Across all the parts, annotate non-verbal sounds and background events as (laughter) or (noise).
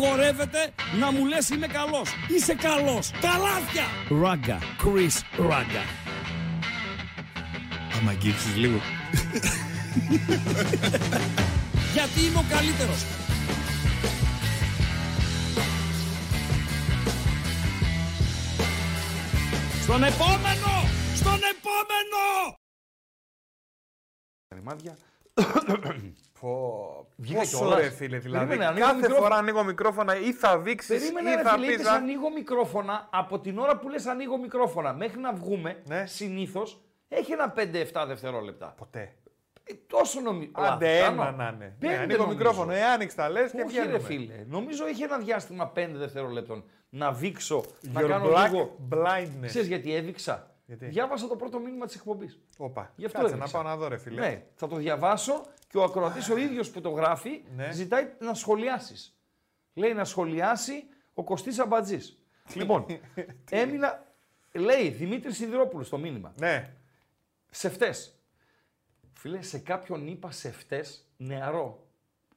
Απαγορεύεται να μου λες είμαι καλός. Είσαι καλός. Καλάθια. Ράγκα. Chris Ράγκα. Άμα αγγίξεις λίγο. (laughs) Γιατί είμαι ο καλύτερος. Στον επόμενο! Στον επόμενο! Ρημάδια. (coughs) Πω, Βγήκα πόσο κιόλας. ρε φίλε, δηλαδή Περίμενε, ανοίγω κάθε μικρόφωνο. φορά ανοίγω μικρόφωνα ή θα δείξεις Περίμενε ή ρε θα φίλε, πεις είπες «Α, ανοίγω μικρόφωνα, από την ώρα που λες ανοίγω μικρόφωνα μέχρι να βγούμε, Ναι. συνήθως έχει ένα 5-7 δευτερόλεπτα. Ποτέ. Ε, τόσο νομίζω. Άντε ένα να είναι. Ναι, ανοίγω μικρόφωνο, ε, άνοιξε τα λες και Όχι ρε βγαίνουμε. φίλε, νομίζω έχει ένα διάστημα 5 δευτερολέπτων να δείξω, να Your κάνω black λίγο... blindness. Ξέρεις γιατί έδειξα; Γιατί; Διάβασα το πρώτο μήνυμα της εκπομπής. Όπα, Γι' αυτό κάτσε έδειξα. να πάω να δω ρε φίλε. Ναι, θα το διαβάσω και ο ακροατής ο ίδιος που το γράφει Ναι. ζητάει να σχολιάσεις. Λέει να σχολιάσει ο Κωστής Αμπατζής. λοιπόν, (laughs) έμεινα, λέει Δημήτρης Σιδηρόπουλος στο μήνυμα. Ναι. Σε φτές. Φίλε, σε κάποιον είπα σε φτές νεαρό,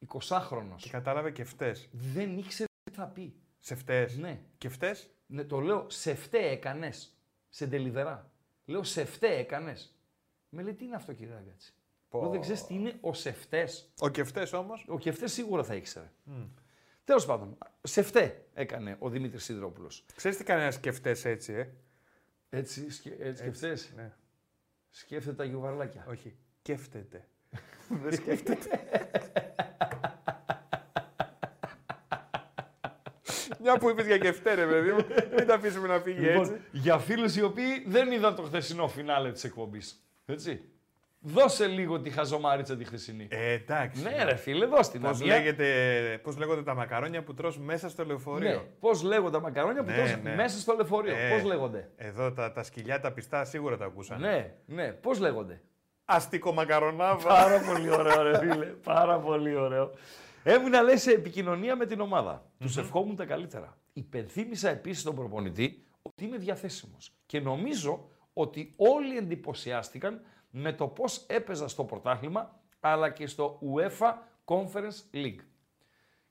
20χρονος. Και κατάλαβε και φταίς. Δεν ήξερε τι θα πει. Σε φταίς. Ναι. Και φταίς. Ναι, το λέω, σε φταί έκανες. Σε ντελιβερά. Λέω, σε φταί έκανες. Με λέει, τι είναι αυτό κύριε Ραγκάτση; Πω. Λέω, δεν ξέρεις τι είναι ο σεφτές. Ο και φταίς όμως. Ο Κεφτές σίγουρα θα ήξερε. Τέλος πάντων, σε φταί έκανε ο Δημήτρης Σιδηρόπουλος. Ξέρεις τι κάνει να σκεφτές έτσι, ε; Έτσι, σκε, έτσι σκεφτές. Ναι. Σκέφτεται τα γιουβαρλάκια. Όχι. Κέφτεται. (laughs) Δεν σκέφτεται. (laughs) Μια που είπες για κεφτέ ρε παιδί μου, μην τα αφήσουμε να φύγει έτσι. Λοιπόν, για φίλους οι οποίοι δεν είδαν το χθεσινό φινάλε της εκπομπής. Έτσι. Δώσε λίγο τη χαζομάριτσα τη χθεσινή. Ε, εντάξει. ναι ρε φίλε, δώσ' την Πώς, αμία. λέγεται, πώς λέγονται τα μακαρόνια που τρως μέσα στο λεωφορείο; Ναι. Πώς λέγονται τα μακαρόνια που Ναι, τρως ναι. μέσα στο λεωφορείο; Ε, Πώς λέγονται; Εδώ τα, τα σκυλιά τα πιστά σίγουρα τα ακούσανε. Ναι, ναι. Πώς λέγονται; Αστικό μακαρονάβα. Πάρα πολύ ωραίο, ρε φίλε. Πάρα πολύ ωραίο. Έμεινα λέει σε επικοινωνία με την ομάδα. Τους ευχόμουν τα καλύτερα. Υπενθύμησα επίσης στον προπονητή ότι είμαι διαθέσιμος. Και νομίζω ότι όλοι εντυπωσιάστηκαν με το πώς έπαιζα στο πρωτάθλημα αλλά και στο UEFA Conference League.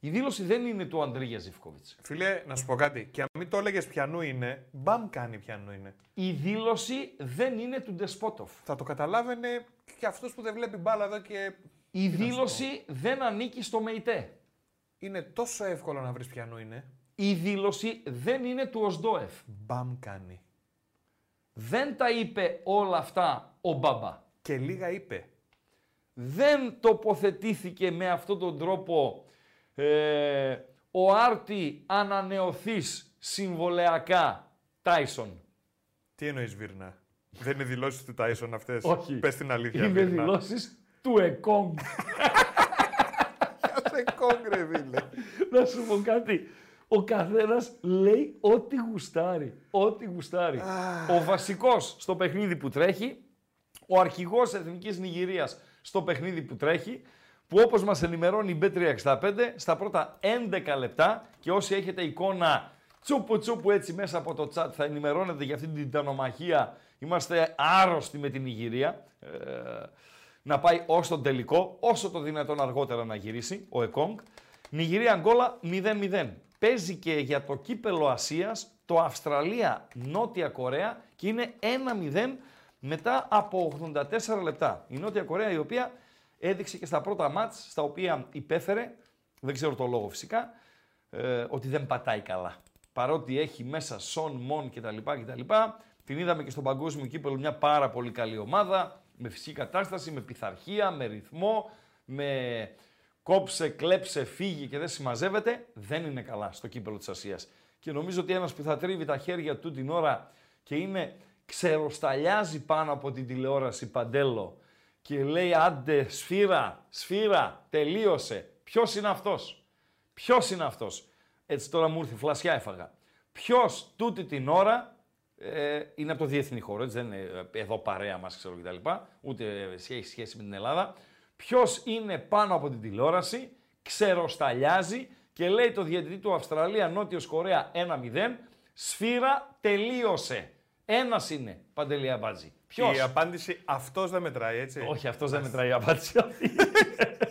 Η δήλωση δεν είναι του Αντρίγια Ζιφκόβιτ. Φίλε, να σου πω κάτι. Και αν μην το έλεγες πιανού είναι, μπαμ κάνει πιανού είναι. Η δήλωση δεν είναι του Ντεσπότοφ. Θα το καταλάβαινε και αυτός που δεν βλέπει μπάλα εδώ και. Η δήλωση δεν ανήκει στο ΜΕΙΤΕ. Είναι τόσο εύκολο να βρεις πιανού είναι. Η δήλωση δεν είναι του ΟΣΔΟΕΦ. Μπαμ κάνει. Δεν τα είπε όλα αυτά ο Μπαμπά. Και λίγα είπε. Δεν τοποθετήθηκε με αυτόν τον τρόπο ε, ο Άρτη ανανεωθής συμβολεακά Τάισον. Τι εννοείς Βίρνα; Δεν είναι δηλώσεις του Τάισον αυτές; Όχι. Πες την αλήθεια. Είναι Βίρνα. δηλώσεις του ΕΚΟΝ. Κάθε κόγκρε, φίλε. Να σου πω κάτι. Ο καθένας λέει ό,τι γουστάρει. Ό,τι γουστάρει. ο βασικός στο παιχνίδι που τρέχει, ο αρχηγός Εθνικής Νιγηρίας στο παιχνίδι που τρέχει, που όπως μας ενημερώνει η B365, στα πρώτα 11 λεπτά και όσοι έχετε εικόνα τσούπου τσούπου έτσι μέσα από το chat θα ενημερώνετε για αυτή την τιτανομαχία. Είμαστε άρρωστοι με την Νιγηρία. Ε, να πάει ως τον τελικό, όσο το δυνατόν αργότερα να γυρίσει ο Εκόνγκ. Νιγηρία Αγγόλα 0-0. Παίζει και για το κύπελο Ασίας το Αυστραλία-Νότια Κορέα και είναι 1-0 μετά από 84 λεπτά. Η Νότια Κορέα η οποία έδειξε και στα πρώτα μάτς στα οποία υπέφερε δεν ξέρω το λόγο φυσικά, ε, ότι δεν πατάει καλά. Παρότι έχει μέσα Σον, Μον κτλ. κτλ. Την είδαμε και στον παγκόσμιο κύπελο μια πάρα πολύ καλή ομάδα, με φυσική κατάσταση, με πειθαρχία, με ρυθμό, με κόψε, κλέψε, φύγει και δεν συμμαζεύεται, δεν είναι καλά στο κύπελο της Ασίας. Και νομίζω ότι ένας που θα τρίβει τα χέρια του την ώρα και είναι ξεροσταλιάζει πάνω από την τηλεόραση Παντέλο και λέει άντε σφύρα, σφύρα, τελείωσε. Ποιος είναι αυτός; Ποιος είναι αυτός; Έτσι τώρα μου ήρθε, φλασιά έφαγα. Ποιος τούτη την ώρα ε, είναι από το διεθνή χώρο, έτσι δεν είναι εδώ παρέα μας ξέρω κτλ. Ούτε έχει σχέση με την Ελλάδα. Ποιος είναι πάνω από την τηλεόραση, ξεροσταλιάζει και λέει το διαιτητή του Αυστραλία Νότιος Κορέα 1-0, σφύρα τελείωσε. Ένας είναι, Παντελή Αμπάτζη. Ποιος; Η απάντηση αυτός δεν μετράει, έτσι. Όχι, αυτός δεν μετράει η απάντηση αυτή. (laughs)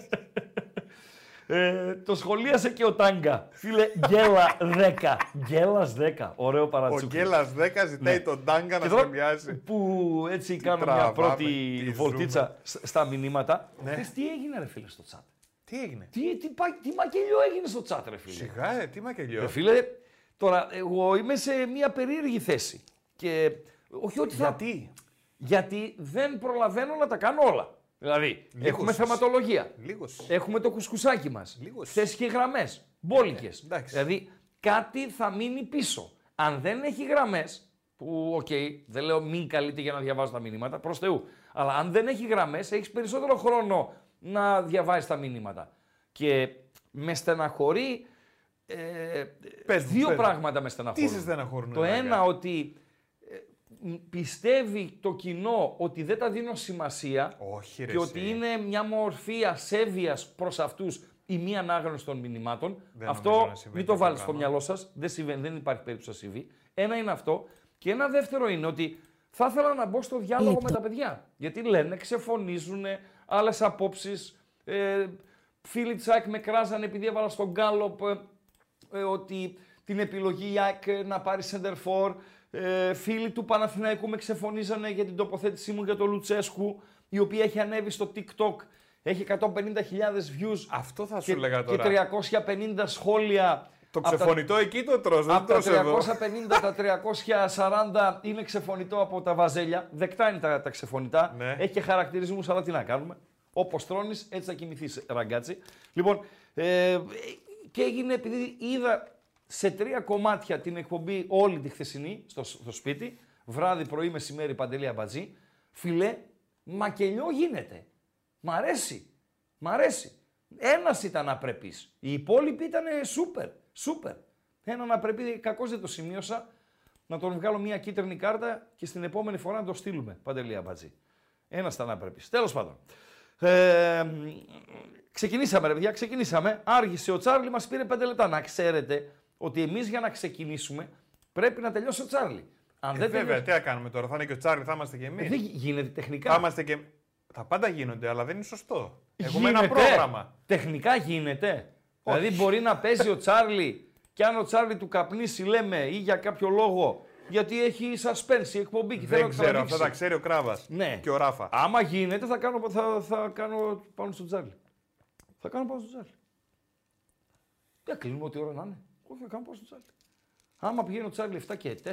ε, το σχολίασε και ο Τάγκα. Φίλε, γκέλα 10. Γκέλα 10. Ωραίο Ο παρατσούκι. Γκέλα 10 ζητάει Ναι. τον Τάγκα να Και τώρα σχολιάσει. Που έτσι κάνω μια τραβάμε, πρώτη τι βολτίτσα σ- στα μηνύματα. Ναι. Θες τι έγινε ρε φίλε στο chat; Τι έγινε; Τι, τι, πα- τι μακελιό έγινε στο chat ρε φίλε; Σιγά, ε, τι μακελιό. Ρε φίλε, τώρα εγώ είμαι σε μια περίεργη θέση. Και όχι ότι θα... Γιατί; Γιατί δεν προλαβαίνω να τα κάνω όλα. Δηλαδή, έχουμε σας. θεματολογία. Λίγος. Έχουμε το κουσκουσάκι μας. Λίγος. Θέσει και γραμμές. Μπόλικες. εντάξει. δηλαδή, κάτι θα μείνει πίσω. Αν δεν έχει γραμμές, που οκ, δεν λέω μην καλείτε για να διαβάζω τα μηνύματα, προς Θεού. Αλλά αν δεν έχει γραμμές, έχεις περισσότερο χρόνο να διαβάζεις τα μηνύματα. Και με στεναχωρεί. Ε, Πες μου, δύο πες μου. πράγματα με στεναχωρούν. Τι σε στεναχωρούν, Το ρε, ένα Ράγκα; ότι ε, μ, πιστεύει το κοινό ότι δεν τα δίνω σημασία Όχι, ρε, και εσύ. ότι είναι μια μορφή ασέβειας προς αυτούς η μη ανάγνωση των μηνυμάτων. Δεν νομίζω αυτό να συμβαίνει μην το τέτοιο βάλεις στο πράγμα. μυαλό σας. Δεν, συμβαίνει, δεν υπάρχει περίπτωση να συμβεί. Ένα είναι αυτό. Και ένα δεύτερο είναι ότι θα ήθελα να μπω στο διάλογο με τα παιδιά. Γιατί λένε, ξεφωνίζουν άλλες απόψεις. Ε, φίλοι της ΑΕΚ με κράζανε επειδή έβαλα στον Γκάλοπ ε, ε, ότι την επιλογή η ΑΕΚ ε, να πάρει center for. Ε, φίλοι του Παναθηναϊκού με ξεφωνίζανε για την τοποθέτησή μου για τον Λουτσέσκου, η οποία έχει ανέβει στο TikTok. Έχει 150.000 views Αυτό θα και, σου έλεγα και τώρα. 350 σχόλια. Το από τα- ξεφωνητό εκεί το τρως, δεν από το τα τρως εδώ. 350, τα 340 είναι ξεφωνητό από τα βαζέλια. Δεκτά είναι τα, τα ξεφωνητά. Ναι. Έχει και χαρακτηρισμούς, αλλά τι να κάνουμε. Όπως τρώνεις, έτσι θα κοιμηθείς, ραγκάτσι. Λοιπόν, ε, και έγινε επειδή είδα σε τρία κομμάτια την εκπομπή όλη τη χθεσινή στο, στο σπίτι, βράδυ, πρωί, μεσημέρι, παντελή αμπατζή. Φιλέ, μακελιό γίνεται. Μ' αρέσει. Μ' αρέσει. Ένας ήταν απρεπής. Οι υπόλοιποι ήταν σούπερ. Σούπερ. Έναν απρεπή, κακώς δεν το σημείωσα, να τον βγάλω μια κίτρινη κάρτα και στην επόμενη φορά να το στείλουμε. Παντελή αμπατζή. Ένας ήταν απρεπής. Τέλος πάντων. Ε, μ, ξεκινήσαμε, ρε παιδιά, ξεκινήσαμε. Άργησε ο Τσάρλι, μας πήρε πέντε λεπτά. Να ξέρετε ότι εμείς για να ξεκινήσουμε πρέπει να τελειώσει ο Τσάρλι. Αν Ε, δεν βέβαια, τελειώσει. τι θα κάνουμε τώρα, θα είναι και ο Τσάρλι, θα είμαστε και Ε, εμεί. δεν γίνεται τεχνικά. Θα είμαστε και. Τα πάντα γίνονται, αλλά δεν είναι σωστό. Έχουμε ένα Γίνεται. πρόγραμμα. Τεχνικά γίνεται. Όχι. Δηλαδή μπορεί να παίζει ο Τσάρλι και αν ο Τσάρλι του καπνίσει, λέμε, ή για κάποιο λόγο, γιατί έχει suspense η εκπομπή και θέλει να Δεν το ξέρω, τραβήξει. αυτά τα ξέρει ο Κράβας. Ναι. Και ο Ράφα. Άμα γίνεται, θα κάνω, θα, θα κάνω πάνω στο Τσάρλι. Θα κάνω πάνω στο Τσάρλι. Δεν κλείνουμε ό,τι ώρα να είναι. Όχι, θα κάνω πάνω στο Τσάρλι. Άμα πηγαίνει ο Τσάρλι 7 και 4,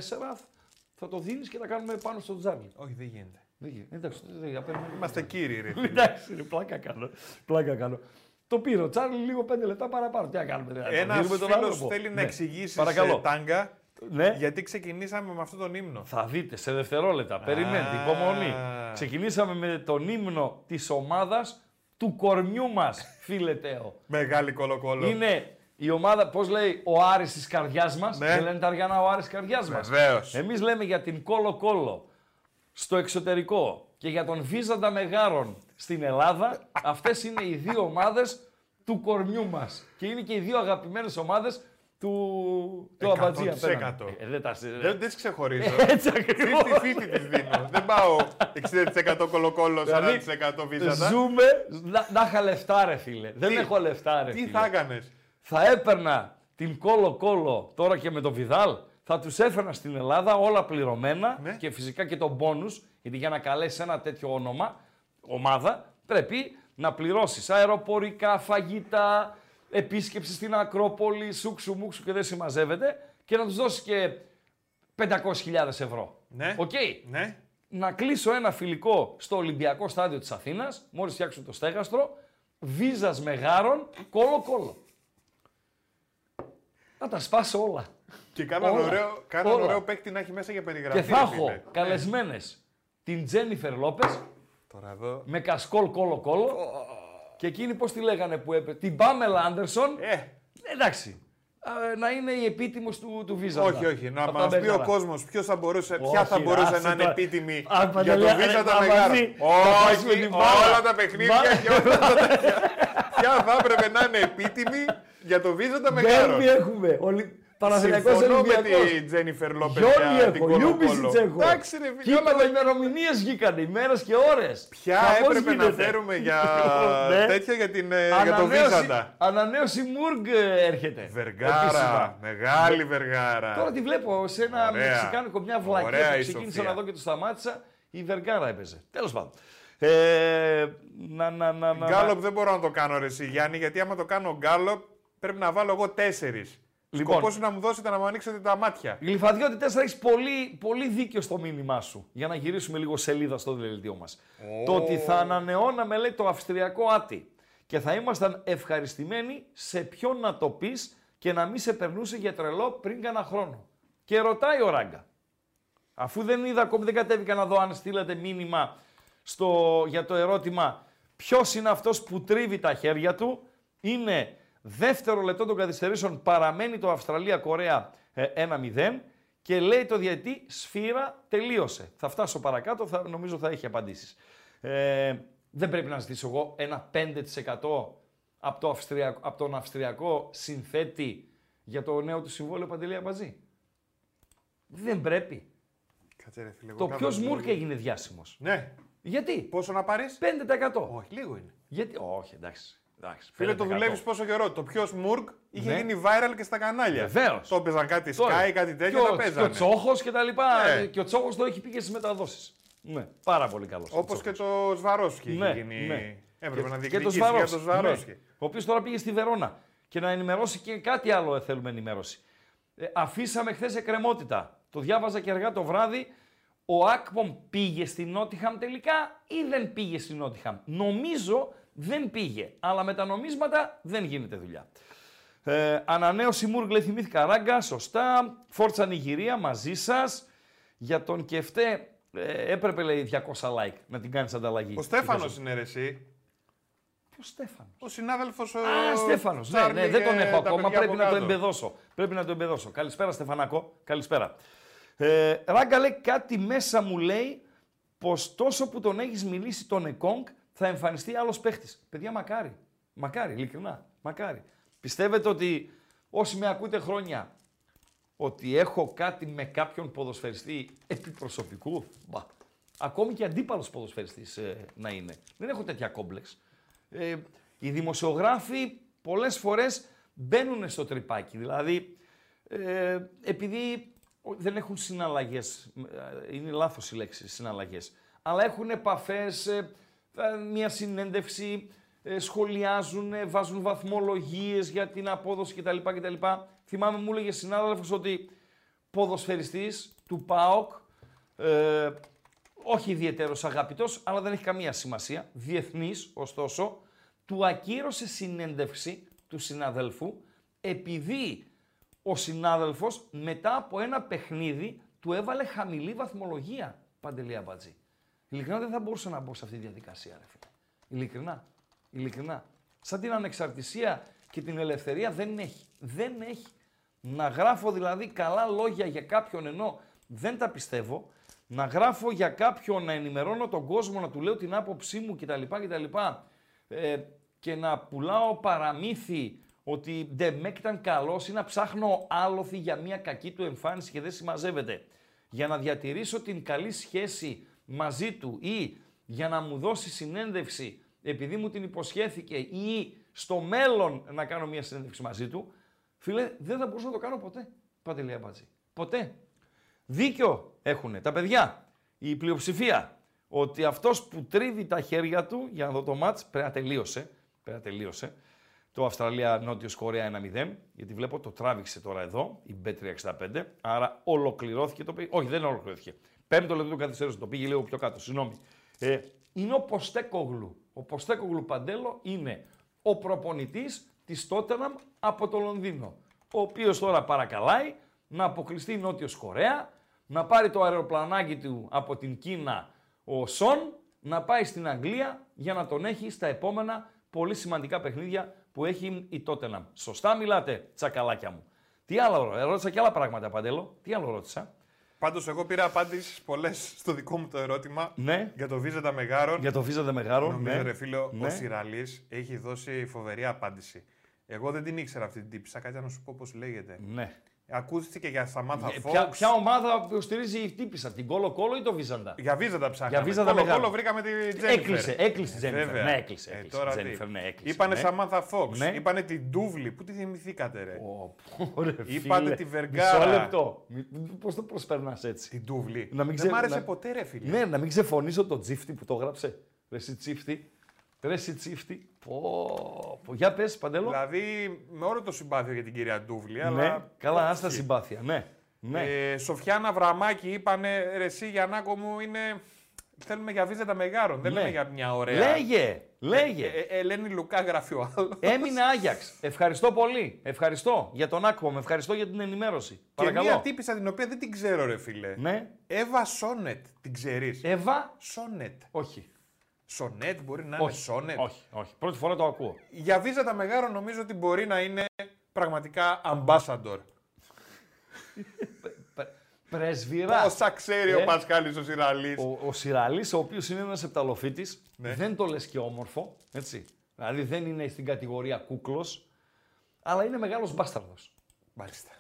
θα το δίνεις και θα κάνουμε πάνω στο Τσάρλι. Όχι, δεν γίνεται. Δεν γίνεται. Εντάξει, δεν για παίρνουμε. Είμαστε κύριοι, ρε. (laughs) Εντάξει, ρε, πλάκα κάνω. Πλάκα κάνω. Το πήρε ο Τσάρλι λίγο πέντε λεπτά παραπάνω. Τι να κάνουμε, δηλαδή. Ένας δίνουμε τον φίλος άνθρωπο. θέλει να Ναι. εξηγήσει Παρακαλώ. σε τάγκα Ναι. γιατί ξεκινήσαμε με αυτόν τον ύμνο. Θα δείτε σε δευτερόλεπτα. Περιμένετε, υπομονή. Ξεκινήσαμε με τον ύμνο της ομάδας του κορμιού μας, φίλε Τέο. Μεγάλη κολοκόλο. Είναι η ομάδα, πώς λέει, ο Άρης της καρδιάς μας. Ναι. Δεν λένε τα αργανά ο Άρης της καρδιάς μας. Βεβαίως. Εμείς λέμε για την Κόλο Κόλο στο εξωτερικό και για τον Βίζαντα Μεγάρων στην Ελλάδα. Αυτές είναι οι δύο ομάδες του κορμιού μας. Και είναι και οι δύο αγαπημένες ομάδες του, του Αμπατζή 100%. απέναντι. Ε, δεν τα Δεν τις ξεχωρίζω. Έτσι ακριβώς. 50-50 τις δίνω. Δεν πάω 60% κολοκόλο, 40% Δηλαδή, βίζαντα. Ζούμε να, να είχα λεφτά ρε φίλε. Δεν Τι- έχω λεφτά ρε Τι φίλε. θα έκανες; Θα έπαιρνα την κόλο κόλο τώρα και με το Βιδάλ, θα τους έφερνα στην Ελλάδα όλα πληρωμένα Ναι. και φυσικά και τον μπόνους, γιατί για να καλέσει ένα τέτοιο όνομα, ομάδα, πρέπει να πληρώσεις αεροπορικά, φαγητά, επίσκεψη στην Ακρόπολη, σούξου μουξου και δεν συμμαζεύεται και να τους δώσεις και 500.000 ευρώ. Ναι. Οκ. Ναι. Να κλείσω ένα φιλικό στο Ολυμπιακό στάδιο της Αθήνας, μόλις φτιάξουν το στέγαστρο, Βύζας Μεγάρων, Κόλο-Κόλο. Να τα σπάσω όλα. Και κάναν Όλα. ωραίο, κάναν Όλα. ωραίο παίκτη να έχει μέσα για περιγραφή. Και θα ρε έχω φίλε. καλεσμένες την Τζένιφερ Λόπες, Τώρα εδώ. με κασκόλ Κόλο-Κόλο, και εκείνη πώς τη λέγανε που έπαιζε, την Πάμελα Άντερσον, Ε, εντάξει, α, να είναι η επίτιμος του, του Βίζα. όχι, όχι. Να Από τα μα πει ο Μπέγαρα. κόσμος ποιος θα μπορούσε, ποια Όχι, θα μπορούσε άσε να είναι τώρα. επίτιμη Α, για Παντελή, το Βίζα ρε, τα θα Μεγάρα. μαζί. Θα πάσουμε Όχι, την μπάλα. όλα τα παιχνίδια Μπάλα. και όλα τα τέτοια. (laughs) Ποια θα έπρεπε να είναι επίτιμη για το Βίζα τα Μεγάρα. Ντέρμπι έχουμε. Ολυ... Παναθηναϊκός Συμφωνώ με Ολυμπιακός. τη Τζένιφερ Λόπε Γιόνι για την έχω, Λιούμπισιτς Κολοκόλο. έχω. Εντάξει ρε φίλε, όλα Κοίτα, τα- ημερομηνίες βγήκαν, ημέρες και ώρες. Ποια Χαμός έπρεπε να γίνεται. φέρουμε για (laughs) Ναι. τέτοια για, την, ε, για το Ανανέωση- Βίζαντα; Ανανέωση Μουργκ ε, έρχεται. Βεργάρα, Επίσημα. μεγάλη Βεργάρα. Τώρα τη βλέπω σε ένα Ωραία. μεξικάνικο, μια βλακία Ωραία που η ξεκίνησα Σοφία. να δω και το σταμάτησα. Η Βεργάρα έπαιζε. Τέλος πάντων. Ε, να, να, να, να, Γκάλοπ δεν μπορώ να το κάνω ρε εσύ Γιάννη, γιατί άμα το κάνω γκάλοπ πρέπει να βάλω εγώ τέσσερις. Λοιπόν. Σκοπός είναι να μου δώσετε να μου ανοίξετε τα μάτια. Γλυφαδιώτη 4 έχεις πολύ, πολύ δίκιο στο μήνυμά σου. Για να γυρίσουμε λίγο σελίδα στο δελτίο μας. Το ότι θα ανανεώναμε, λέει, το αυστριακό άτι και θα ήμασταν ευχαριστημένοι σε ποιον να το πεις και να μην σε περνούσε για τρελό πριν κάνα χρόνο. Και ρωτάει ο Ράγκα. Αφού δεν είδα ακόμη, δεν κατέβηκα να δω αν στείλατε μήνυμα στο, για το ερώτημα ποιος είναι αυτός που τρίβει τα χέρια του; Είναι δεύτερο λεπτό των καθυστερήσεων, παραμένει το Αυστραλία-Κορέα ε, 1-0 και λέει το διαιτή σφύρα τελείωσε. Θα φτάσω παρακάτω, θα, νομίζω θα έχει απαντήσεις. Ε, δεν πρέπει να ζητήσω εγώ ένα 5% από, το Αυστριακό, από τον Αυστριακό συνθέτη για το νέο του συμβόλαιο Παντελία Μπατζή; Δεν πρέπει. Κάτσε ρε φίλε. εγώ Το κάνω ποιος λίγο- Μούρκ έγινε διάσημος; Ναι. Γιατί; Πόσο να πάρεις; 5%. Όχι, λίγο είναι. Γιατί; Όχι, εντάξει. εντάξει Φίλε, το 5%. δουλεύεις πόσο καιρό. Το ποιο Μουρκ είχε Ναι. γίνει viral και στα κανάλια. Βεβαίως. Το έπαιζαν κάτι Τώρα, Sky, κάτι τέτοιο, και τα ο, και παίζανε. ο Τσόχος και τα λοιπά. Ναι. Και ο Τσόχος το έχει πει και στις μεταδόσεις. Ναι, πάρα πολύ καλός. Όπως και το Σβαρόσκι είχε Ναι, γίνει. ναι. Έπρεπε να και το διεκδικήσει για το Σβαρόφσκι. Σβαρόσκι. Ναι. Ο οποίος τώρα πήγε στη Βερόνα και να ενημερώσει και κάτι άλλο ε, θέλουμε ενημέρωση. Ε, αφήσαμε χθες εκκρεμότητα. Το διάβαζα και αργά το βράδυ. Ο Ακπομ πήγε στη Νότιχαμ τελικά ή δεν πήγε στη Νότιχαμ; Νομίζω δεν πήγε. Αλλά με τα νομίσματα δεν γίνεται δουλειά. Ε, ανανέωση Μούργλε θυμήθηκα ράγκα, σωστά. Φόρτσα Νιγηρία μαζί σας. Για τον Κεφτέ ε, έπρεπε λέει 200 like να την κάνεις ανταλλαγή. Ο Στέφανος είναι ρε εσύ. Ποιος Στέφανος; Ο συνάδελφος. Α, Στέφανος. Ναι, ναι, δεν τον έχω ακόμα. Πρέπει να το εμπεδώσω. Πρέπει να το εμπεδώσω. Καλησπέρα, Στεφανάκο. Καλησπέρα. Ε, Ράγκα λέει κάτι μέσα μου λέει πως τόσο που τον έχεις μιλήσει τον Εκόνγκ θα εμφανιστεί άλλος παίχτης. Παιδιά, μακάρι. Μακάρι, ειλικρινά. Μακάρι. Πιστεύετε ότι όσοι με ακούτε χρόνια ότι έχω κάτι με κάποιον ποδοσφαιριστή επί προσωπικού. Μπα. Ακόμη και αντίπαλος ποδοσφαιριστής ε, να είναι. Δεν έχω τέτοια κόμπλεξ. Ε, οι δημοσιογράφοι πολλές φορές μπαίνουν στο τρυπάκι. Δηλαδή, ε, επειδή ο- δεν έχουν συναλλαγές, ε, είναι λάθος η λέξη συναλλαγές, αλλά έχουν επαφές, ε, ε, μια συνέντευξη, ε, σχολιάζουν, ε, βάζουν βαθμολογίες για την απόδοση κτλ. κτλ. Θυμάμαι μου έλεγε συνάδελφος ότι ποδοσφαιριστής του ΠΑΟΚ, ε, όχι ιδιαίτερος αγαπητός, αλλά δεν έχει καμία σημασία, διεθνής ωστόσο, του ακύρωσε συνέντευξη του συναδέλφου επειδή ο συνάδελφος μετά από ένα παιχνίδι του έβαλε χαμηλή βαθμολογία, Παντελία Μπατζή. Ειλικρινά δεν θα μπορούσα να μπω σε αυτή τη διαδικασία, ρε φίλε. Ειλικρινά. Ειλικρινά. Σαν την ανεξαρτησία και την ελευθερία δεν έχει. Δεν έχει. Να γράφω δηλαδή καλά λόγια για κάποιον ενώ δεν τα πιστεύω, να γράφω για κάποιον, να ενημερώνω τον κόσμο, να του λέω την άποψή μου κτλ. κτλ ε, και να πουλάω παραμύθι ότι Ντεμέκ ήταν καλός ή να ψάχνω άλοθη για μια κακή του εμφάνιση και δεν συμμαζεύεται. Για να διατηρήσω την καλή σχέση μαζί του ή για να μου δώσει συνέντευξη επειδή μου την υποσχέθηκε ή στο μέλλον να κάνω μια συνέντευξη μαζί του, φίλε, δεν θα μπορούσα να το κάνω ποτέ. Παντελία Μπατζή. Ποτέ. Δίκιο έχουν τα παιδιά, η πλειοψηφία, ότι αυτός που τρίβει τα χέρια του, για να δω το μάτς, πρέπει να τελείωσε, πρέπει να τελείωσε, το Αυστραλία-Νότιο Κορέα 1-0, γιατί βλέπω το τράβηξε τώρα εδώ, η B365, άρα ολοκληρώθηκε το πήγε. Όχι, δεν ολοκληρώθηκε. Πέμπτο λεπτό του καθυστέρησε, το πήγε λίγο πιο κάτω, συγγνώμη. Ε, είναι ο Ποστέκογλου. Ο Ποστέκογλου Παντέλο είναι ο προπονητής της Τότεναμ από το Λονδίνο, ο οποίος τώρα παρακαλάει να αποκλειστεί η Νότιος Κορέα, να πάρει το αεροπλανάκι του από την Κίνα ο Σον, να πάει στην Αγγλία για να τον έχει στα επόμενα πολύ σημαντικά παιχνίδια που έχει η Τότεναμ. Σωστά μιλάτε, τσακαλάκια μου. Τι άλλο, ρώτησα και άλλα πράγματα, Παντέλο. Τι άλλο ρώτησα. Πάντως, εγώ πήρα απάντηση πολλές στο δικό μου το ερώτημα Ναι. για το Βίζα Μεγάρων. Για το Βίζα Μεγάρο. Νομίζω, ναι. ρε φίλο, Ναι. ο Σιραλής έχει δώσει φοβερή απάντηση. Εγώ δεν την ήξερα αυτή την τύπησα, κάτι να σου πω πώς λέγεται. Ναι. Ακούστηκε για Σαμάθα Ε, Φόξ. Ποια, ποια ομάδα που στηρίζει η τύπησα, την Κόλο Κόλο ή το Βίζαντα. Για Βίζα τα ψάχναμε. Για Βίζα τα Κόλο, μεγάλα. κόλο βρήκαμε τη Τζένιφερ. Έκλεισε, έκλεισε η Ε, Τζένιφερ. βέβαια. Ναι, έκλεισε, Ε, έκλεισε. τώρα τι; Τζένιφερ, ναι, έκλεισε, Είπανε ναι. Σαμάθα Φόξ. Ναι. Είπανε την Ντούβλη. Πού τη θυμηθήκατε, ρε; Ω, πω, ρε, Είπατε φίλε. τη Βεργάρα. Μισό λεπτό. Πώς το προσπερνάς έτσι; Την Ντούβλη. Να μην Δεν μ' ξε- άρεσε να- ποτέ, ρε φίλε. Ναι, να μην ξεφωνήσω τον τσίφτη που το έγραψε. Ρε εσύ τσίφτη. Ρε εσύ τσίφτη. Πω, πω. Για πες, Παντέλο. Δηλαδή, με όλο το συμπάθειο για την κυρία Ντούβλη, Ναι, αλλά. καλά, άστα συμπάθεια. Ναι. ναι. Ε, Σοφιάνα Βραμάκη είπανε ρε εσύ Γιαννάκο μου είναι. Θέλουμε για βίζα τα μεγάρων, δεν Ναι. λέμε για μια ωραία. Λέγε, λέγε. Ε, ε, Ελένη Λουκά γράφει ο άλλος. Έμεινε Άγιαξ. Ευχαριστώ πολύ. Ευχαριστώ για τον άκουμα. Με ευχαριστώ για την ενημέρωση. Και Παρακαλώ. μια τύπησα την οποία δεν την ξέρω, ρε φίλε. Ναι. Εύα Σόνετ, την ξέρεις; Εύα. Σόνετ. Όχι. Σονέτ μπορεί να είναι Όχι. Σόνετ. όχι. Όχι. Πρώτη φορά το ακούω. Για βίζα τα μεγάρων νομίζω ότι μπορεί να είναι πραγματικά ambassador. Πρε- Πρεσβυρά. Όσα ξέρει Ε. ο Πασχάλης ο Σιραλής. Ο, ο Σιραλής, ο οποίος είναι ένας επταλοφύτης, Ναι. δεν το λες και όμορφο, έτσι. Δηλαδή δεν είναι στην κατηγορία κούκλος, αλλά είναι μεγάλος μπάσταρδος. Μάλιστα.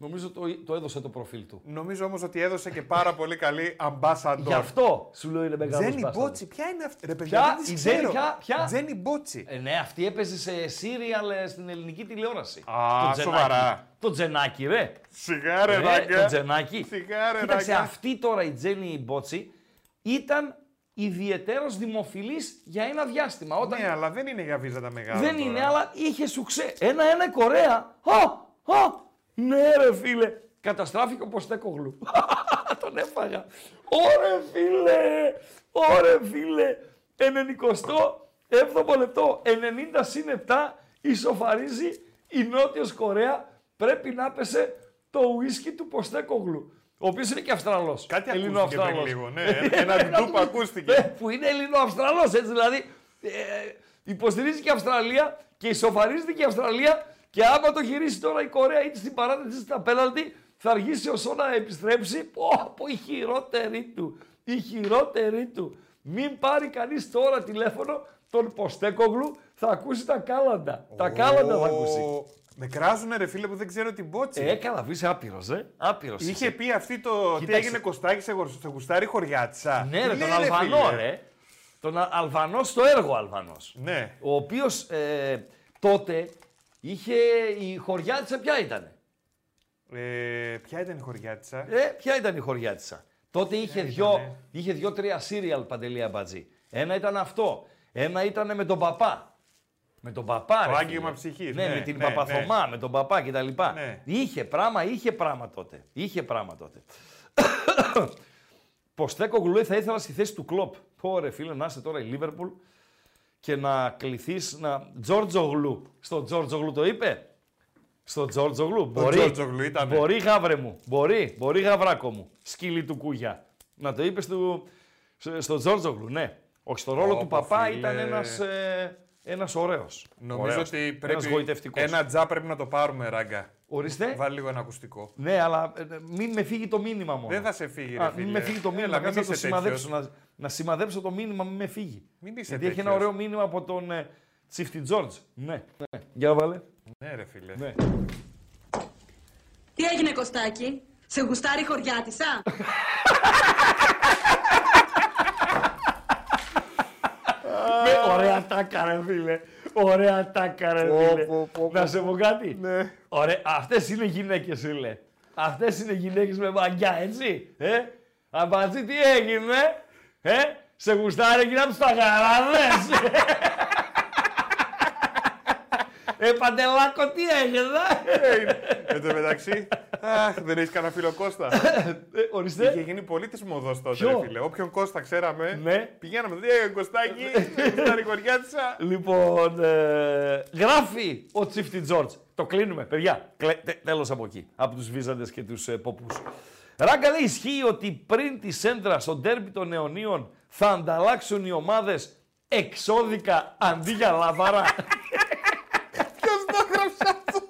Νομίζω το, το έδωσε το προφίλ του. Νομίζω όμως ότι έδωσε και πάρα πολύ καλή ambassador. Γι' αυτό σου λέω είναι μεγάλος Τζένι μπάσταρδος. Μπότσι, ποια είναι αυτή. Ρε παιδιά, Ποια; δεν τις Η Τζένι ξέρω. ποια; Ποια; Τζένι Μπότσι. Ε, ναι, αυτή έπαιζε σε σύριαλ ε, στην ελληνική τηλεόραση. Α, Το Τζενάκι. σοβαρά. Το Τζενάκι, ρε. Σιγά ρε Ρε, ράγκα. το Τζενάκι. Σιγά ρε Κοίταξε, ράγκα. αυτή τώρα η Τζένι Μπότσι ήταν ιδιαιτέρως δημοφιλής για ένα διάστημα. Όταν Ναι, αλλά δεν είναι για βίζα τα μεγάλα. Δεν τώρα. είναι, αλλά είχε σουξέ. Ένα-ένα η Κορέα. Α, α, ναι ρε φίλε. Καταστράφηκε ο Ποστέκογλου. (laughs) Τον έφαγα. Ωρε φίλε, ωρε φίλε. 97ο λεπτό, 90 συν 7, ισοφαρίζει η Νότιος Κορέα. Πρέπει να πέσε το ουίσκι του Ποστέκογλου. Ο οποίος είναι και Αυστραλός. Κάτι ακούστηκε πριν Ελληνοαυστραλός. λίγο. Ναι, (laughs) ένα ντουπ Ε, ακούστηκε. που είναι Ελληνοαυστραλός, έτσι δηλαδή. Ε, υποστηρίζει και η Αυστραλία και ισοφαρίζεται και η Αυστραλία. Και άμα το γυρίσει τώρα η Κορέα είτε στην παράταση είτε στα πέναλτι, θα αργήσει ο Σό να επιστρέψει. Πω, πω, η χειρότερη του. Η χειρότερη του. Μην πάρει κανείς τώρα τηλέφωνο τον Ποστέκογλου, θα ακούσει τα κάλαντα. Τα κάλαντα θα ακούσει. Ω, Με κράζουνε ρε φίλε που δεν ξέρω την Μπότσι. Ε, καλά, είσαι άπειρος, ε. Άπειρος. Είχε πει αυτή το. Τι Κοίταξε. έγινε Κωστάκη σε, γορ- σε γουστάρι χωριάτισα. Ναι, ρε, Τι τον λέει, Αλβανό, φίλε. ρε. Τον Α- Αλβανό στο έργο Αλβανός. Ναι. Ο οποίος ε, τότε είχε. Η χωριάτισα ποια ήταν. Ε, ποια ήταν η χωριάτισα; Ε, ποια ήταν η χωριάτισα; Τότε είχε, ήτανε; δυο, είχε δυο-τρία σύριαλ παντελή αμπατζή. Ένα ήταν αυτό. Ένα ήταν με τον παπά. Με τον παπά. Το ρε άγγιγμα φίλε. ψυχής, Ναι, ναι, με την ναι, Παπαθωμά, με τον παπά κτλ. Ναι. Είχε πράγμα, είχε πράγμα τότε. Είχε πράγμα τότε. (coughs) Ποστέκο Γλουέ θα ήθελα στη θέση του κλοπ. Πω ρε φίλε, να είσαι τώρα η Λίβερπουλ και να κληθείς να. Τζόρτζογλου. Στο Τζόρτζογλου το είπε; Στο Τζόρτζογλου. Μπορεί. Τζόρτζογλου ήτανε. Μπορεί γάβρε μου. Μπορεί. Μπορεί γαβράκο μου. Σκύλι του κούγια. Να το είπες στο, στο Τζόρτζογλου, ναι. Όχι, στο ρόλο Όπο, του παπά φίλε. ήταν ένας, ε, ένας ωραίος. Νομίζω Ωραίος. ότι Ένας πρέπει. γοητευτικός. Ένα τζα πρέπει να το πάρουμε, ράγκα. Ορίστε. Βάλει λίγο ένα ακουστικό. Ναι, αλλά ε, μην με φύγει το μήνυμα μόνο. Δεν θα σε φύγει, ρε Α, φίλε. μην με φύγει το μήνυμα, Έλα, μην κάτσε να το είσαι σημαδέψω. τέτοιος. Να, να σημαδέψω το μήνυμα, μην με φύγει. Μην είσαι Γιατί έχει ένα τέτοιος. ωραίο μήνυμα από τον ε, Τσίφτη Τζόρτζ. Ναι, ναι. Για βάλε. Ναι, ρε φίλε. Ναι. Τι έγινε Κωστάκη, σε γουστάρει χωριάτισα. (laughs) Με, ωραία τάκα ρε φίλε. Ωραία τάκα ρε φίλε. πω, πω, Να σε πω κάτι. Ναι. Ωραία, αυτές είναι γυναίκες φίλε. Αυτές είναι γυναίκες με μαγιά, έτσι. Ε, αμπατζή τι έγινε. Ε, σε γουστάρει εκεί να τους τα χαράδες. Ε, Παντελάκο, τι έγινε. Εν τω μεταξύ, αχ, δεν έχεις κανένα φίλο Κώστα. Ε, Είχε Ορίστε. γίνει πολύ τη μοδό τότε, Ποιο; ρε φίλε. Όποιον Κώστα ξέραμε, Ναι. πηγαίναμε. Ε, Κωστάκι, στα ρηγοριάτισα. Λοιπόν, ε, γράφει ο Τσίφτη Τζόρτζ. Το κλείνουμε, παιδιά. Κλε, τε, τέλος από εκεί, από τους βίζαντες και τους ε, ποπούς. Ράγκα λέει, ισχύει ότι πριν τη σέντρα στο ντέρμπι των αιωνίων θα ανταλλάξουν οι ομάδες εξώδικα αντί για λαβάρα. (laughs) Ποιο το έγραψε αυτό.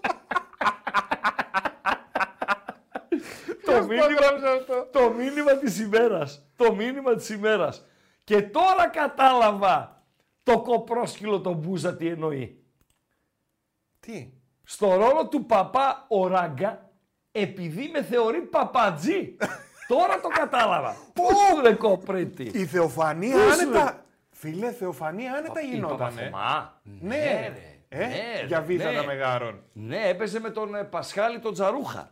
Το, Ποιος το μήνυμα, έγραψε αυτό. το μήνυμα της ημέρας. Το μήνυμα της ημέρας. Και τώρα κατάλαβα το κοπρόσκυλο τον Μπούζα τι εννοεί. Τι; στο ρόλο του παπά ο Ράγκα, επειδή με θεωρεί παπατζή. (laughs) Τώρα το κατάλαβα. Πού; Ρε κοπρίτη; Η Θεοφανία Πού σου, άνετα. Φίλε, Θεοφανία άνετα Η γινότανε. Παπαθωμά. Ναι, ρε. Ε, Ναι, για ρε, βίζα ναι. τα μεγάρων. Ναι, έπαιζε με τον ε, Πασχάλη τον Τζαρούχα.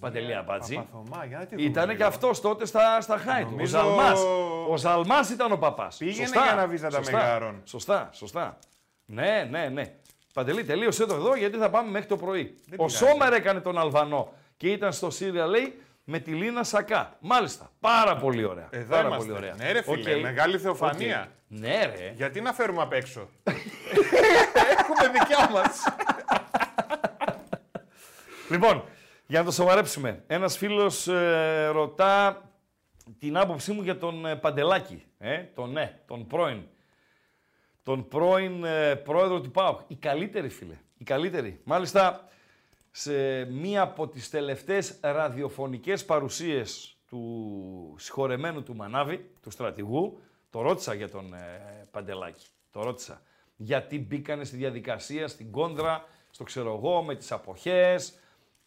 Παντελή Αμπατζή. Παπαθωμά, για να τη δούμε Ήταν και λίγο. αυτός τότε στα, στα Χάιτ. Ο Νομίζω- Ζαλμάς. Ο Ζαλμάς ήταν ο παπάς. Πήγαινε Σωστά. για να βίζα τα Σωστά. μεγάρων. Σωστά, σωστά. Ναι, ναι, ναι. Παντελή, τελείωσε το εδώ γιατί θα πάμε μέχρι το πρωί. Δεν ο πειράζει. Σόμερ έκανε τον Αλβανό και ήταν στο Σύρια, λέει, με τη Λίνα Σακά. Μάλιστα. Πάρα πολύ ωραία. Εδώ Πάρα είμαστε. πολύ ωραία. Ναι, ρε φίλε, Οκ. μεγάλη θεοφανία. Οκ. Ναι, ρε. Γιατί να φέρουμε απ' έξω; (laughs) Έχουμε δικιά μας. Λοιπόν, για να το σοβαρέψουμε. Ένας φίλος ε, ρωτά την άποψή μου για τον ε, Παντελάκη. Ε, τον ναι, τον πρώην. Τον πρώην ε, πρόεδρο του ΠΑΟΚ. Η καλύτερη, φίλε. Η καλύτερη. Μάλιστα, σε μία από τις τελευταίες ραδιοφωνικές παρουσίες του συγχωρεμένου του Μανάβη, του στρατηγού, το ρώτησα για τον ε, Παντελάκη. Το ρώτησα. Γιατί μπήκανε στη διαδικασία, στην κόντρα, στο ξέρω εγώ, με τις αποχές,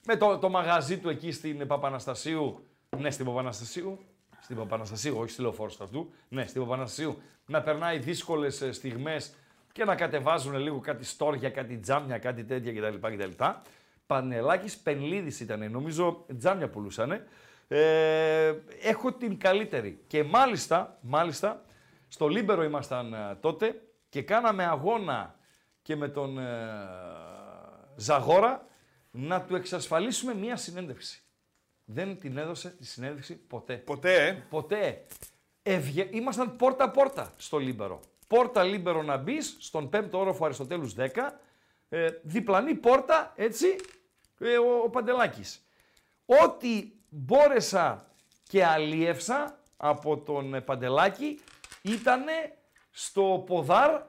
με το, το μαγαζί του εκεί στην Παπαναστασίου. Ναι, στην Παπαναστασίου. Στην Παπαναστασίου, όχι στη Λεωφόρο Στρατού. Ναι, στην Παπαναστασίου. Να περνάει δύσκολες στιγμές και να κατεβάζουν λίγο κάτι στόρια, κάτι τζάμια, κάτι τέτοια κτλ. κτλ. Πανελάκης Πενλίδης ήταν, νομίζω τζάμια πουλούσανε. Ε, έχω την καλύτερη. Και μάλιστα, μάλιστα, στο Λίμπερο ήμασταν ε, τότε και κάναμε αγώνα και με τον ε, Ζαγόρα να του εξασφαλίσουμε μία συνέντευξη. Δεν την έδωσε τη συνέντευξη ποτέ. Ποτέ, ε. Ποτέ. Ευγε... Ήμασταν πόρτα-πόρτα στο Λίμπερο. Πόρτα Λίμπερο να μπεις στον 5ο όροφο Αριστοτέλους 10. Ε, διπλανή πόρτα, έτσι, ε, ο, ο Παντελάκης. Ό,τι μπόρεσα και αλίευσα από τον ε, Παντελάκη ήταν στο ποδάρ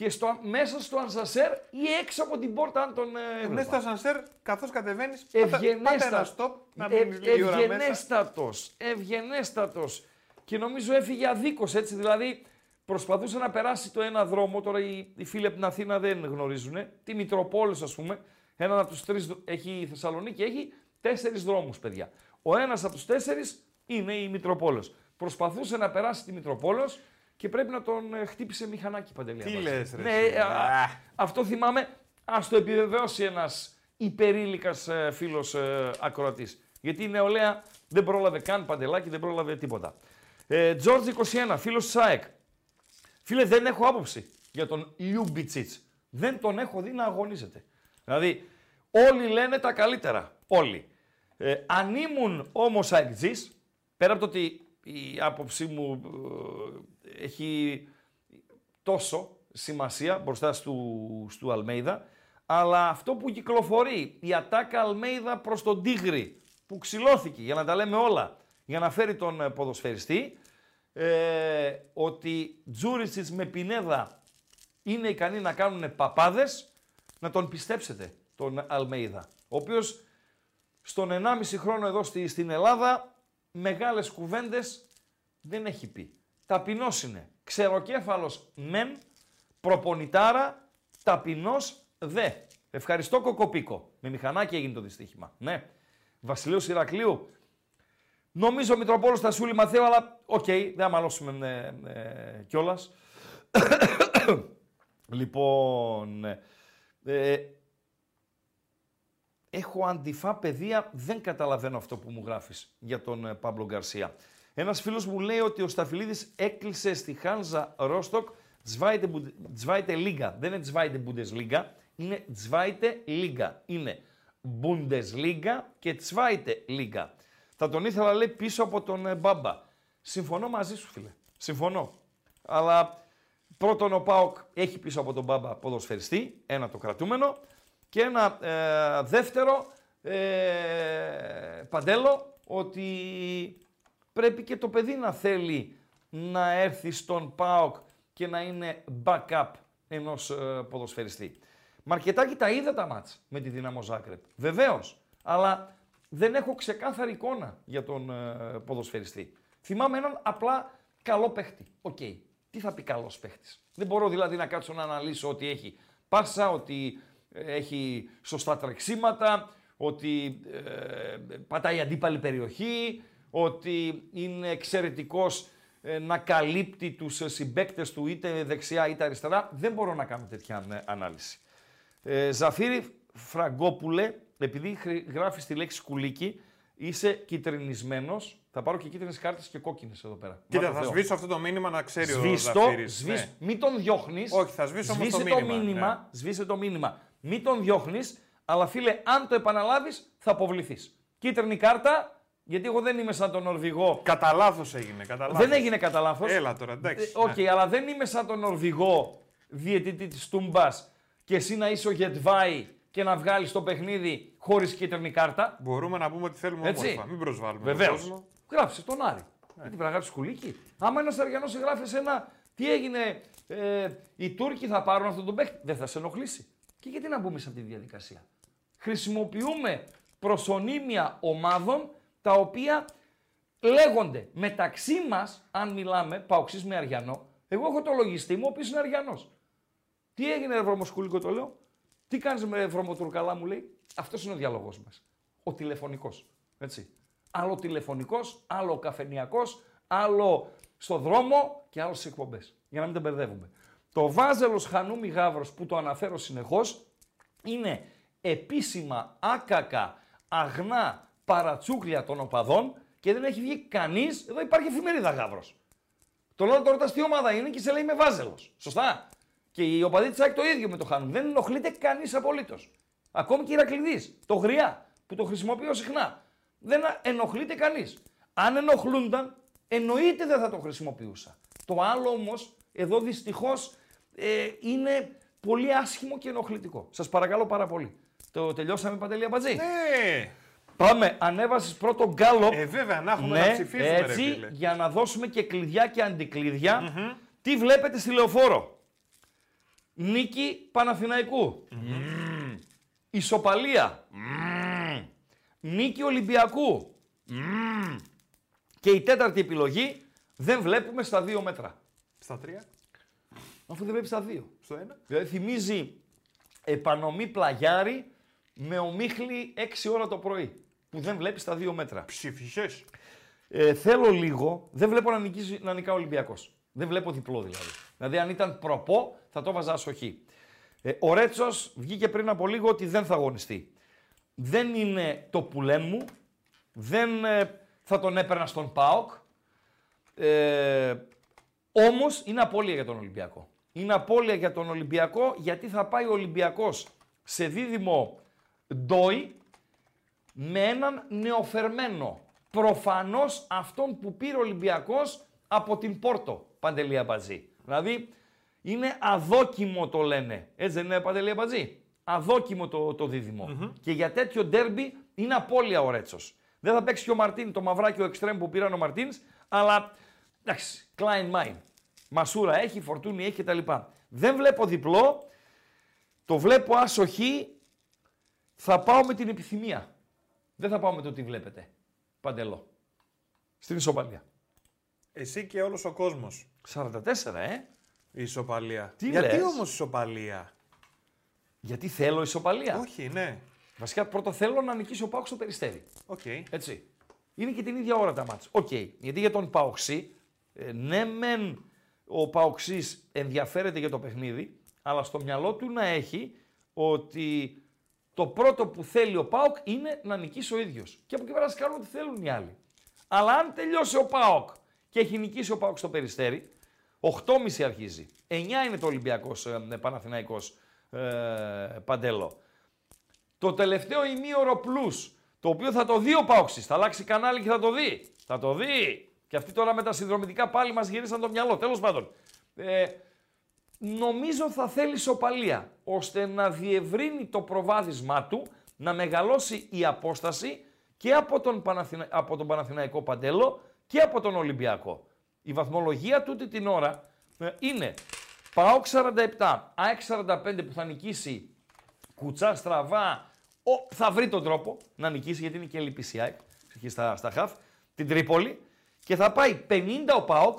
και στο, μέσα στο ανσασέρ ή έξω από την πόρτα αν τον ε, Μέσα στο έβλεπα. ασανσέρ, καθώς κατεβαίνεις, πάτε ένα Ευγενέστατος. stop να Ε, μείνει λίγη ώρα μέσα. Ευγενέστατος. Ευγενέστατος. Και νομίζω έφυγε αδίκως έτσι, δηλαδή προσπαθούσε να περάσει το ένα δρόμο, τώρα οι, οι φίλοι από την Αθήνα δεν γνωρίζουν, τη Μητροπόλεως ας πούμε, έναν από τους τρεις, δρ- έχει η Θεσσαλονίκη, έχει τέσσερις δρόμους παιδιά. Ο ένας από τους τέσσερις είναι η Μητροπόλεως. Προσπαθούσε να περάσει τη Μητροπόλεως και πρέπει να τον ε, χτύπησε μηχανάκι παντελή. Τι Αμπάτζη. λες, ρε, Ναι, εσύ. ε, α, Α. αυτό θυμάμαι, ας το επιβεβαιώσει ένας υπερήλικας ε, φίλος ε, ακροατής. Γιατί η νεολαία δεν πρόλαβε καν παντελάκι, δεν πρόλαβε τίποτα. Ε, George 21, φίλος της ΑΕΚ. Φίλε, δεν έχω άποψη για τον Λιούμπιτσιτς. Δεν τον έχω δει να αγωνίζεται. Δηλαδή, όλοι λένε τα καλύτερα. Όλοι. Ε, αν ήμουν όμως αεκτζής, πέρα από το ότι η άποψή μου ε, έχει τόσο σημασία μπροστά στου, στου Αλμέιδα, αλλά αυτό που κυκλοφορεί, η ατάκα Αλμέιδα προς τον Τίγρη, που ξυλώθηκε, για να τα λέμε όλα, για να φέρει τον ε, ποδοσφαιριστή, ε, ότι Τζούρισιτς με Πινέδα είναι ικανοί να κάνουν παπάδες, να τον πιστέψετε, τον Αλμέιδα, ο οποίος στον 1,5 χρόνο εδώ στη, στην Ελλάδα μεγάλες κουβέντες δεν έχει πει. Ταπεινός είναι. Ξεροκέφαλος μεν, προπονητάρα, ταπεινός δε. Ευχαριστώ Κοκοπίκο. Με μηχανάκι έγινε το δυστύχημα. Ναι. Βασιλέως Ηρακλείου. Νομίζω Μητροπόλεως θα σούλη Μαθαίο, αλλά οκ, δεν θα μαλώσουμε ε, ε, κιόλας. (coughs) λοιπόν, ε, έχω αντιφά παιδεία, δεν καταλαβαίνω αυτό που μου γράφεις για τον ε, Παύλο Γκαρσία. Ένας φίλος μου λέει ότι ο Σταφυλίδης έκλεισε στη Χάνζα Ρόστοκ Zweite Bund- Zweite Liga. Δεν είναι Zweite Bundesliga, είναι Zweite Liga. Είναι Bundesliga και Zweite Liga. Θα τον ήθελα λέει πίσω από τον ε, Μπάμπα. Συμφωνώ μαζί σου φίλε. Συμφωνώ. Αλλά πρώτον ο Πάοκ έχει πίσω από τον Μπάμπα ποδοσφαιριστή, ένα το κρατούμενο. Και ένα ε, δεύτερο, ε, Παντέλο, ότι πρέπει και το παιδί να θέλει να έρθει στον ΠΑΟΚ και να είναι backup ενός ε, ποδοσφαιριστή. Μαρκετάκι τα είδα τα μάτς με τη Δύναμο Ζάκρεπ. Βεβαίως. Αλλά δεν έχω ξεκάθαρη εικόνα για τον ε, ποδοσφαιριστή. Θυμάμαι έναν απλά καλό παίχτη. Οκ. Τι θα πει καλός παίχτης; Δεν μπορώ δηλαδή να κάτσω να αναλύσω ότι έχει πάσα, ότι ε, έχει σωστά τρεξίματα, ότι ε, πατάει αντίπαλη περιοχή, ότι είναι εξαιρετικός ε, να καλύπτει τους συμπαίκτες του είτε δεξιά είτε αριστερά. Δεν μπορώ να κάνω τέτοια ε, ανάλυση. Ε, Ζαφύρι Φραγκόπουλε, επειδή γράφεις τη λέξη κουλίκι, είσαι κιτρινισμένος. Θα πάρω και κίτρινες κάρτες και κόκκινες εδώ πέρα. Κοίτα, θα σβήσω αυτό το μήνυμα να ξέρει σβήστο, ο Ζαφύρης. Σβήσ, Ναι. Μην τον διώχνεις. Όχι, θα σβήσω όμως το μήνυμα, ναι. Σβήσε το μήνυμα. Μην τον διώχνεις, αλλά φίλε, αν το επαναλάβεις, θα αποβληθείς. Κίτρινη κάρτα, γιατί εγώ δεν είμαι σαν τον Νορβηγό. Κατά λάθος έγινε. Κατά λάθος. Δεν έγινε κατά λάθος. Έλα τώρα, εντάξει. Ε, Οκ, αλλά δεν είμαι σαν τον Νορβηγό διαιτητή της Τούμπας και εσύ να είσαι ο Γετβάη και να βγάλεις το παιχνίδι χωρίς κίτρινη κάρτα. Μπορούμε να πούμε ότι θέλουμε Έτσι. όμορφα. Μην προσβάλλουμε. τον Βεβαίως. κόσμο. Γράψε τον Άρη. Γιατί πρέπει να γράψεις κουλίκι. Άμα ένας Αριανός γράφει ένα. Τι έγινε, ε, οι Τούρκοι θα πάρουν αυτόν τον παίχτη. Δεν θα σε ενοχλήσει. Και γιατί να μπούμε σε αυτή τη διαδικασία. Χρησιμοποιούμε προσωνύμια ομάδων τα οποία λέγονται μεταξύ μας, αν μιλάμε, παοξή με Αριανό, εγώ έχω το λογιστή μου, ο οποίος είναι Αριανός. Τι έγινε, ρε βρωμοσκουλίκο, το λέω; Τι κάνεις με βρωμοτουρκαλά, μου λέει; Αυτός είναι ο διάλογο μας. Ο τηλεφωνικός. Έτσι. Άλλο τηλεφωνικός, άλλο καφενιακός, άλλο στο δρόμο και άλλο στις εκπομπές. Για να μην τα μπερδεύουμε. Το βάζελος Χανούμι Γάβρο που το αναφέρω συνεχώς είναι επίσημα άκακα αγνά παρατσούκλια των οπαδών και δεν έχει βγει κανείς. Εδώ υπάρχει εφημερίδα Γάβρο. Το λέω τώρα τι ομάδα είναι και σε λέει είμαι βάζελος. Σωστά. Και οι οπαδοί της ΑΕΚ το ίδιο με το χάνουν. Δεν ενοχλείται κανείς απολύτως. Ακόμη και η Ηρακλειδή, το γριά που το χρησιμοποιώ συχνά. Δεν ενοχλείται κανείς. Αν ενοχλούνταν, εννοείται δεν θα το χρησιμοποιούσα. Το άλλο όμως, εδώ δυστυχώς ε, είναι πολύ άσχημο και ενοχλητικό. Σας παρακαλώ πάρα πολύ. Το τελειώσαμε, Παντελή Αμπατζή; Ναι. Πάμε, ανέβασες πρώτο γκάλο. Ε, βέβαια, να έχουμε ναι, να ψηφίσουμε, ρε έτσι, φίλε. για να δώσουμε και κλειδιά και αντικλειδια Τι βλέπετε στη λεωφόρο; Νίκη Παναθηναϊκού. Μμμ. Ισοπαλία. Μμμ. Νίκη Ολυμπιακού. Μμμ. Και η τέταρτη επιλογή δεν βλέπουμε στα δύο μέτρα. Στα τρία, Αφού δεν βλέπεις στα δύο. στο ένα. Δηλαδή θυμίζει επανομή πλαγιάρι με ομίχλη 6 ώρα το πρωί. Που δεν βλέπεις στα δύο μέτρα. Ψήφισε. Ε, θέλω λίγο, δεν βλέπω να, νικήσει, να νικά ο Ολυμπιακός. Δεν βλέπω διπλό δηλαδή. Δηλαδή, αν ήταν προπό, θα το βάζα ασοχή. Ε, ο Ρέτσος βγήκε πριν από λίγο ότι δεν θα αγωνιστεί. Δεν είναι το πουλέ μου. Δεν ε, θα τον έπαιρνα στον ΠΑΟΚ. Ε, Όμως είναι απώλεια για τον Ολυμπιακό. Είναι απώλεια για τον Ολυμπιακό γιατί θα πάει ο Ολυμπιακός σε δίδυμο ντόι με έναν νεοφερμένο. Προφανώς αυτόν που πήρε ο Ολυμπιακός από την Πόρτο, Παντελή Αμπατζή. Δηλαδή είναι αδόκιμο το λένε. Έτσι δεν είναι Παντελή Αμπατζή. Αδόκιμο το, το διδυμο Και για τέτοιο ντέρμπι είναι απώλεια ο Ρέτσος. Δεν θα παίξει και ο Μαρτίν, το μαυράκι ο εξτρέμ που πήραν ο Μαρτίνς, αλλά εντάξει, Klein Mine. Μασούρα έχει, φορτούνι έχει κτλ. Δεν βλέπω διπλό, το βλέπω άσο, όχι, θα πάω με την επιθυμία. Δεν θα πάω με το τι βλέπετε. Παντελό. Στην ισοπαλία. Εσύ και όλος ο κόσμος. 44, ε. Η ισοπαλία. Τι Γιατί λες; όμως ισοπαλία; Γιατί θέλω ισοπαλία. Όχι, ναι. Βασικά πρώτα θέλω να νικήσει ο ΠΑΟΚ στο περιστέρι. Οκ. Έτσι. Είναι και την ίδια ώρα τα μάτς. Οκ. Γιατί για τον ΠΑΟΚτσή, ε, ναι μεν ο Παοξής ενδιαφέρεται για το παιχνίδι, αλλά στο μυαλό του να έχει ότι το πρώτο που θέλει ο Πάοκ είναι να νικήσει ο ίδιος. Και από εκεί πέρα ας κάνουν ό,τι θέλουν οι άλλοι. Αλλά αν τελειώσει ο Πάοκ και έχει νικήσει ο Πάοκ στο περιστέρι, 8.30 αρχίζει. 9 είναι το Ολυμπιακός ε, Παναθηναϊκός ε, Παντέλο. Το τελευταίο ημίωρο plus, το οποίο θα το δει ο Πάοξης, θα αλλάξει κανάλι και θα το δει. Θα το δει. Και αυτοί τώρα με τα συνδρομητικά πάλι μας γυρίσαν το μυαλό. Τέλος πάντων. Ε, νομίζω θα θέλει σοπαλία, ώστε να διευρύνει το προβάδισμά του, να μεγαλώσει η απόσταση και από τον, Παναθηνα... από τον Παναθηναϊκό Παντέλο και από τον Ολυμπιακό. Η βαθμολογία τούτη την ώρα ε, είναι ΠΑΟΚ 47, ΑΕΚ 45 που θα νικήσει κουτσά στραβά, ο, θα βρει τον τρόπο να νικήσει γιατί είναι και λυπής η ΑΕΚ στα, στα χαφ, την Τρίπολη και θα πάει 50 ο ΠΑΟΚ,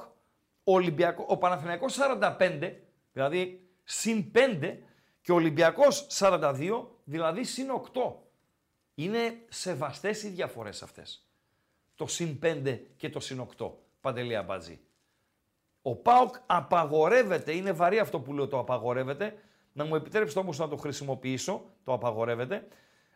ο, Ολυμπιακό, ο Παναθηναϊκός 45, δηλαδή συν 5 και ο Ολυμπιακός 42, δηλαδή συν 8. Είναι σεβαστές οι διαφορές αυτές. Το συν 5 και το συν 8. Παντελή Αμπατζή. Ο ΠΑΟΚ απαγορεύεται, είναι βαρύ αυτό που λέω το απαγορεύεται, να μου επιτρέψετε όμως να το χρησιμοποιήσω, το απαγορεύεται,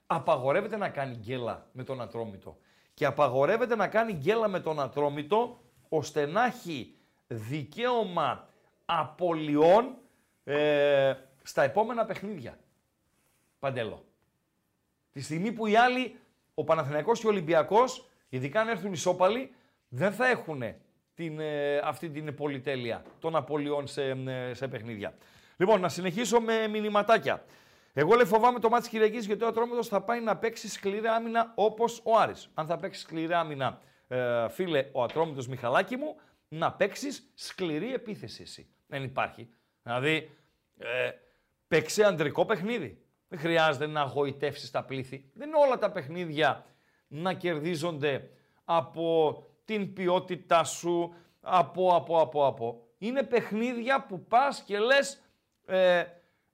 απαγορεύεται να κάνει γκέλα με τον Ατρόμητο. Και απαγορεύεται να κάνει γκέλα με τον Ατρόμητο, ώστε να έχει δικαίωμα απολειών ε, στα επόμενα παιχνίδια. Παντέλο. Τη στιγμή που οι άλλοι, ο Παναθηναϊκός και ο Ολυμπιακός, ειδικά αν έρθουν ισόπαλοι, δεν θα έχουν την, ε, αυτή την πολυτέλεια των απολειών σε, ε, σε παιχνίδια. Λοιπόν, να συνεχίσω με μηνυματάκια. Εγώ λέει φοβάμαι το μάτι Κυριακής γιατί ο Ατρόμητος θα πάει να παίξει σκληρή άμυνα όπως ο Άρης. Αν θα παίξει σκληρή άμυνα, ε, φίλε, ο Ατρόμητος Μιχαλάκη μου, να παίξεις σκληρή επίθεση εσύ. Δεν υπάρχει. Δηλαδή, ε, παίξει αντρικό παιχνίδι. Δεν χρειάζεται να αγωητεύσει τα πλήθη. Δεν είναι όλα τα παιχνίδια να κερδίζονται από την ποιότητά σου, από, από, από, από. Είναι παιχνίδια που πας και λες ε,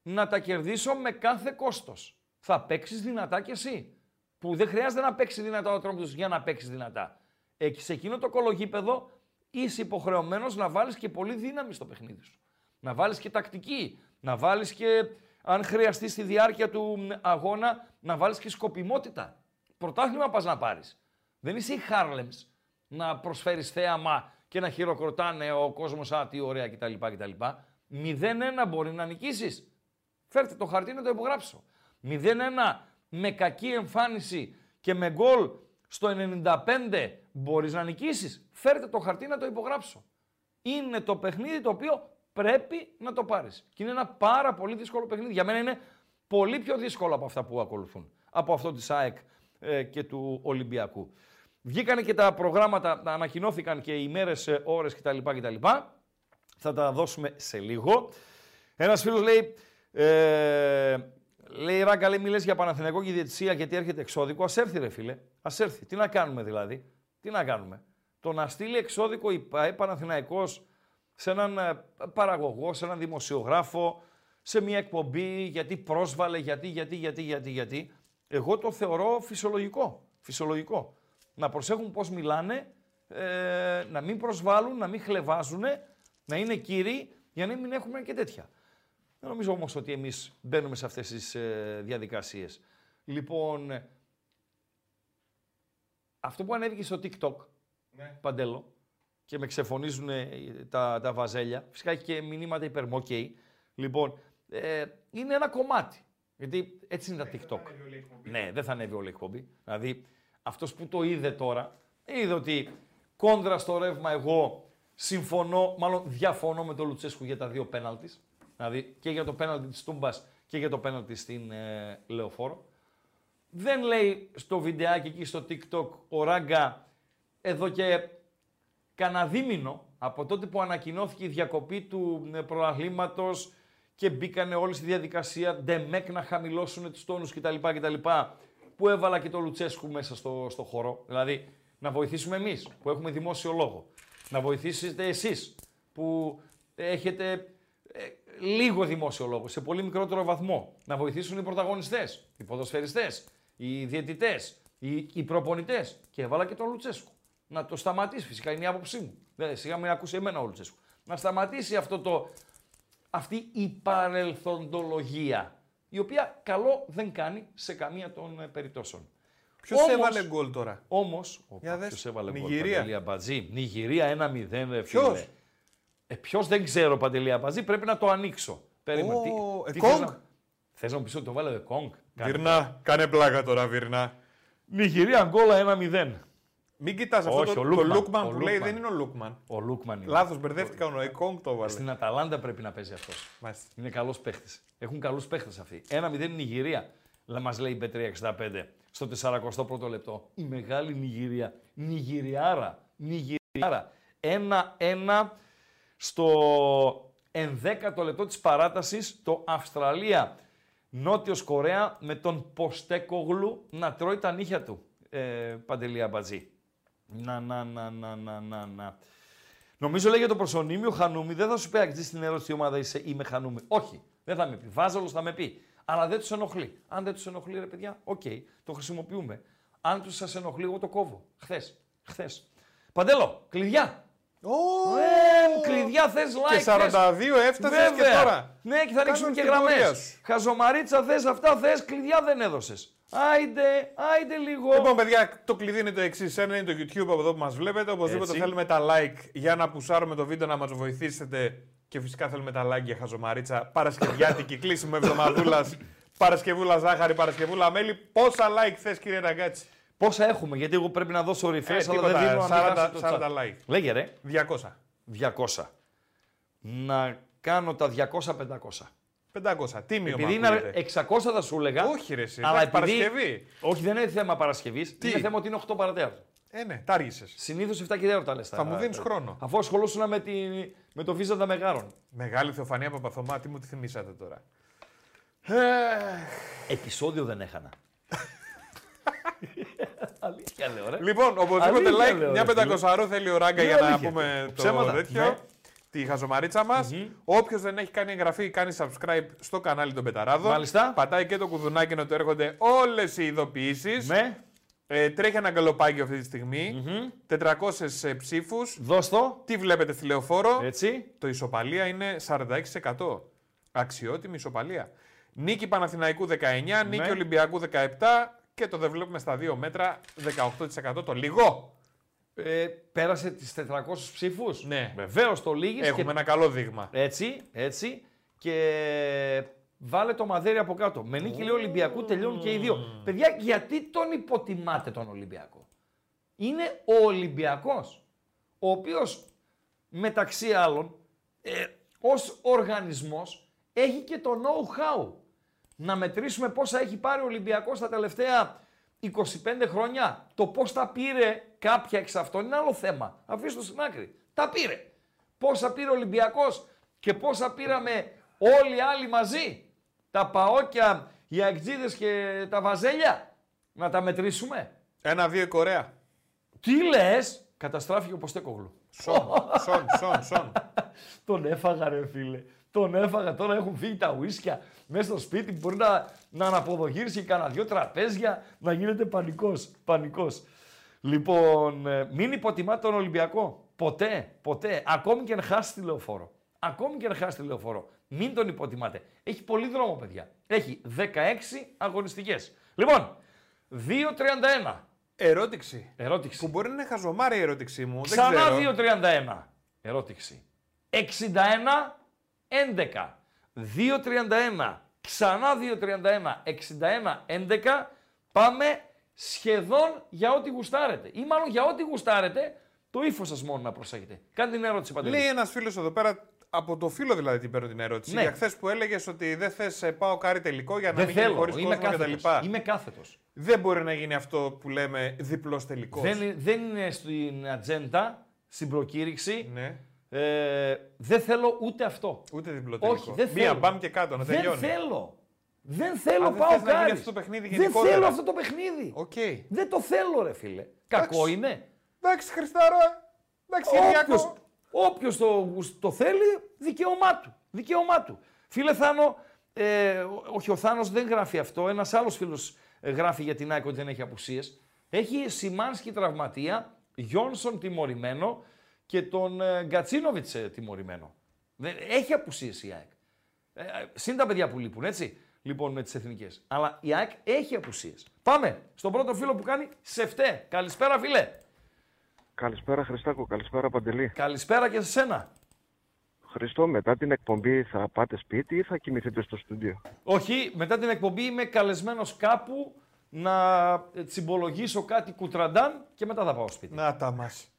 να τα κερδίσω με κάθε κόστος. Θα παίξεις δυνατά κι εσύ. Που δεν χρειάζεται να παίξει δυνατά ο τρόπος για να παίξεις δυνατά. Ε, σε εκείνο το κολογίπεδο είσαι υποχρεωμένος να βάλεις και πολύ δύναμη στο παιχνίδι σου. Να βάλεις και τακτική. Να βάλεις και, αν χρειαστεί στη διάρκεια του αγώνα, να βάλεις και σκοπιμότητα. Πρωτάθλημα πας να πάρεις. Δεν είσαι η Χάρλεμς να προσφέρεις θέαμα και να χειροκροτάνε ο κόσμος, Α, τι ωραία κτλ. κτλ. 0-1 μπορεί να νικήσεις. Φέρτε το χαρτί να το υπογράψω. 0-1 με κακή εμφάνιση και με γκολ στο 95 μπορείς να νικήσεις. Φέρτε το χαρτί να το υπογράψω. Είναι το παιχνίδι το οποίο πρέπει να το πάρεις. Και είναι ένα πάρα πολύ δύσκολο παιχνίδι. Για μένα είναι πολύ πιο δύσκολο από αυτά που ακολουθούν. Από αυτό της ΑΕΚ ε, και του Ολυμπιακού. Βγήκανε και τα προγράμματα, ανακοινώθηκαν και οι μέρες, ε, ώρες κτλ. κτλ. Θα τα δώσουμε σε λίγο. Ένας φίλος λέει, ε, λέει Ράγκα, λέει, μιλές για Παναθηναϊκό και διετησία γιατί έρχεται εξώδικο. Ας έρθει ρε φίλε, ας έρθει. Τι να κάνουμε δηλαδή, τι να κάνουμε; Το να στείλει εξώδικο η Παναθηναϊκός σε έναν ε, παραγωγό, σε έναν δημοσιογράφο, σε μια εκπομπή, γιατί πρόσβαλε, γιατί, γιατί, γιατί, γιατί, γιατί. Εγώ το θεωρώ φυσιολογικό. Φυσιολογικό. Να προσέχουν πώς μιλάνε, ε, να μην προσβάλλουν, να μην χλεβάζουν, να είναι κύριοι, για να μην έχουμε και τέτοια. Δεν νομίζω όμως ότι εμείς μπαίνουμε σε αυτές τις ε, διαδικασίες. Λοιπόν, αυτό που ανέβηκε στο TikTok, ναι. Παντέλο, και με ξεφωνίζουν ε, τα, τα βαζέλια, φυσικά έχει και μηνύματα υπερμοκέι, λοιπόν, ε, είναι ένα κομμάτι. Γιατί έτσι είναι τα TikTok. ναι, δεν θα ανέβει όλη η εκπομπή. Δηλαδή, αυτός που το είδε τώρα, είδε ότι κόντρα στο ρεύμα εγώ συμφωνώ, μάλλον διαφωνώ με τον Λουτσέσκου για τα δύο πέναλτις. Δηλαδή και για το πέναλτι της Τούμπας και για το πέναλτι στην ε, Λεωφόρο. Δεν λέει στο βιντεάκι εκεί στο TikTok ο Ράγκα εδώ και κανένα δίμηνο από τότε που ανακοινώθηκε η διακοπή του ε, προαθλήματος και μπήκανε όλοι στη διαδικασία ντεμέκ να χαμηλώσουν τους τόνους κτλ. κτλ που έβαλα και το Λουτσέσκου μέσα στο, στο χώρο. Δηλαδή να βοηθήσουμε εμείς που έχουμε δημόσιο λόγο. Να βοηθήσετε εσείς που έχετε ε, λίγο δημόσιο λόγο, σε πολύ μικρότερο βαθμό. Να βοηθήσουν οι πρωταγωνιστές, οι ποδοσφαιριστές, οι διαιτητές, οι, οι προπονητές. Και έβαλα και τον Λουτσέσκου. Να το σταματήσει, φυσικά είναι η άποψή μου. Δεν, σιγά μην ακούσει εμένα ο Λουτσέσκου. Να σταματήσει αυτό το, αυτή η παρελθοντολογία, η οποία καλό δεν κάνει σε καμία των ε, περιπτώσεων. Ποιος έβαλε γκολ τώρα; Όμω. Ποιος έβαλε γκολ. Νιγηρία. Μπατζή. Νιγηρία 1-0. Ποιος; Ε, Ποιος δεν ξέρω, Παντελή Αμπαζή, πρέπει να το ανοίξω. Περίμενε. Oh, τι, ε, τι να... Θες να μου πεις ότι το βάλε ο Εκόνγκ. Βυρνά, κάνε πλάκα τώρα, Βυρνά. Νιγηρία, Αγκόλα 1-0. Μην κοιτάς αυτό Όχι, το, ο το Λούκμαν. Λούκμαν Ο που λέει Λούκμαν. δεν είναι ο Λούκμαν. Ο Λούκμαν είναι. Λάθος, μπερδεύτηκα. Ο Εκόνγκ το βάλε. Στην Αταλάντα πρέπει να παίζει αυτός. Μάλιστα. Είναι καλός παίχτης. Έχουν καλούς παίχτες αυτοί. 1-0 Νιγηρία. Μας λέει η Πετρία 65 στο 41ο λεπτό. Η μεγάλη Νιγηρία. Νιγηριάρα. Νιγηριάρα. 1-1 στο 11ο λεπτό της παράτασης το Αυστραλία. Νότιος Κορέα με τον Ποστέκογλου να τρώει τα νύχια του. Ε, Παντελία Μπατζή. Να, να, να, να, να, να, να. Νομίζω λέει για το προσωνύμιο Χανούμι, δεν θα σου πει αξίζει στην ερώτηση τι ομάδα είσαι ή με Χανούμι. Όχι, δεν θα με πει. Βάζελος θα με πει. Αλλά δεν τους ενοχλεί. Αν δεν τους ενοχλεί, ρε παιδιά, οκ, το χρησιμοποιούμε. Αν τους σας ενοχλεί, εγώ το κόβω. Χθες. Χθες. Παντέλο, κλειδιά. Ε, κλειδιά θες like. Και 42 έφτασες και Βέβαια. τώρα. Ναι, και θα ανοίξουμε Κάνε και την πορεία γραμμές. σου. Χαζομαρίτσα θες, αυτά θες, κλειδιά δεν έδωσες. Άιντε, άιντε λίγο. Λοιπόν, παιδιά, το κλειδί είναι το εξής. Ένα είναι το YouTube από εδώ που μας βλέπετε. Οπωσδήποτε Έτσι. θέλουμε τα like για να πουσάρουμε το βίντεο να μας βοηθήσετε. Και φυσικά θέλουμε τα like για χαζομαρίτσα. Παρασκευιάτικη κλείσιμο εβδομαδούλας. Παρασκευούλα ζάχαρη, Παρασκευούλα μέλι. Πόσα like θες, κύριε Ραγκάτση; Πόσα έχουμε, γιατί εγώ πρέπει να δώσω refresh, Ε, αλλά δεν τίποτα, δίνω αν 40 μην χάσει το 40 chat. like. Λέγε ρε, 200. 200. Να κάνω τα 200-500. 500. Τίμιο Επειδή μ' είναι ακούγεται. 600 θα σου έλεγα. Όχι, ρε, εσύ. αλλά εντάξει, επειδή... Παρασκευή. Όχι, δεν είναι θέμα Παρασκευής. Τι; Είναι θέμα ότι είναι 8 παρατέταρτο. Ε, ναι, τα άργησες. Συνήθως 7 και 4 τα λες. Θα μου δίνεις χρόνο. Αφού ασχολούσουν με, τη... με το βίζα των μεγάρων. Μεγάλη Θεοφανία Παπαθωμά, τι μου τη θυμήσατε τώρα. Επισόδιο δεν έχανα. (laughs) Αλήθεια λέω, ρε. Λοιπόν, οπωσδήποτε Αλήθεια like, λέω, μια ρε φίλε. πεντακοσαρό θέλει ο Ράγκα Ναι, για να αλήθεια. πούμε το Ψέματα, τέτοιο. ναι. Τη χαζομαρίτσα μας. Όποιος δεν έχει κάνει εγγραφή, κάνει subscribe στο κανάλι των Πεταράδων. Μάλιστα. Πατάει και το κουδουνάκι να του έρχονται όλες οι ειδοποιήσεις. Ναι, Ε, τρέχει ένα γκαλοπάκι αυτή τη στιγμη 400 ψήφους. δώσ' το. Τι βλέπετε στη λεωφόρο; Έτσι. Το ισοπαλία είναι 46%. Αξιότιμη ισοπαλία. Νίκη Παναθηναϊκού 19, νίκη Ναι. Ολυμπιακού 17 και το δεν βλέπουμε στα 2 μέτρα 18% το λίγο. Ε, πέρασε τις 400 ψήφους; Ναι. Βεβαίως το λύγεις. Έχουμε Και... ένα καλό δείγμα. Έτσι, έτσι. Και βάλε το μαδέρι από κάτω. Με νίκη λέει Ολυμπιακού τελειώνουν και οι δύο. Παιδιά, γιατί τον υποτιμάτε τον Ολυμπιακό; Είναι ο Ολυμπιακός, ο οποίος μεταξύ άλλων, ε, ως οργανισμός, έχει και το know-how. Να μετρήσουμε πόσα έχει πάρει ο Ολυμπιακός τα τελευταία 25 χρόνια. Το πώς τα πήρε κάποια εξ αυτών είναι άλλο θέμα. Αφήστε το στην άκρη. Τα πήρε. Πόσα πήρε ο Ολυμπιακός και πόσα πήραμε όλοι οι άλλοι μαζί. Τα παόκια, οι αεξίδες και τα βαζέλια. Να τα μετρήσουμε. Ένα-δύο η Κορέα. Τι λες, καταστράφηκε ο Ποστέκογλου. Σον, σον, σον, σον. (laughs) Τον έφαγα ρε φίλε. Τον έφαγα. Τώρα έχουν φύγει τα ουίσκια μέσα στο σπίτι. Μπορεί να, να αναποδογύρισει κανένα δυο τραπέζια. Να γίνεται πανικός. Πανικός. Λοιπόν, ε, μην υποτιμάτε τον Ολυμπιακό. Ποτέ, ποτέ. Ακόμη και αν χάσει τη λεωφόρο. Ακόμη και αν χάσει τη λεωφόρο. Μην τον υποτιμάτε. Έχει πολύ δρόμο, παιδιά. Έχει 16 αγωνιστικές. Λοιπόν, 2.31. Ερώτηση. Ερώτηση. Που μπορεί να είναι χαζομάρη η ερώτησή μου. δεν Ξανά ξέρω. 2.31. Ερώτηση. 61, 11. 2.31. Ξανά 2.31. 61, 11. Πάμε σχεδόν για ό,τι γουστάρετε. Ή μάλλον για ό,τι γουστάρετε, το ύφος σας μόνο να προσέχετε. Κάντε την ερώτηση, Παντελή. Λέει ένας φίλος εδώ πέρα, από το φίλο δηλαδή την παίρνω την ερώτηση. Ναι. Για χθες που έλεγες ότι δεν θες πάω κάρι τελικό για να Δεν μην γίνει θέλω. χωρίς Είμαι κόσμο κτλ. κάθετος. Είμαι κάθετος. Δεν μπορεί να γίνει αυτό που λέμε διπλός τελικός. Δεν, δεν είναι στην ατζέντα, στην προκήρυξη. Ναι. Ε, δεν θέλω ούτε αυτό. Ούτε διπλό τελικό. Όχι, δεν Μία θέλω. μπαμ και κάτω να δεν τελειώνει. θέλω. Δεν θέλω Α, δεν πάω θες να γίνει κάρις. αυτό το παιχνίδι Δεν γενικότερα. θέλω αυτό το παιχνίδι. Οκ. Δεν το θέλω, ρε φίλε. Κακό είναι. Εντάξει, Χριστάρο. Εντάξει, Κυριακό. Όποιος, όποιος το, γουσ- το θέλει, δικαίωμά του. Δικαίωμά του. Φίλε Θάνο, ε, ό- όχι ο Θάνος δεν γράφει αυτό, ένας άλλος φίλος ε, γράφει για την ΑΕΚ ότι δεν έχει απουσίες. Έχει Σιμάνσκι τραυματία, Γιόνσον τιμωρημένο και τον ε, Γκατσίνοβιτς ε, τιμωρημένο. Δεν, έχει απουσίες η ΑΕΚ. Ε, ε, συν τα παιδιά που λείπουν, έτσι, λοιπόν, με τις εθνικές. Αλλά η ΑΕΚ έχει απουσίες. Πάμε στον πρώτο φίλο που κάνει Σεφτέ. Καλησπέρα, φίλε. Καλησπέρα Χριστάκο, καλησπέρα Παντελή. Καλησπέρα και σε σένα. Χριστό, μετά την εκπομπή θα πάτε σπίτι ή θα κοιμηθείτε στο στούντιο; Όχι, μετά την εκπομπή είμαι καλεσμένος κάπου να τσιμπολογήσω κάτι κουτραντάν και μετά θα πάω σπίτι. Να τα μας.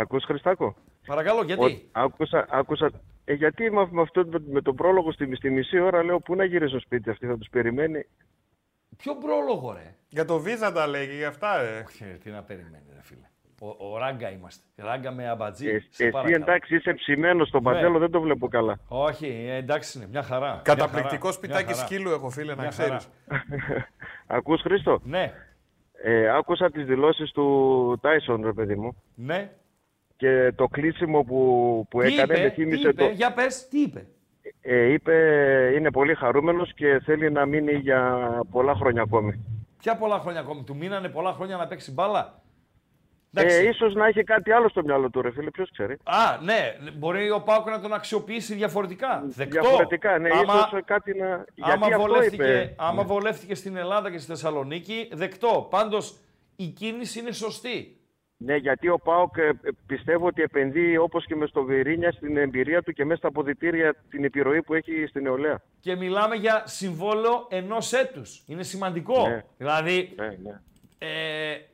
Ακούς Χριστάκο; Παρακαλώ, γιατί; Ο- άκουσα, άκουσα. Ε, γιατί με, με αυτό με, με τον πρόλογο στη, στη μισή ώρα λέω πού να γυρίσω σπίτι αυτή θα τους περιμένει. Ποιο πρόλογο, ρε; Για το βίζα τα λέει και για αυτά, ε. Όχι, ρε, τι να περιμένει, ρε φίλε. Ο, ο Ράγκα είμαστε. Ράγκα με αμπατζή. Ε, σε εσύ παρακαλώ. εντάξει είσαι ψημένος στον Ναι. παντέλο δεν το βλέπω καλά. Όχι, ε, εντάξει είναι, μια χαρά. Καταπληκτικό Μια σπιτάκι χαρά. σκύλου έχω, φίλε, να Μια ξέρεις. (laughs) Ακούς Χρήστο; Ναι, Ε, άκουσα τις δηλώσεις του Τάισον ρε παιδί μου ναι. Και το κλείσιμο που, που Τι έκανε είπε, με τι θύμισε είπε, το... για πες, τι είπε; Ε, είπε είναι πολύ χαρούμενος και θέλει να μείνει για πολλά χρόνια ακόμη. Ποια πολλά χρόνια ακόμη, του μείνανε πολλά χρόνια να παίξει μπάλα; Ε, Εντάξει. ίσως να έχει κάτι άλλο στο μυαλό του ρε φίλε, ποιος ξέρει. Α, ναι, μπορεί ο Πάουκ να τον αξιοποιήσει διαφορετικά. Δεκτό. Διαφορετικά, ναι, άμα, ίσως κάτι να... άμα, Γιατί αυτό βολεύτηκε, είπε. άμα βολεύτηκε στην Ελλάδα και στη Θεσσαλονίκη, δεκτό. Πάντως η κίνηση είναι σωστή. Ναι, γιατί ο Πάοκ ε, ε, πιστεύω ότι επενδύει όπως και με στο Βιρίνια στην εμπειρία του και μέσα στα αποδητήρια την επιρροή που έχει στην νεολαία. Και μιλάμε για συμβόλαιο ενός έτους. Είναι σημαντικό. Ναι. Δηλαδή, Ναι, ναι. ε,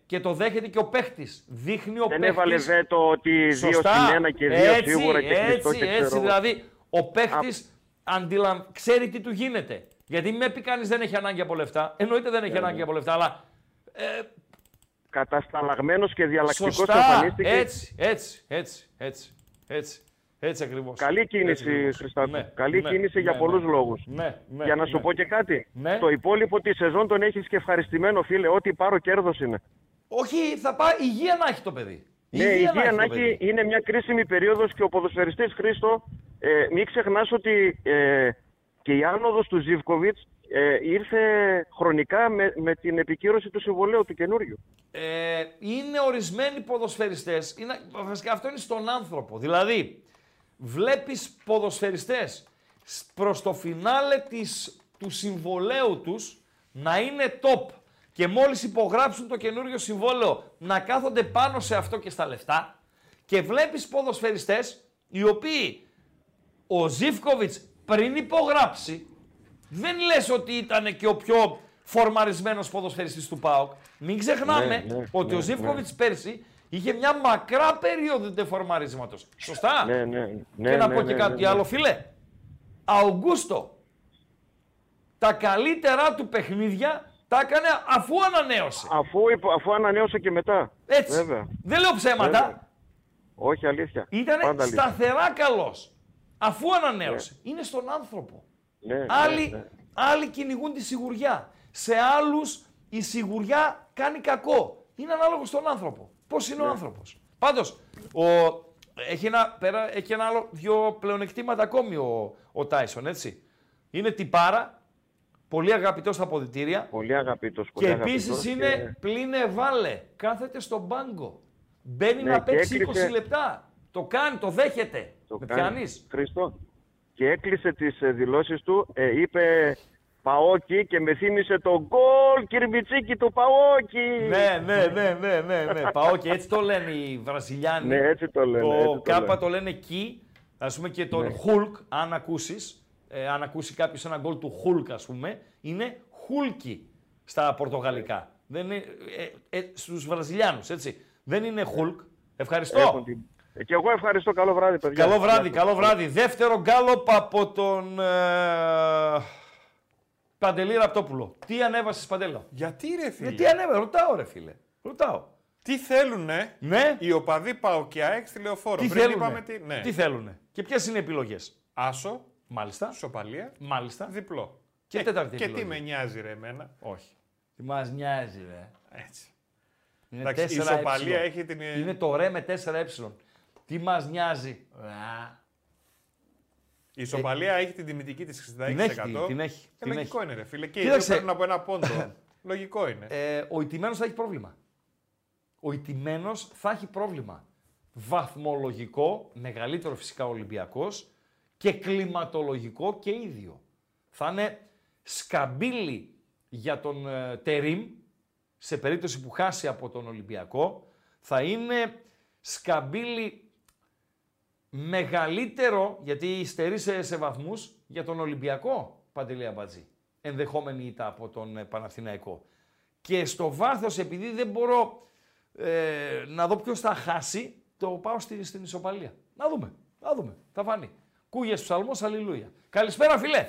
και το δέχεται και ο παίχτης. Δείχνει ο Δεν παίχτης... έβαλε βέτο ότι δύο Σωστά. συν ένα και δύο έτσι, σίγουρα και κλειστό έτσι, και έτσι, ξέρω. εγώ. δηλαδή ο παίχτης αντιλαμ... ξέρει τι του γίνεται. Γιατί με πει κανείς δεν έχει ανάγκη από λεφτά. Εννοείται δεν Ναι, έχει ανάγκη από λεφτά, αλλά ε, Κατασταλαγμένος και διαλλακτικός σωστά. εμφανίστηκε. Έτσι, έτσι, έτσι, έτσι, έτσι, έτσι ακριβώς. Καλή κίνηση, ακριβώς. Χριστάκο. Ναι, Καλή ναι, κίνηση ναι, για ναι. πολλούς λόγους. Ναι, ναι, για να σου ναι. πω και κάτι. Ναι. Το υπόλοιπο τη σεζόν τον έχεις και ευχαριστημένο, φίλε. Ό,τι πάρω κέρδος είναι. Όχι, θα πάει υγεία να έχει το παιδί. Ναι, η υγεία το να παιδί. έχει είναι μια κρίσιμη περίοδος και ο ποδοσφαιριστής Χρήστο, ε, μην ξεχνάς ότι ε, και η άνοδος του Ζιβκοβιτς ε, ήρθε χρονικά με, με την επικύρωση του συμβολέου του καινούριου. ε, είναι ορισμένοι ποδοσφαιριστές. Είναι, βασικά αυτό είναι στον άνθρωπο. Δηλαδή, βλέπεις ποδοσφαιριστές σ- προς το φινάλε της, του συμβολέου τους να είναι top και μόλις υπογράψουν το καινούριο συμβόλαιο να κάθονται πάνω σε αυτό και στα λεφτά και βλέπεις ποδοσφαιριστές οι οποίοι ο Ζίβκοβιτς πριν υπογράψει δεν λες ότι ήταν και ο πιο φορμαρισμένος ποδοσφαιριστής του ΠΑΟΚ. Μην ξεχνάμε Ναι, ναι, ότι ναι, ο Ζίβκοβιτς πέρσι είχε μια μακρά περίοδο τεφορμαρίσματος. Σωστά; Ναι, ναι, ναι, και να ναι, πω ναι, και ναι, κάτι ναι. άλλο, φίλε. Αουγκούστο. Τα καλύτερά του παιχνίδια τα έκανε αφού ανανέωσε. Αφού, υπο- αφού ανανέωσε και μετά. Έτσι. Βέβαια. Δεν λέω ψέματα. Βέβαια. Όχι αλήθεια. Ήταν Πάντα αλήθεια. σταθερά καλός. Αφού ανανέωσε. Είναι στον άνθρωπο. Ναι, ναι, Άλλοι, ναι. άλλοι κυνηγούν τη σιγουριά. Σε άλλους η σιγουριά κάνει κακό. Είναι ανάλογος στον άνθρωπο. Πώς Ναι. είναι ο άνθρωπος. Πάντως, ο, έχει, ένα, πέρα, έχει ένα άλλο δύο πλεονεκτήματα ακόμη ο, ο Τάισον, έτσι. Είναι τυπάρα, πολύ αγαπητός στα αποδητήρια Πολύ αγαπητός. Πολύ και αγαπητός επίσης και- είναι πλήνε βάλε. Κάθεται στον πάγκο. Μπαίνει Ναι, να και παίξει έκλεισε- 20 λεπτά. Το κάνει, το δέχεται. Το Με κάνει. πιάνεις; Χριστό. Και έκλεισε τις ε, δηλώσεις του, ε, είπε Παόκι και με θύμισε το γκολ κυρμιτσίκι του Παόκι. Ναι, ναι, ναι, ναι, ναι, ναι. Πάω και έτσι το λένε οι Βραζιλιάνοι. Ναι, έτσι το λένε, Το έτσι το Κάπα λένε. το λένε Κι, ας πούμε και τον Ναι. Hulk, αν ακούσεις, ε, αν ακούσει κάποιος ένα γκολ του Hulk, ας πούμε, είναι Hulky στα πορτογαλικά. Δεν είναι, ε, ε, στους Βραζιλιάνους, έτσι. Δεν είναι Hulk. Ευχαριστώ. Έχουν την- Ε, Και εγώ ευχαριστώ. Καλό βράδυ, παιδιά. Καλό βράδυ, Γεια σας. καλό βράδυ. Δεύτερο γκάλοπ από τον ε, Παντελή Ραπτόπουλο. Τι ανέβασες Παντέλο. Γιατί ρε φίλε; Ε, τι ανέβασε, ρωτάω ρε φίλε. Ρωτάω. Τι θέλουνε; Ναι. οι οπαδοί Παοκιάεξ στη λεωφόρο. Τι Πριν θέλουνε; είπαμε τι. Ναι. τι θέλουνε; Και ποιες είναι οι επιλογές; Άσο, Μάλιστα. σοπαλία, Μάλιστα. διπλό. Και Ε, τέταρτη Και επιλογή. τι με νοιάζει ρε εμένα; Όχι. Τι μας νοιάζει, ρε. Έτσι. Είναι Εντάξει, η 4 ισοπαλία ε. έχει την- Είναι το ρε με 4 ε. Τι μας νοιάζει; Α, Η ισοπαλία έχει την τιμητική της 60%. Την έχει, την έχει, Ε, την λογικό έχει. είναι ρε φίλε. Και οι Κοίταξε. δύο παίρνουν από ένα πόντο. (coughs) λογικό είναι. Ε, ο ιτημένος θα έχει πρόβλημα. Ο ιτημένος θα έχει πρόβλημα. Βαθμολογικό, μεγαλύτερο φυσικά ο Ολυμπιακός και κλιματολογικό και ίδιο. Θα είναι σκαμπίλι για τον ε, Τερίμ, σε περίπτωση που χάσει από τον Ολυμπιακό. Θα είναι σκαμπίλι μεγαλύτερο, γιατί υστερεί σε, σε βαθμούς, για τον Ολυμπιακό, Παντελή Αμπατζή. Ενδεχόμενη ήττα από τον ε, Παναθηναϊκό. Και στο βάθος, επειδή δεν μπορώ ε, να δω ποιος θα χάσει, το πάω στη, στην ισοπαλία. Να δούμε, να δούμε, θα φανεί. Κούγες ψαλμός, αλληλούια. Καλησπέρα φίλε.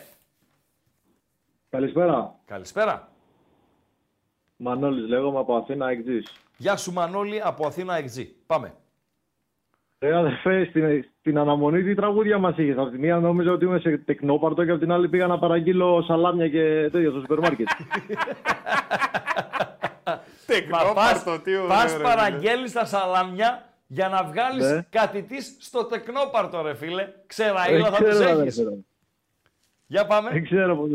Καλησπέρα. Καλησπέρα. Μανώλης λέγομαι από Αθήνα Εκτζής. Γεια σου Μανώλη από Αθήνα XG. Πάμε. Ρε αδερφέ, στην, στην αναμονή τι τραγούδια μας είχες; Από τη μία νόμιζα ότι είμαι σε τεκνόπαρτο και από την άλλη πήγα να παραγγείλω σαλάμια και τέτοια στο σούπερ μάρκετ. (laughs) Τεκνόπαρτο, τι ωραίο, πας ρε, παραγγέλνεις τα σαλάμια για να βγάλεις Ναι. κάτι της στο τεκνόπαρτο ρε φίλε. Ξέρα Δεν θα τους ξέρω, έχεις. αδερφέ. Για πάμε. Δεν ξέρω πώς.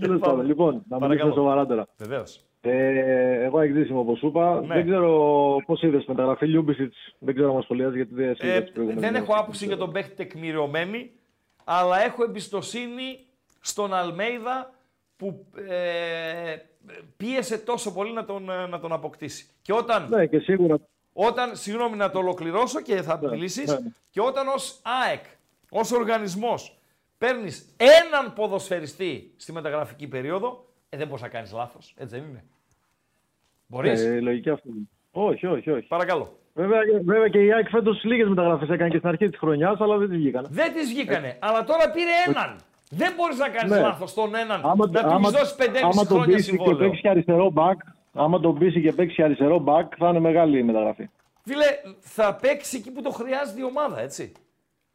Τέλος πάμε. πάντων, λοιπόν, να Παρακαλώ. μιλήσουμε σοβαρά Βεβαίως. Ε, εγώ Εκτζής είμαι όπως σου είπα. Ναι. Δεν ξέρω πώς είδες μεταγραφή Λιούμπισιτς. Δεν ξέρω αν μας σχολιάζει γιατί δεν Ε, είδα τις προηγούμενες δεν έχω μέρες. άποψη για τον παίχτη τεκμηριωμένη, αλλά έχω εμπιστοσύνη στον Αλμέιδα που ε, πίεσε τόσο πολύ να τον, ε, να τον αποκτήσει. Και όταν, Ναι, και σίγουρα όταν, συγγνώμη να το ολοκληρώσω και θα Ναι, μιλήσεις, ναι, ναι. και όταν ως ΑΕΚ, ως οργανισμός, παίρνεις έναν ποδοσφαιριστή στη μεταγραφική περίοδο, ε, δεν μπορείς να κάνεις λάθος, έτσι δεν είναι. Μπορείς; ε, λογική αυτή. είναι. Όχι, όχι, όχι. Παρακαλώ. Βέβαια, βέβαια και η ΑΕΚ φέτος λίγες μεταγραφές έκανε και στην αρχή της χρονιάς, αλλά δεν τις βγήκαν. Δεν τις βγήκανε, αλλά τώρα πήρε έναν. Δεν μπορείς να κάνεις Ναι. λάθος στον έναν, Άμα, να του άμα, έχεις δώσει 5,5 άμα τον χρόνια πείσει και συμβόλαιο. παίξει και αριστερό μπακ, άμα τον πείσει και παίξει και αριστερό μπακ, θα είναι μεγάλη η μεταγραφή. Φίλε, θα παίξει εκεί που το χρειάζεται η ομάδα, έτσι.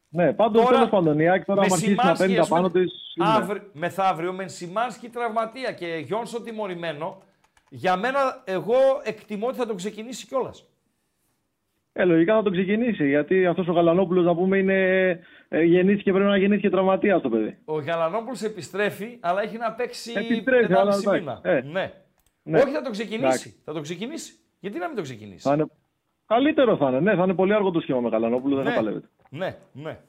Ναι, πάντως Τώρα, τέλος πάντων η ΑΕΚ τώρα με άμα αρχίσει να Σιμάνσκι, παίρνει τα ας πούμε, πάνω της... είναι. αύριο- μεθαύριο με Σιμάνσκι τραυματία και Γιόνσον τιμωρημένο, για μένα εγώ εκτιμώ ότι θα τον ξεκινήσει κιόλας. Ε, λογικά θα τον ξεκινήσει, γιατί αυτός ο Γαλανόπουλος να πούμε είναι ε, γεννήθηκε, πρέπει να γεννήθηκε τραυματίας το παιδί. Ο Γαλανόπουλος επιστρέφει, αλλά έχει να παίξει Επιστρέφει, 1,5 αλλά εντάξει. μήνα. Ε, ναι. ναι. Όχι, θα τον ξεκινήσει. Εντάξει. Θα τον ξεκινήσει. Γιατί να μην τον ξεκινήσει; Θα είναι... Καλύτερο θα είναι, ναι, θα είναι πολύ αργό το σχήμα με Γαλανόπουλο, δεν ναι. θα παλεύεται. ναι, ναι.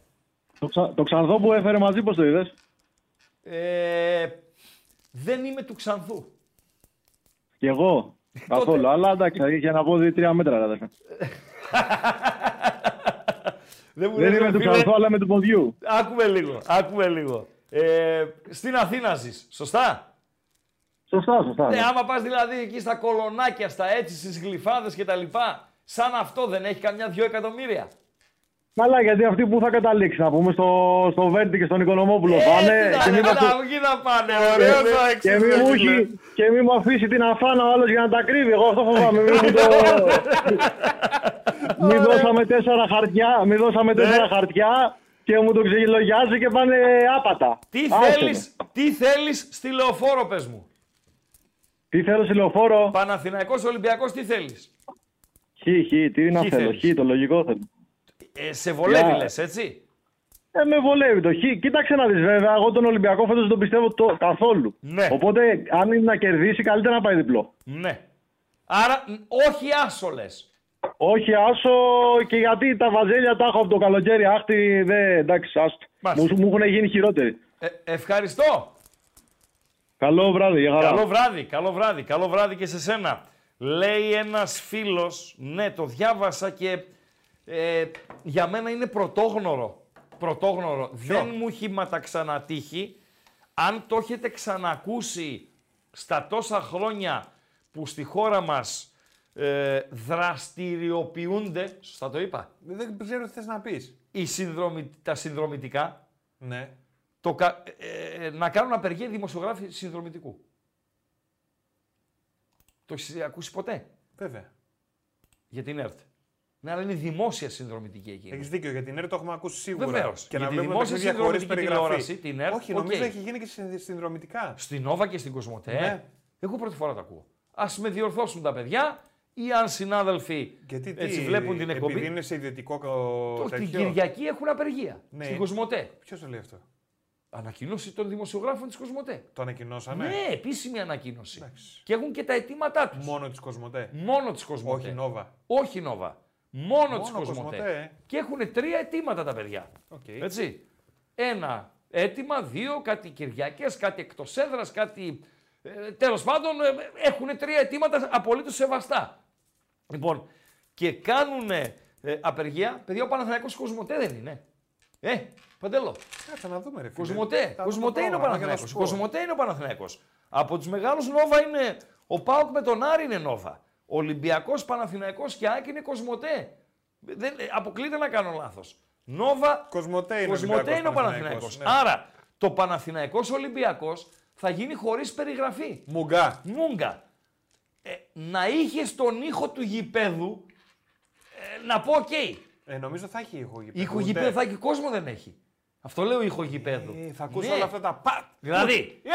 Το, ξα... το Ξανθό που έφερε μαζί, πώς το είδες; Ε, δεν είμαι του Ξανθού. Κι εγώ. Καθόλου. Αλλά εντάξει, είχε να πω τρία μέτρα, ρε, αδερφέ. (laughs) Δεν μου Δεν λες, είμαι ρε του φίλε, Ξανθού, αλλά με του ποδιού. Άκουμε λίγο, άκουμε λίγο. Ε, στην Αθήνα ζεις, σωστά; Σωστά, σωστά. Ναι, ναι. άμα πας δηλαδή εκεί στα κολονάκια, στα έτσι, στις γλυφάδες και τα λοιπά, σαν αυτό δεν έχει καμιά δυο εκατομμύρια. Καλά, γιατί αυτοί που θα καταλήξει, να πούμε, στο, στο Βέρντι και στον Οικονομόπουλο Ε, πάνε. τι και να μη είναι, μας- κοίτα, εκεί θα πάνε, ωραίος ο και έξυπνος, μη μου φίλε. έχει- και μη μου αφήσει την αφάνα ο άλλος για να τα κρύβει. Εγώ αυτό φοβάμαι. Μη, μου το... (laughs) μη δώσαμε τέσσερα χαρτιά, μη δώσαμε Ναι. τέσσερα χαρτιά και μου το ξεγελογιάζει και πάνε άπατα. Τι Άσε με. θέλεις, τι θέλεις στη λεωφόρο πες μου; Τι θέλω σε λεωφόρο; Παναθηναϊκός Ολυμπιακός τι θέλεις; Χ, χ, τι να Χ θέλω. θέλεις; Χ, το λογικό θέλω. Ε, σε βολεύει Για- λες, έτσι; Ε, με βολεύει το Χ. Κοίταξε να δεις βέβαια, εγώ τον Ολυμπιακό φέτος δεν τον πιστεύω το, καθόλου. Ναι. Οπότε αν είναι να κερδίσει, καλύτερα να πάει διπλό. Ναι. Άρα, μ, όχι άσο λες. Όχι, άσο και γιατί τα βαζέλια τα έχω από το καλοκαίρι. Άχτη, δε, εντάξει, άστο. Μάλιστα. Μου, μου έχουν γίνει χειρότεροι. Ε, ευχαριστώ. Καλό βράδυ, για χαρά. Καλό βράδυ, καλό βράδυ, καλό βράδυ και σε σένα. Λέει ένας φίλος, ναι το διάβασα και ε, για μένα είναι πρωτόγνωρο. Πρωτόγνωρο. Δεν μου έχει ματαξανατύχει. Αν το έχετε ξανακούσει στα τόσα χρόνια που στη χώρα μας ε, δραστηριοποιούνται, σωστά το είπα, Δεν ξέρω τι θες να πεις. οι συνδρομη, τα συνδρομητικά, Ναι. το, κα- ε, ε, να κάνουν απεργία δημοσιογράφοι συνδρομητικού. Το έχεις ακούσει ποτέ; Βέβαια. για την ΕΡΤ. Ναι, αλλά είναι δημόσια συνδρομητική εκείνη. Έχεις δίκιο για την ΕΡΤ το έχουμε ακούσει σίγουρα. Βεβαίως. Και Για να τη βλέπουμε δημόσια παιχνίδια χωρίς συνδρομητική περιγραφή. τηλεόραση, την ΕΡΤ, Όχι, οκ. νομίζω έχει γίνει και συνδυ- συνδρομητικά. Στην Νόβα και στην Κοσμοτέ. Ναι. Εγώ πρώτη φορά το ακούω. Α με διορθώσουν τα παιδιά ή αν συνάδελφοι Γιατί τι, έτσι βλέπουν την εκπομπή. Επειδή είναι σε ιδιωτικό Το, την τέτοιο; Κυριακή έχουν απεργία. Ναι. Στην Κοσμοτέ. Ποιος το λέει αυτό; Ανακοίνωση των δημοσιογράφων της Κοσμοτέ. Το ανακοινώσανε. Ναι, επίσημη ανακοίνωση. Εντάξει. Και έχουν και τα αιτήματά τους. Μόνο της Κοσμοτέ. Μόνο της Κοσμοτέ. Όχι Νόβα. Όχι Νόβα. Μόνο, τη Μόνο Κοσμοτέ. Κοσμοτέ, ε. Και έχουν τρία αιτήματα τα παιδιά. Οκ. Έτσι. Ένα αίτημα, δύο, κάτι Κυριακές, κάτι εκτός έδρας, κάτι. Ε, Τέλος πάντων, ε, έχουν τρία αιτήματα απολύτως σεβαστά. Λοιπόν, και κάνουν ε, απεργία. Παιδιά, ο Παναθηναϊκός Κοσμοτέ δεν είναι. Ε, Παντέλο. Κάτσε να δούμε, ρε φίλε. Κοσμοτέ. Θα δω το Κοσμοτέ είναι ο πρόγραμμα και θα Παναθηναϊκός. σου πω. Κοσμοτέ είναι ο Παναθηναϊκός. Από τους μεγάλους Νόβα είναι. Ο ΠΑΟΚ με τον Άρη είναι Νόβα. Ολυμπιακός, Παναθηναϊκός και ΑΕΚ είναι Κοσμοτέ. Δεν, ε, αποκλείται να κάνω λάθος. Νόβα. Κοσμοτέ είναι ο Κοσμοτέ Ολυμπιακός είναι ο Παναθηναϊκός, Παναθηναϊκός. ναι. Άρα το Παναθηναϊκός Ολυμπιακός θα γίνει χωρίς περιγραφή. Μουγκά. Μούγκα. Ε, να είχες τον ήχο του γηπέδου ε, να πω οκ. Ε, νομίζω θα έχει ήχο γηπέδου. Ήχο Ούτε. γηπέδου θα έχει κόσμο δεν έχει. Αυτό λέω ήχο γηπέδου. Ε, θα ακούσω Ναι. όλα αυτά τα πατ. Δηλαδή, Ε,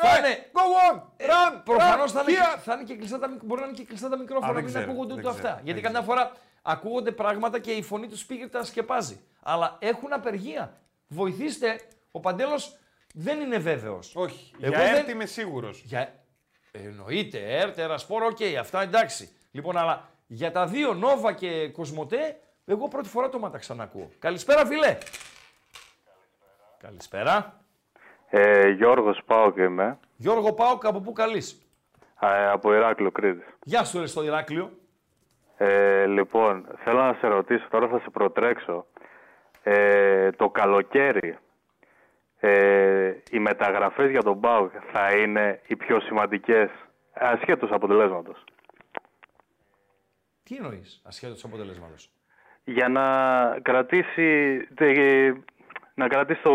θα ε, είναι- Go on! Run! Προφανώς run, θα, είναι here. και- θα είναι και κλειστά τα, μικ- μπορεί να είναι και κλειστά τα μικρόφωνα, Α, δεν μην ξέρω, ακούγονται δεν ούτε ξέρω, αυτά. δεν Γιατί ξέρω. καμιά φορά ακούγονται πράγματα και η φωνή του speaker τα σκεπάζει. Αλλά έχουν απεργία. Βοηθήστε, ο Παντέλος δεν είναι βέβαιος. Όχι, Εγώ για δεν- ΕΡΤ είμαι σίγουρος. Για... Εννοείται, ΕΡΤ, Ερασπόρ, οκ, αυτά εντάξει. Λοιπόν, αλλά για τα δύο, Νόβα και Κοσμοτέ, εγώ πρώτη φορά το ματαξανακούω. Καλησπέρα, φίλε. Καλησπέρα. Ε, Γιώργος ΠΑΟΚ είμαι, Γιώργο ΠΑΟΚ, από πού καλείς; ε, από Ηράκλειο Κρήτης. Γεια σου, ρες, στο Ηράκλειο. Ε, λοιπόν, θέλω να σε ρωτήσω, τώρα θα σε προτρέξω. Ε, το καλοκαίρι, ε, οι μεταγραφές για τον ΠΑΟΚ θα είναι οι πιο σημαντικές, ασχέτως αποτελέσματος. Τι εννοείς, ασχέτως του αποτελέσματος; Για να κρατήσει, τε- να κρατήσει το,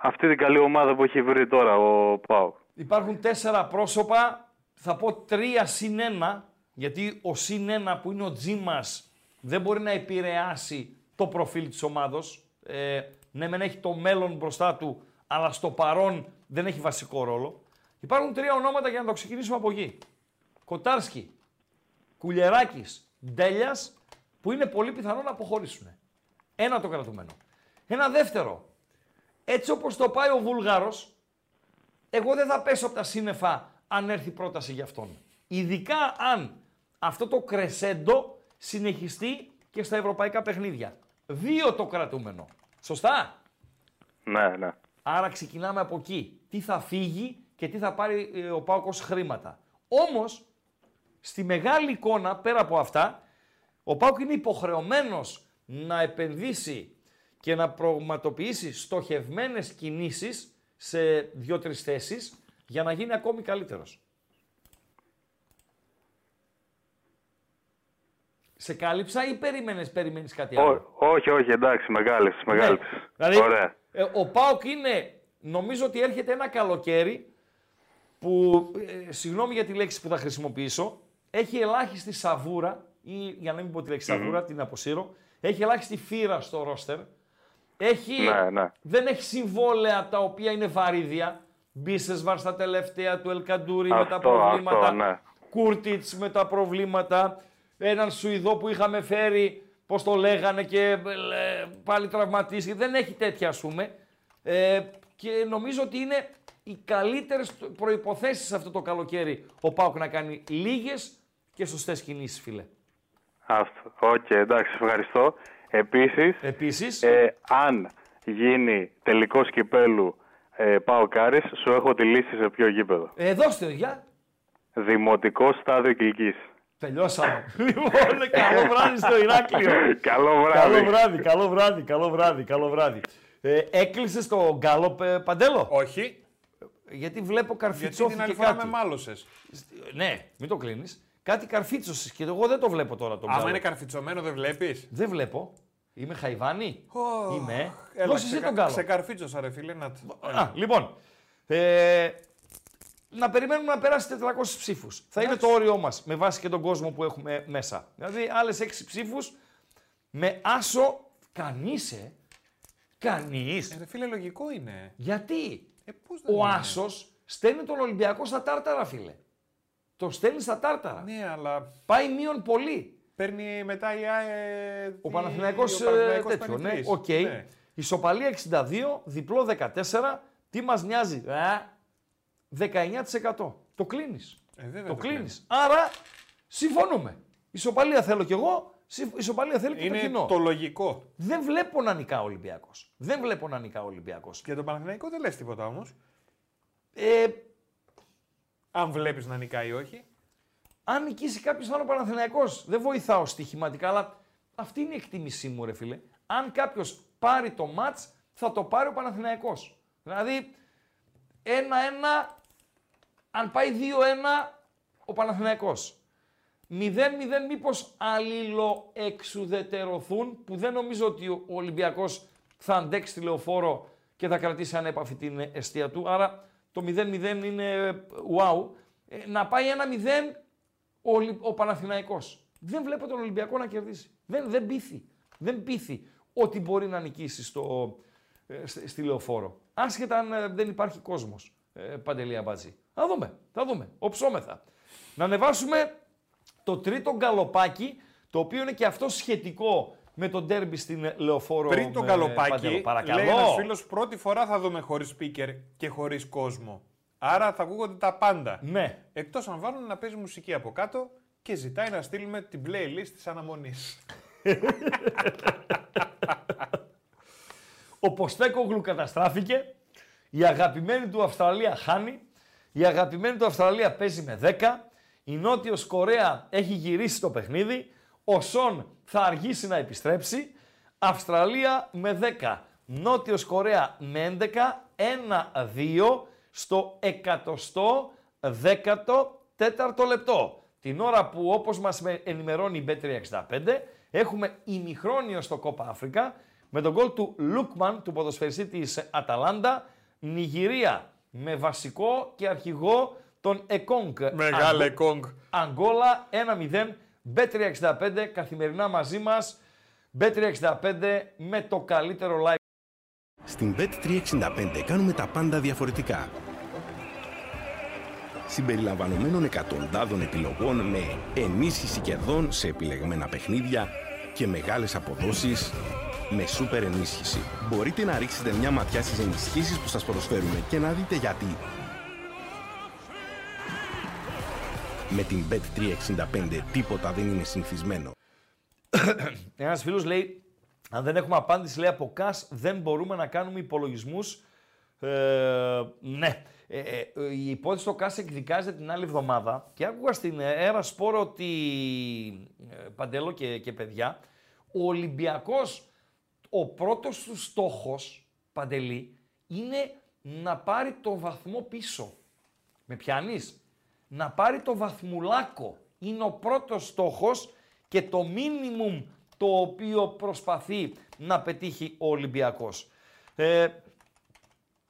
αυτή την καλή ομάδα που έχει βρει τώρα ο ΠΑΟΚ. Υπάρχουν τέσσερα πρόσωπα, θα πω τρία συν ένα, γιατί ο συν ένα που είναι ο Τζίμας δεν μπορεί να επηρεάσει το προφίλ της ομάδος. Ε, ναι, μεν έχει το μέλλον μπροστά του, αλλά στο παρόν δεν έχει βασικό ρόλο. Υπάρχουν τρία ονόματα για να το ξεκινήσουμε από εκεί. Κοτάρσκι, Κουλιεράκης, Ντέλιας, που είναι πολύ πιθανό να αποχωρήσουν. Ένα το κρατουμένο. Ένα δεύτερο. Έτσι όπως το πάει ο Βουλγάρος, εγώ δεν θα πέσω από τα σύννεφα αν έρθει πρόταση για αυτόν. Ειδικά αν αυτό το κρεσέντο συνεχιστεί και στα ευρωπαϊκά παιχνίδια. Δύο το κρατούμενο. Σωστά; Ναι, ναι. Άρα ξεκινάμε από εκεί. Τι θα φύγει και τι θα πάρει ε, ο Πάοκ ως χρήματα. Όμως, στη μεγάλη εικόνα, πέρα από αυτά, ο Πάοκ είναι υποχρεωμένος να επενδύσει και να πραγματοποιήσει στοχευμένες κινήσεις σε δύο-τρεις θέσεις για να γίνει ακόμη καλύτερος. Σε κάλυψα ή περίμενες, περίμενες κάτι άλλο; Ό, όχι, όχι, εντάξει, μεγάλης, μεγάλης. Ναι. Δηλαδή, Ωραία. ε, ο Πάοκ είναι, νομίζω ότι έρχεται ένα καλοκαίρι που, ε, συγγνώμη για τη λέξη που θα χρησιμοποιήσω, έχει ελάχιστη σαβούρα, ή για να μην πω τη λέξη σαβούρα, την αποσύρω, έχει ελάχιστη φύρα στο ρόστερ, έχει, Ναι, ναι. δεν έχει συμβόλαια τα οποία είναι βαρύδια, Μπίσεσβαρ στα τελευταία του Ελκαντούρη με τα Αυτό, προβλήματα, αυτό, ναι. Κούρτιτς με τα προβλήματα, έναν Σουηδό που είχαμε φέρει, πώς το λέγανε και ε, πάλι τραυματίσει. Δεν έχει τέτοια ας πούμε. Ε, και νομίζω ότι είναι οι καλύτερες προϋποθέσεις αυτό το καλοκαίρι ο ΠΑΟΚ να κάνει λίγες και σωστές κινήσεις φίλε. Αυτό. Οκ, εντάξει, ευχαριστώ. Επίσης, Επίσης, ε, αν γίνει τελικό κυπέλου ε, ΠΑΟΚ Άρης, σου έχω τη λύση σε ποιο γήπεδο. ε, δώστε για. Δημοτικό στάδιο Κιλκής. Τελειώσαμε. (laughs) λοιπόν, καλό βράδυ στο Ηράκλειο. (laughs) Καλό βράδυ. καλό βράδυ, καλό βράδυ, καλό βράδυ, καλό βράδυ. Ε, έκλεισε το γκάλοπ ε, Παντέλο; Όχι, Γιατί βλέπω γιατί καρφιτσόφι την άλλη και φορά κάτι. με μάλωσες. Ναι, μην το κλείνεις. Κάτι καρφίτσωσε και εγώ δεν το βλέπω τώρα το Άμα γκάλοπ. είναι καρφιτσωμένο δεν βλέπεις; Δεν βλέπω. Είμαι χαϊβάνι; Είμαι. Έλα, Δώσε εσύ ξεκα- τον γκάλοπ. Ξεκαρφίτσωσα ρε φίλε. Να... Α, λοιπόν. Ε, να περιμένουμε να περάσει 400 ψήφους. Θα είναι το όριό μας με βάση και τον κόσμο που έχουμε μέσα. Δηλαδή, άλλες 6 ψήφους με άσο. Κανείς, ε. Κανείς. Ε, ρε φίλε λογικό είναι. Γιατί; Ε, πώς δεν ο είναι; Άσος στέλνει τον Ολυμπιακό στα τάρταρα, φίλε. Το στέλνει στα τάρταρα. Ναι, αλλά Πάει μείον πολύ. Παίρνει μετά η ΑΕ... Ο η- Παναθηναϊκός ο ε, Παναθηναϊκός τέτοιο, παίρνει ναι. τρεις. Οκ. Ναι. Ισοπαλία 62, διπλό 14. Τι μας νοιάζει. Α, 19%. Το κλείνεις. Ε, βέβαια το το κλείνεις. Άρα, συμφωνούμε. Ισοπαλία θέλω κι εγώ, συμφ- ισοπαλία θέλει και το Είναι κοινό. το λογικό. Δεν βλέπω να νικά ο Ολυμπιακός. Δεν βλέπω να νικά ο Ολυμπιακός. Για τον Παναθηναϊκό δεν λες τίποτα όμως. Ε, Αν βλέπεις να νικάει ή όχι. Αν νικήσει κάποιος θα είναι ο Παναθηναϊκός. Δεν βοηθάω στοιχηματικά, αλλά αυτή είναι η εκτίμησή μου, ρε φίλε. Αν κάποιος πάρει το μάτς, θα το πάρει ο Παναθηναϊκός. Δηλαδή, 1-1, αν πάει 2-1, ο Παναθηναϊκός. 0-0 μήπως αλληλοεξουδετερωθούν, που δεν νομίζω ότι ο Ολυμπιακός θα αντέξει τη λεωφόρο και θα κρατήσει ανέπαφη την αιστεία του. Άρα το 0-0 είναι wow. Ε, να πάει 1-0 ο, Ολυ- ο Παναθηναϊκός. Δεν βλέπω τον Ολυμπιακό να κερδίσει. Δεν, δεν πείθει. Δεν πείθει ότι μπορεί να νικήσει στο, ε, στη, στη λεωφόρο. Άσχετα αν ε, δεν υπάρχει κόσμος. Ε, Παντελή Αμπάτζη. Θα δούμε. Θα δούμε. Οψόμεθα. Να ανεβάσουμε το τρίτο γκαλοπάκι, το οποίο είναι και αυτό σχετικό με τον ντέρμπι στην Λεωφόρο. Πριν τον με καλοπάκι, Παντέλο. Παρακαλώ. λέει ένας φίλος, πρώτη φορά θα δούμε χωρίς speaker και χωρίς κόσμο. Άρα θα ακούγονται τα πάντα. Ναι. Εκτός αν βάλουν να παίζει μουσική από κάτω και ζητάει να στείλουμε την playlist της αναμονής. (laughs) Ο Ποστέκογλου καταστράφηκε. Η αγαπημένη του Αυστραλία χάνει. Η αγαπημένη του Αυστραλία παίζει με 10. Η Νότιος Κορέα έχει γυρίσει το παιχνίδι. Ο Σον θα αργήσει να επιστρέψει. Αυστραλία με 10. Νότιος Κορέα με 11. 1-2 στο 114ο λεπτό. Την ώρα που όπως μας με- ενημερώνει η Bet365 έχουμε ημιχρόνιο στο Κόπα Αφρικα με τον γκολ του Λούκμαν του ποδοσφαιριστή της Αταλάντα Νιγηρία με βασικό και αρχηγό τον Εκόνγκ. Μεγάλε Αγκο- κόγκ. Αγγόλα 1-0. Bet365 καθημερινά μαζί μας. Bet365 με το καλύτερο live. Στην Bet365 κάνουμε τα πάντα διαφορετικά. Συμπεριλαμβανομένων εκατοντάδων επιλογών με ενίσχυση κερδών σε επιλεγμένα παιχνίδια και μεγάλες αποδόσεις με σούπερ ενίσχυση. Μπορείτε να ρίξετε μια ματιά στις ενισχύσεις που σας προσφέρουμε και να δείτε γιατί. Με την Bet365 τίποτα δεν είναι συνηθισμένο. Ένας φίλος λέει: Αν δεν έχουμε απάντηση, λέει από ΚΑΣ, δεν μπορούμε να κάνουμε υπολογισμούς. Ε, ναι. Ε, ε, η υπόθεση στο ΚΑΣ εκδικάζεται την άλλη εβδομάδα και άκουγα στην ΕΡΑ Σπόρο ότι. ε, Παντέλο και, και παιδιά, ο Ολυμπιακός, ο πρώτος του στόχος, Παντελή, είναι να πάρει το βαθμό πίσω. Με πιάνεις; Να πάρει το βαθμουλάκο. Είναι ο πρώτος στόχος και το μίνιμουμ το οποίο προσπαθεί να πετύχει ο Ολυμπιακός. Ε,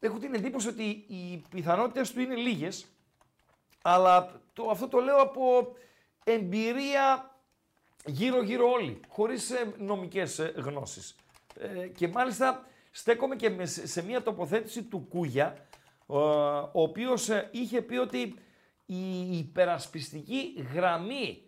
έχω την εντύπωση ότι οι πιθανότητες του είναι λίγες, αλλά το, αυτό το λέω από εμπειρία γύρω-γύρω όλοι, χωρίς ε, νομικές ε, γνώσεις. Ε, και μάλιστα στέκομαι και με- σε σε μια τοποθέτηση του Κούγια, ε, ο οποίος ε, είχε πει ότι η υπερασπιστική γραμμή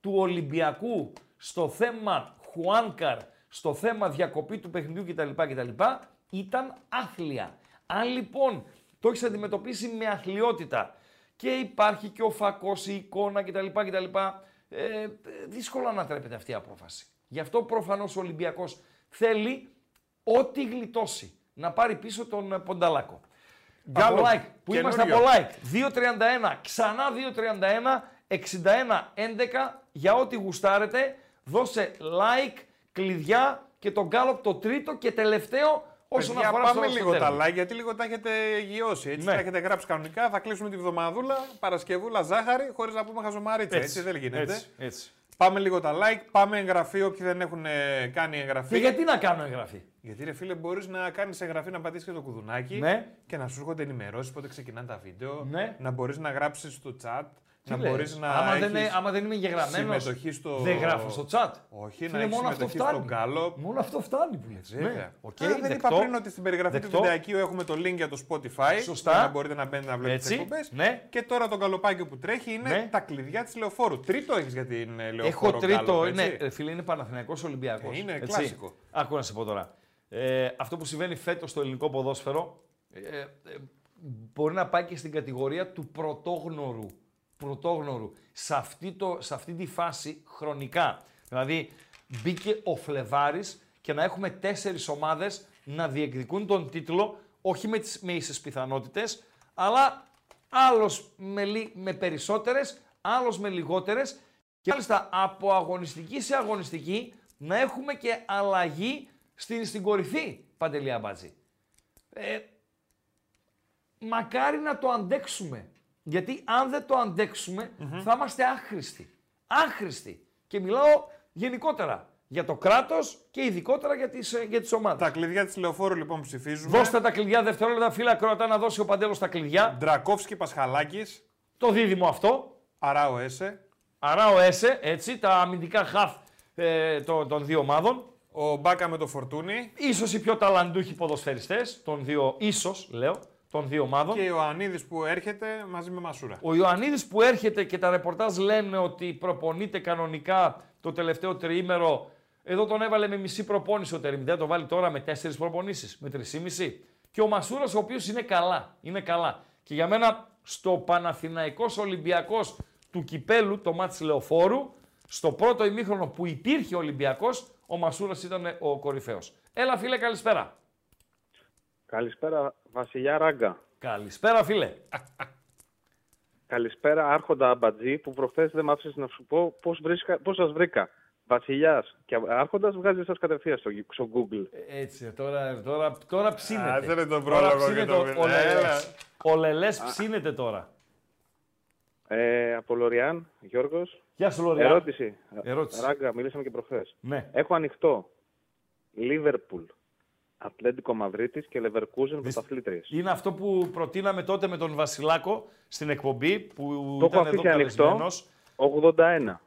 του Ολυμπιακού στο θέμα Χουάνκαρ, στο θέμα διακοπή του παιχνιδιού κτλ. κτλ ήταν άθλια. Αν λοιπόν το έχεις αντιμετωπίσει με αθλειότητα και υπάρχει και ο φακός, η εικόνα κτλ. κτλ ε, δύσκολα να τρέπεται αυτή η απόφαση. Γι' αυτό προφανώς ο Ολυμπιακός θέλει ό,τι γλιτώσει να πάρει πίσω τον ε, Πονταλάκο. Γκάλο, από like, που είμαστε καινούριο. από like. 2.31, ξανά 2.31, 61, 11 για ό,τι γουστάρετε. Δώσε like, κλειδιά και τον γκάλοπ το τρίτο και τελευταίο όσον Παιδιά, αφορά πάμε στο λίγο στο τα derby. like γιατί λίγο τα έχετε γειώσει. Έτσι Ναι. τα έχετε γράψει κανονικά. Θα κλείσουμε τη βδομαδούλα, Παρασκευούλα, ζάχαρη, χωρίς να πούμε χαζομαρίτσα. Έτσι, δεν γίνεται. Έτσι, έτσι. Πάμε λίγο τα like, πάμε εγγραφή. Όποιοι δεν έχουν ε, κάνει εγγραφή. Και γιατί να κάνω εγγραφή; Γιατί ρε φίλε, μπορείς να κάνεις εγγραφή, να πατήσεις και το κουδουνάκι Ναι. και να σου έρχονται ενημερώσεις πότε ξεκινάνε τα βίντεο. Ναι. Να μπορείς να γράψεις στο chat. Τι να λες, μπορείς να. άμα, δεν, έχεις είναι- άμα δεν είμαι εγγεγραμμένος, συμμετοχή στο. δεν γράφω στο chat. Όχι, Φίλε, να έχεις μόνο αυτό συμμετοχή στο φτάνει. γκάλοπ. Μόνο αυτό φτάνει που λες. Βέβαια. Ναι. Οκ, Α, δεν δεκτό. είπα πριν ότι στην περιγραφή Δεκτό. του βιντεακίου έχουμε το link για το Spotify. Σωστά. Για να μπορείτε να μπαίνετε να βλέπετε Έτσι, τι εκπομπές. ναι. Και τώρα το γκαλοπάκι που τρέχει είναι Ναι. τα κλειδιά της λεωφόρου. Τρίτο έχεις για την ε, λεωφόρο. Έχω τρίτο, Gallop, ναι, έτσι. ε, φίλε, είναι Παναθηναϊκός Ολυμπιακός. Ε, είναι έτσι. κλασικό. Άκου να σε πω τώρα. Ε, αυτό που συμβαίνει φέτος στο ελληνικό ποδόσφαιρο ε, ε, μπορεί να πάει και στην κατηγορία του πρωτόγνωρου. Πρωτόγνωρου. Σε αυτή, το, σε αυτή τη φάση χρονικά. Δηλαδή μπήκε ο Φλεβάρης και να έχουμε τέσσερις ομάδες να διεκδικούν τον τίτλο, όχι με τις με ίσες πιθανότητες, αλλά άλλος με, λι- με περισσότερες, άλλος με λιγότερες και μάλιστα από αγωνιστική σε αγωνιστική να έχουμε και αλλαγή στην, στην κορυφή, Παντελή Αμπάτζη. Ε, μακάρι να το αντέξουμε. Γιατί αν δεν το αντεξουμε θα είμαστε άχρηστοι. Άχρηστοι. Και μιλάω γενικότερα για το κράτος και ειδικότερα για τις για τις ομάδες. Τα κλειδιά της λεωφόρου λοιπόν ψηφίζουμε. Δώστε τα κλειδιά δευτερόλεπτα, φίλα Κροατά, να δώσει ο Παντέλος τα κλειδιά. Ντρακόφσκι Πασχαλάκης. Το δίδυμο αυτό. Αράο Έσε. Αράο Έσε, έτσι, τα αμυντικά χαφ ε, των, των δύο ομάδων. Ο Μπάκα με το Φορτούνι. Ίσως οι πιο ταλαντούχοι ποδοσφαιριστές των δύο, ίσως λέω, των δύο ομάδων. Και ο Ιωαννίδης που έρχεται μαζί με Μασούρα. Ο Ιωαννίδης που έρχεται και τα ρεπορτάζ λένε ότι προπονείται κανονικά το τελευταίο τριήμερο. Εδώ τον έβαλε με μισή προπόνηση ο Τερίμ. Δεν το βάλει τώρα με τέσσερις προπονήσεις, με τρεις Και ο Μασούρας, ο οποίος είναι καλά. Είναι καλά. Και για μένα στο Παναθηναϊκός Ολυμπιακός του Κυπέλου, το μάτς Λεωφόρου, στο πρώτο ημίχρονο που υπήρχε ο Ολυμπιακός, ο Μασούρας ήταν ο κορυφαίος. Έλα φίλε, καλησπέρα. Καλησπέρα Βασιλιά Ράγκα. Καλησπέρα φίλε. Καλησπέρα Άρχοντα Αμπατζή που προχθές δεν μ' άφησες να σου πω πώς, βρίσκα, πώς σας βρήκα. Βασιλιάς και Άρχοντας βγάζει εσά κατευθείαν στο, στο Google. Έτσι, τώρα, τώρα, τώρα ψήνεται. Α, δεν είναι τον πρόλογο και το ο, Λελές, ο Λελές ψήνεται τώρα. Ε, από Λοριάν, Γιώργος. Γεια σου Λοριάν. Ερώτηση. Ερώτηση. Ράγκα, μιλήσαμε και προχθές. Ναι. Έχω ανοιχτό. Λίβερπουλ, Ατλέντικο Μαδρίτης και Λεβερκούζεν πρωταθλήτριες. Είναι αυτό που προτείναμε τότε με τον Βασιλάκο στην εκπομπή που Το ήταν έχω εδώ αφήσει ανοιχτό. καλεσμένος. 81.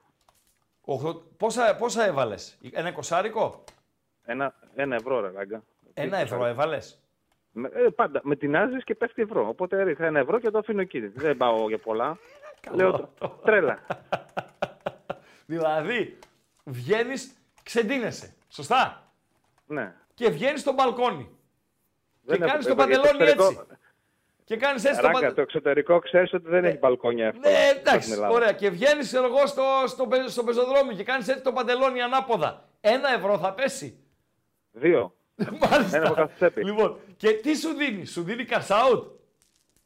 Οχο- Πόσα, πόσα έβαλες, ένα εικοσάρικο, Ένα, ένα ευρώ, ρε Ράγκα. ένα ευρώ έβαλες; Με, ε, πάντα. Με την άζεις και πέφτει ευρώ. Οπότε ρίχνω ένα ευρώ και το αφήνω εκεί. Δεν πάω για πολλά. (laughs) Λέω τρέλα. (laughs) Δηλαδή, βγαίνεις, ξεντίνεσαι, σωστά; Ναι. Και βγαίνεις στο μπαλκόνι. Δεν και έχω- κάνεις το ε, το παντελόνι εξωτερικό- έτσι. Και κάνεις έτσι το Ράγκα, παντελόνι. το εξωτερικό ξέρεις ότι δεν έχει μπαλκόνια εύκολα. Ναι, στην εντάξει, Ελλάδα. ωραία. Και βγαίνεις εγώ στο, στο, πε- στο πεζοδρόμιο και κάνεις έτσι το παντελόνι ανάποδα. Ένα ευρώ θα πέσει. Δύο. (laughs) Μάλιστα. Ένα από κάθε τσέπη. Λοιπόν, και τι σου δίνει, σου δίνει cash out;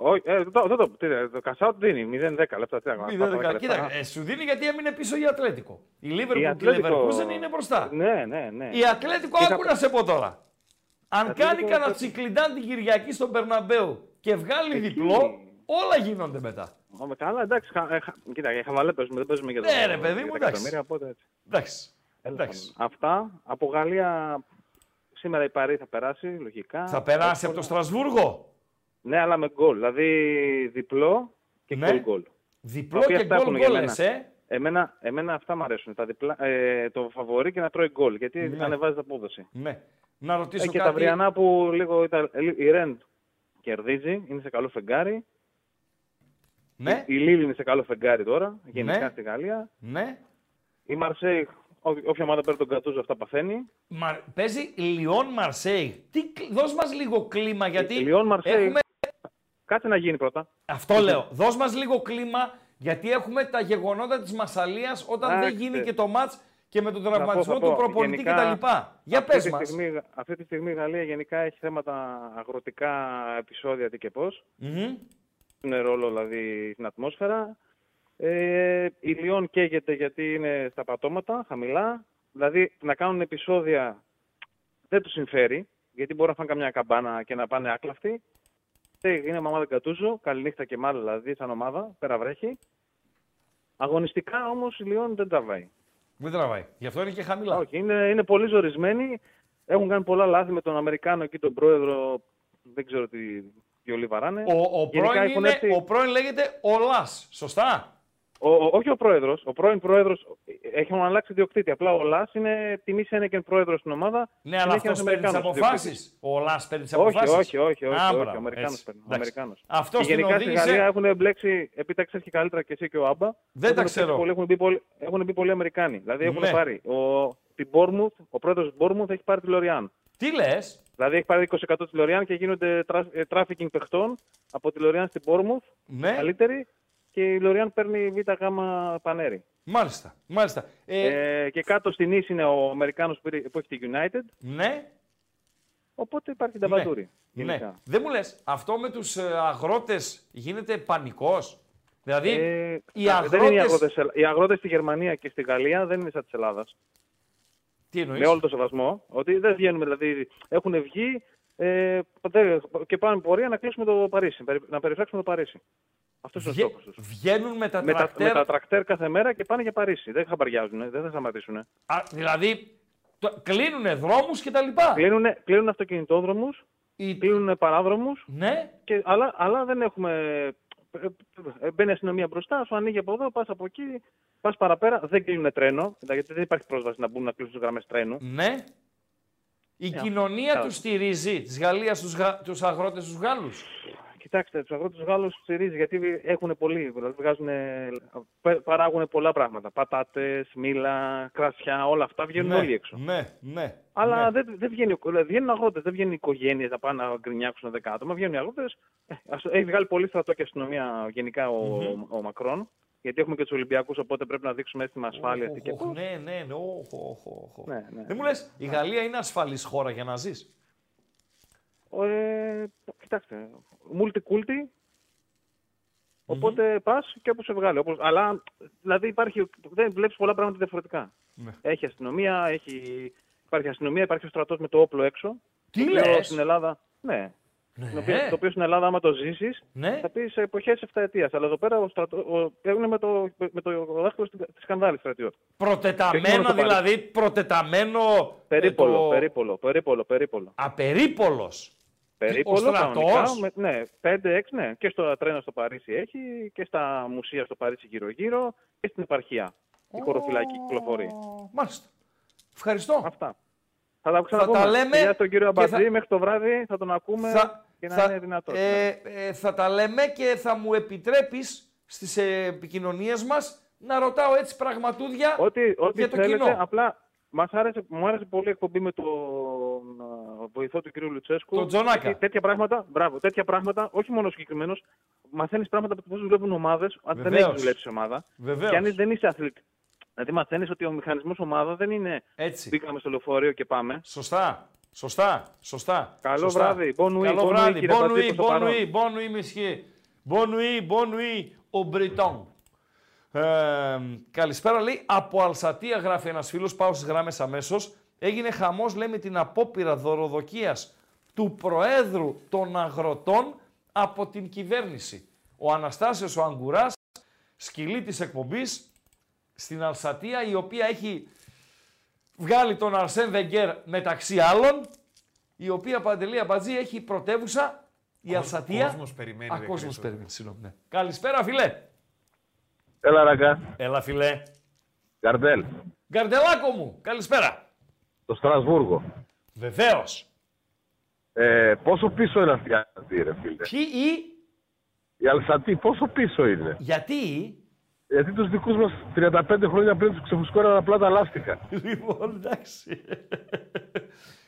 Όχι, ε, το, το, το, τι, το cash out δίνει 0-10 λεπτά. Τι, να Μη κάνω, δεν πάω δεκα- λεφτά. Κοίτα, ε, σου δίνει γιατί έμεινε πίσω η Ατλέτικο. Η Η Λίβερπουλ και η Ατλέτικο- Leverkusen είναι μπροστά. Ναι, ναι, ναι. Η Ατλέτικο, Είχα- άκου να σε πω τώρα. Αν Ατλέτικο- κάνει κανένα τσικλιντάν την Κυριακή στον Περναμπέου και βγάλει Εκεί. διπλό, όλα γίνονται μετά. Ω, με καλά, εντάξει. Χα, ε, χα, κοίτα, για χαβαλέ παίζουμε, δεν παίζουμε για το Ναι, ρε, παιδί μου, για τα εντάξει. εκατομμύρια, οπότε έτσι. Εντάξει. Τέλος εντάξει. πάντων. Αυτά. Από Γαλλία σήμερα η Παρή θα περάσει, λογικά. Θα περάσει από το Στρασβούργο; Ναι, αλλά με γκολ. Δηλαδή διπλό και Ναι. γκολ γκολ. Διπλό Τα οποία και αυτά γκολ έχουν για γκολ, μένα. ε. Εμένα, εμένα αυτά μου αρέσουν. Τα διπλά, ε, το φαβορή και να τρώει γκολ. Γιατί Ναι. ανεβάζει τα απόδοση. Ναι. Να Ε, ρωτήσω και τα κάτι. βριανά που λίγο ήταν, η Ρεν κερδίζει, είναι σε καλό φεγγάρι. Ναι, Η Λίλη είναι σε καλό φεγγάρι τώρα, γενικά Ναι. στη Γαλλία. ναι. Η Μαρσέη, ό- όποια ομάδα παίρνει τον Κατούζο, αυτά παθαίνει. Μα, παίζει Λιόν Μαρσέη. Τι, κλ- δώσ' μας λίγο κλίμα γιατί Η Λιόν Μαρσέη. έχουμε... Κάτσε να γίνει πρώτα. Αυτό λέω. Δώσ' μας λίγο κλίμα γιατί έχουμε τα γεγονότα της Μασαλίας όταν δεν Εντάξει. γίνει και το μάτς και με τον Θα τραυματισμό πω, θα του πω. προπονητή Γενικά, κτλ. Για αυτή πες τη μας. Στιγμή, αυτή τη στιγμή η Γαλλία γενικά έχει θέματα αγροτικά επεισόδια τι και πώς. Μμμ. Είναι ρόλο δηλαδή στην ατμόσφαιρα. Ε, η Λιόν καίγεται γιατί είναι στα πατώματα, χαμηλά. Δηλαδή να κάνουν επεισόδια δεν τους συμφέρει, γιατί μπορεί να φάνε καμιά καμπάνα και να πάνε άκλαυτοι. Ε, Είναι ομάδα Γκατούζο, καληνύχτα και μάλλον δηλαδή σαν ομάδα, πέρα βρέχει. Αγωνιστικά όμως η Λιόν δεν τραβάει. Δεν τραβάει. Γι' αυτό είναι και χαμηλά. Όχι, είναι, είναι πολύ ζορισμένοι. Έχουν κάνει πολλά λάθη με τον Αμερικάνο εκεί τον πρόεδρο. Δεν ξέρω τι βιολί βαράνε. Ο, ο, Γενικά πρώην έχουν είναι, έρθει- ο πρώην λέγεται Ολάς. Σωστά; Ο, ο- όχι ο πρόεδρος. Ο πρώην πρόεδρος έχουν αλλάξει διοκτήτη. Απλά ο Λάς είναι τιμή Σένεκεν πρόεδρος στην ομάδα. Ναι, αλλά Συνέχεια αυτός ένας παίρνει τις Αμερικάνος αποφάσεις. Ο Ολάς παίρνει τις Όχι, αποφάσεις. όχι, όχι, όχι, όχι, ο Αμερικάνος παίρνει, ο Αμερικάνος. Αυτός Και την γενικά στη οδήγησε. Γαλλία έχουν μπλέξει, επειδή τα ξέρει και καλύτερα και εσύ και ο Άμπα. Δεν τα έχουν ξέρω. Πολύ, έχουν, μπει πολλοί, έχουν μπει πολλοί Αμερικάνοι. Δηλαδή έχουν Ναι. πάρει. Ο, την Bournemouth, ο πρόεδρος της Bournemouth έχει πάρει τη Λοριάν. Τι λες; Δηλαδή έχει πάρει 20% της Λοριάν και γίνονται τράφικινγκ παιχτών από τη Λοριάν στην Bournemouth. Ναι. Καλύτερη. Και η Λοριάν παίρνει β' γάμα πανέρι. Μάλιστα. Μάλιστα. Ε, Ε, και κάτω στην Ίση είναι ο Αμερικάνος που, πήρε- που έχει τη United. ναι. Οπότε υπάρχει ταμπαντούρη. Ναι. Δεν μου λες, αυτό με τους αγρότες γίνεται πανικός; Δηλαδή, Ε, οι δεν είναι οι αγρότες- αγρότες, οι αγρότες στη Γερμανία και στη Γαλλία δεν είναι σαν της Ελλάδας. Τι εννοείς; Με όλο το σεβασμό. Ότι δεν βγαίνουμε, δηλαδή έχουν βγει ε, δεν- και πάμε πορεία να κλείσουμε το Παρίσι. περι- Να περιφράξουμε το Παρίσι. Αυτός είναι ο Βγε- στόχος τους. Βγαίνουν με τα Με, τα, τρακτέρ. με τα τρακτέρ κάθε μέρα και πάνε για Παρίσι. Δεν χαμπαριάζουν, δεν θα σταματήσουν. Α, δηλαδή κλείνουν δρόμους κτλ. Κλείνουν, κλείνουν αυτοκινητόδρομους, Η- κλείνουν παράδρομους, Ναι, αλλά, αλλά δεν έχουμε. ε, ε, Μπαίνει η αστυνομία μπροστά, σου ανοίγει από εδώ, πας από εκεί, πας παραπέρα. Δεν κλείνουν τρένο, γιατί δεν υπάρχει πρόσβαση να μπουν να κλείσουν γραμμές τρένου. ναι. Η Ε, κοινωνία καλά. τους στηρίζει της Γαλλίας τους τους αγρότες τους Γάλλους. Κοιτάξτε, τους αγρότες Γάλλους στηρίζει γιατί έχουν πολύ. Δηλαδή βγάζουν, παράγουν πολλά πράγματα. Πατάτες, μήλα, κρασιά, όλα αυτά βγαίνουν όλοι έξω. Ναι, ναι. Αλλά ναι. δεν, δεν βγαίνει, δηλαδή βγαίνουν αγρότες, δεν βγαίνουν οικογένειες να πάνε να γκρινιάξουν δέκα άτομα. Βγαίνουν οι αγρότες. Έχει βγάλει πολύ στρατό και αστυνομία γενικά ο, ο Μακρόν. Γιατί έχουμε και τους Ολυμπιακούς, οπότε πρέπει να δείξουμε αίσθημα ασφάλεια. Οχ, τι και οχ, πώς. Ναι, ναι, ναι. οχ, οχ, οχ, οχ. Ναι, ναι. Δεν μου λες, η Γαλλία είναι ασφαλής χώρα για να ζεις; Ε, κοιτάξτε, multi-culti. Οπότε πας και όπω σε βγάλει. Όπως, αλλά δηλαδή υπάρχει, δεν βλέπεις πολλά πράγματα διαφορετικά. Ναι. Έχει αστυνομία, έχει, υπάρχει αστυνομία, υπάρχει ο στρατός με το όπλο έξω. Τι το οποίο λες; Στην Ελλάδα, ναι. Ναι. Το οποίο, το οποίο στην Ελλάδα, άμα το ζήσεις, Ναι. θα πεις σε εποχές 7 ετία. Αλλά εδώ πέρα ο στρατό, ο, είναι με το, με το δάχτυλο της σκανδάλης στρατιώτη. Και όχι μόνο Προτεταμένο στο Παρίσι. δηλαδή, προτεταμένο. ε, Περίπολο, το- περίπολο, περίπολο, περίπολο. Απερίπολος. Περίπολο, στρατός. κανονικά, με, ναι, 5-6, ναι. Και στο τρένο στο Παρίσι έχει και στα μουσεία στο Παρίσι γύρω-γύρω και στην επαρχία. Η χωροφυλάκη κυκλοφορεί. Μάλιστα. Ευχαριστώ. Αυτά. Θα τα ξαναπούμε. τα λέμε Γεια στον κύριο και Αμπατζή, θα- μέχρι το βράδυ θα τον ακούμε Θα, και να θα- είναι δυνατό. ε, ε, θα τα λέμε και θα μου επιτρέπεις στις ε, επικοινωνίες μας να ρωτάω έτσι πραγματούδια Ό,τι, ό,τι για το θέλετε, κοινό. απλά μας άρεσε, μου άρεσε πολύ η εκπομπή με τον α, βοηθό του κύριου Λουτσέσκου. Τον Τζονάκα. Γιατί Τέτοια πράγματα, μπράβο, τέτοια πράγματα, όχι μόνο συγκεκριμένος, μαθαίνεις πράγματα από το πώς δουλεύουν ομάδες, αν δεν Βεβαίως. έχεις δουλέψει ομάδα. Βεβαίως. Και αν δεν είσαι αθλητή. Δηλαδή μαθαίνεις ότι ο μηχανισμός ομάδα δεν είναι Έτσι. μπήκαμε στο λεωφορείο και πάμε. Σωστά. Σωστά. Σωστά. Καλό Σωστά. βράδυ. Bon nuit, Καλό bon nuit, βράδυ. κύριε Bon Μπατζή, nuit, προς το bon παρόν. nuit, bon nuit, monsieur. Bon nuit, bon nuit, au Breton. Ε, καλησπέρα, λέει. Από Αλσατία γράφει ένας φίλος. Πάω στις γράμμες αμέσως. Έγινε χαμός, λέει, με την απόπειρα δωροδοκίας του Προέδρου των Αγροτών από την κυβέρνηση. Ο Αναστάσιος ο Αγκουράς, σκυλή της εκπομπής, στην Αλσατία, η οποία έχει βγάλει τον Αρσέν Βεγγέρ μεταξύ άλλων, η οποία Παντελή Αμπατζή έχει πρωτεύουσα η Αλσατία. κόσμος περιμένει, Α, ρε κόσμος Χρήστο. περιμένει, συγγνώμη. ναι. Καλησπέρα, φιλέ. Έλα ραγκά. Έλα, φιλέ. Γκαρντέλ. Γκαρντελάκο μου, καλησπέρα. Το Στρασβούργο. Βεβαίως. Ε, πόσο πίσω είναι αυτή η Αλσατή, ρε φίλε; Ποιοι ή, Η Αλσατή πόσο πίσω είναι; γιατί, Γιατί τους δικούς μας 35 χρόνια πριν τους ξεφουσκώναν απλά τα λάστιχα. λοιπόν, εντάξει.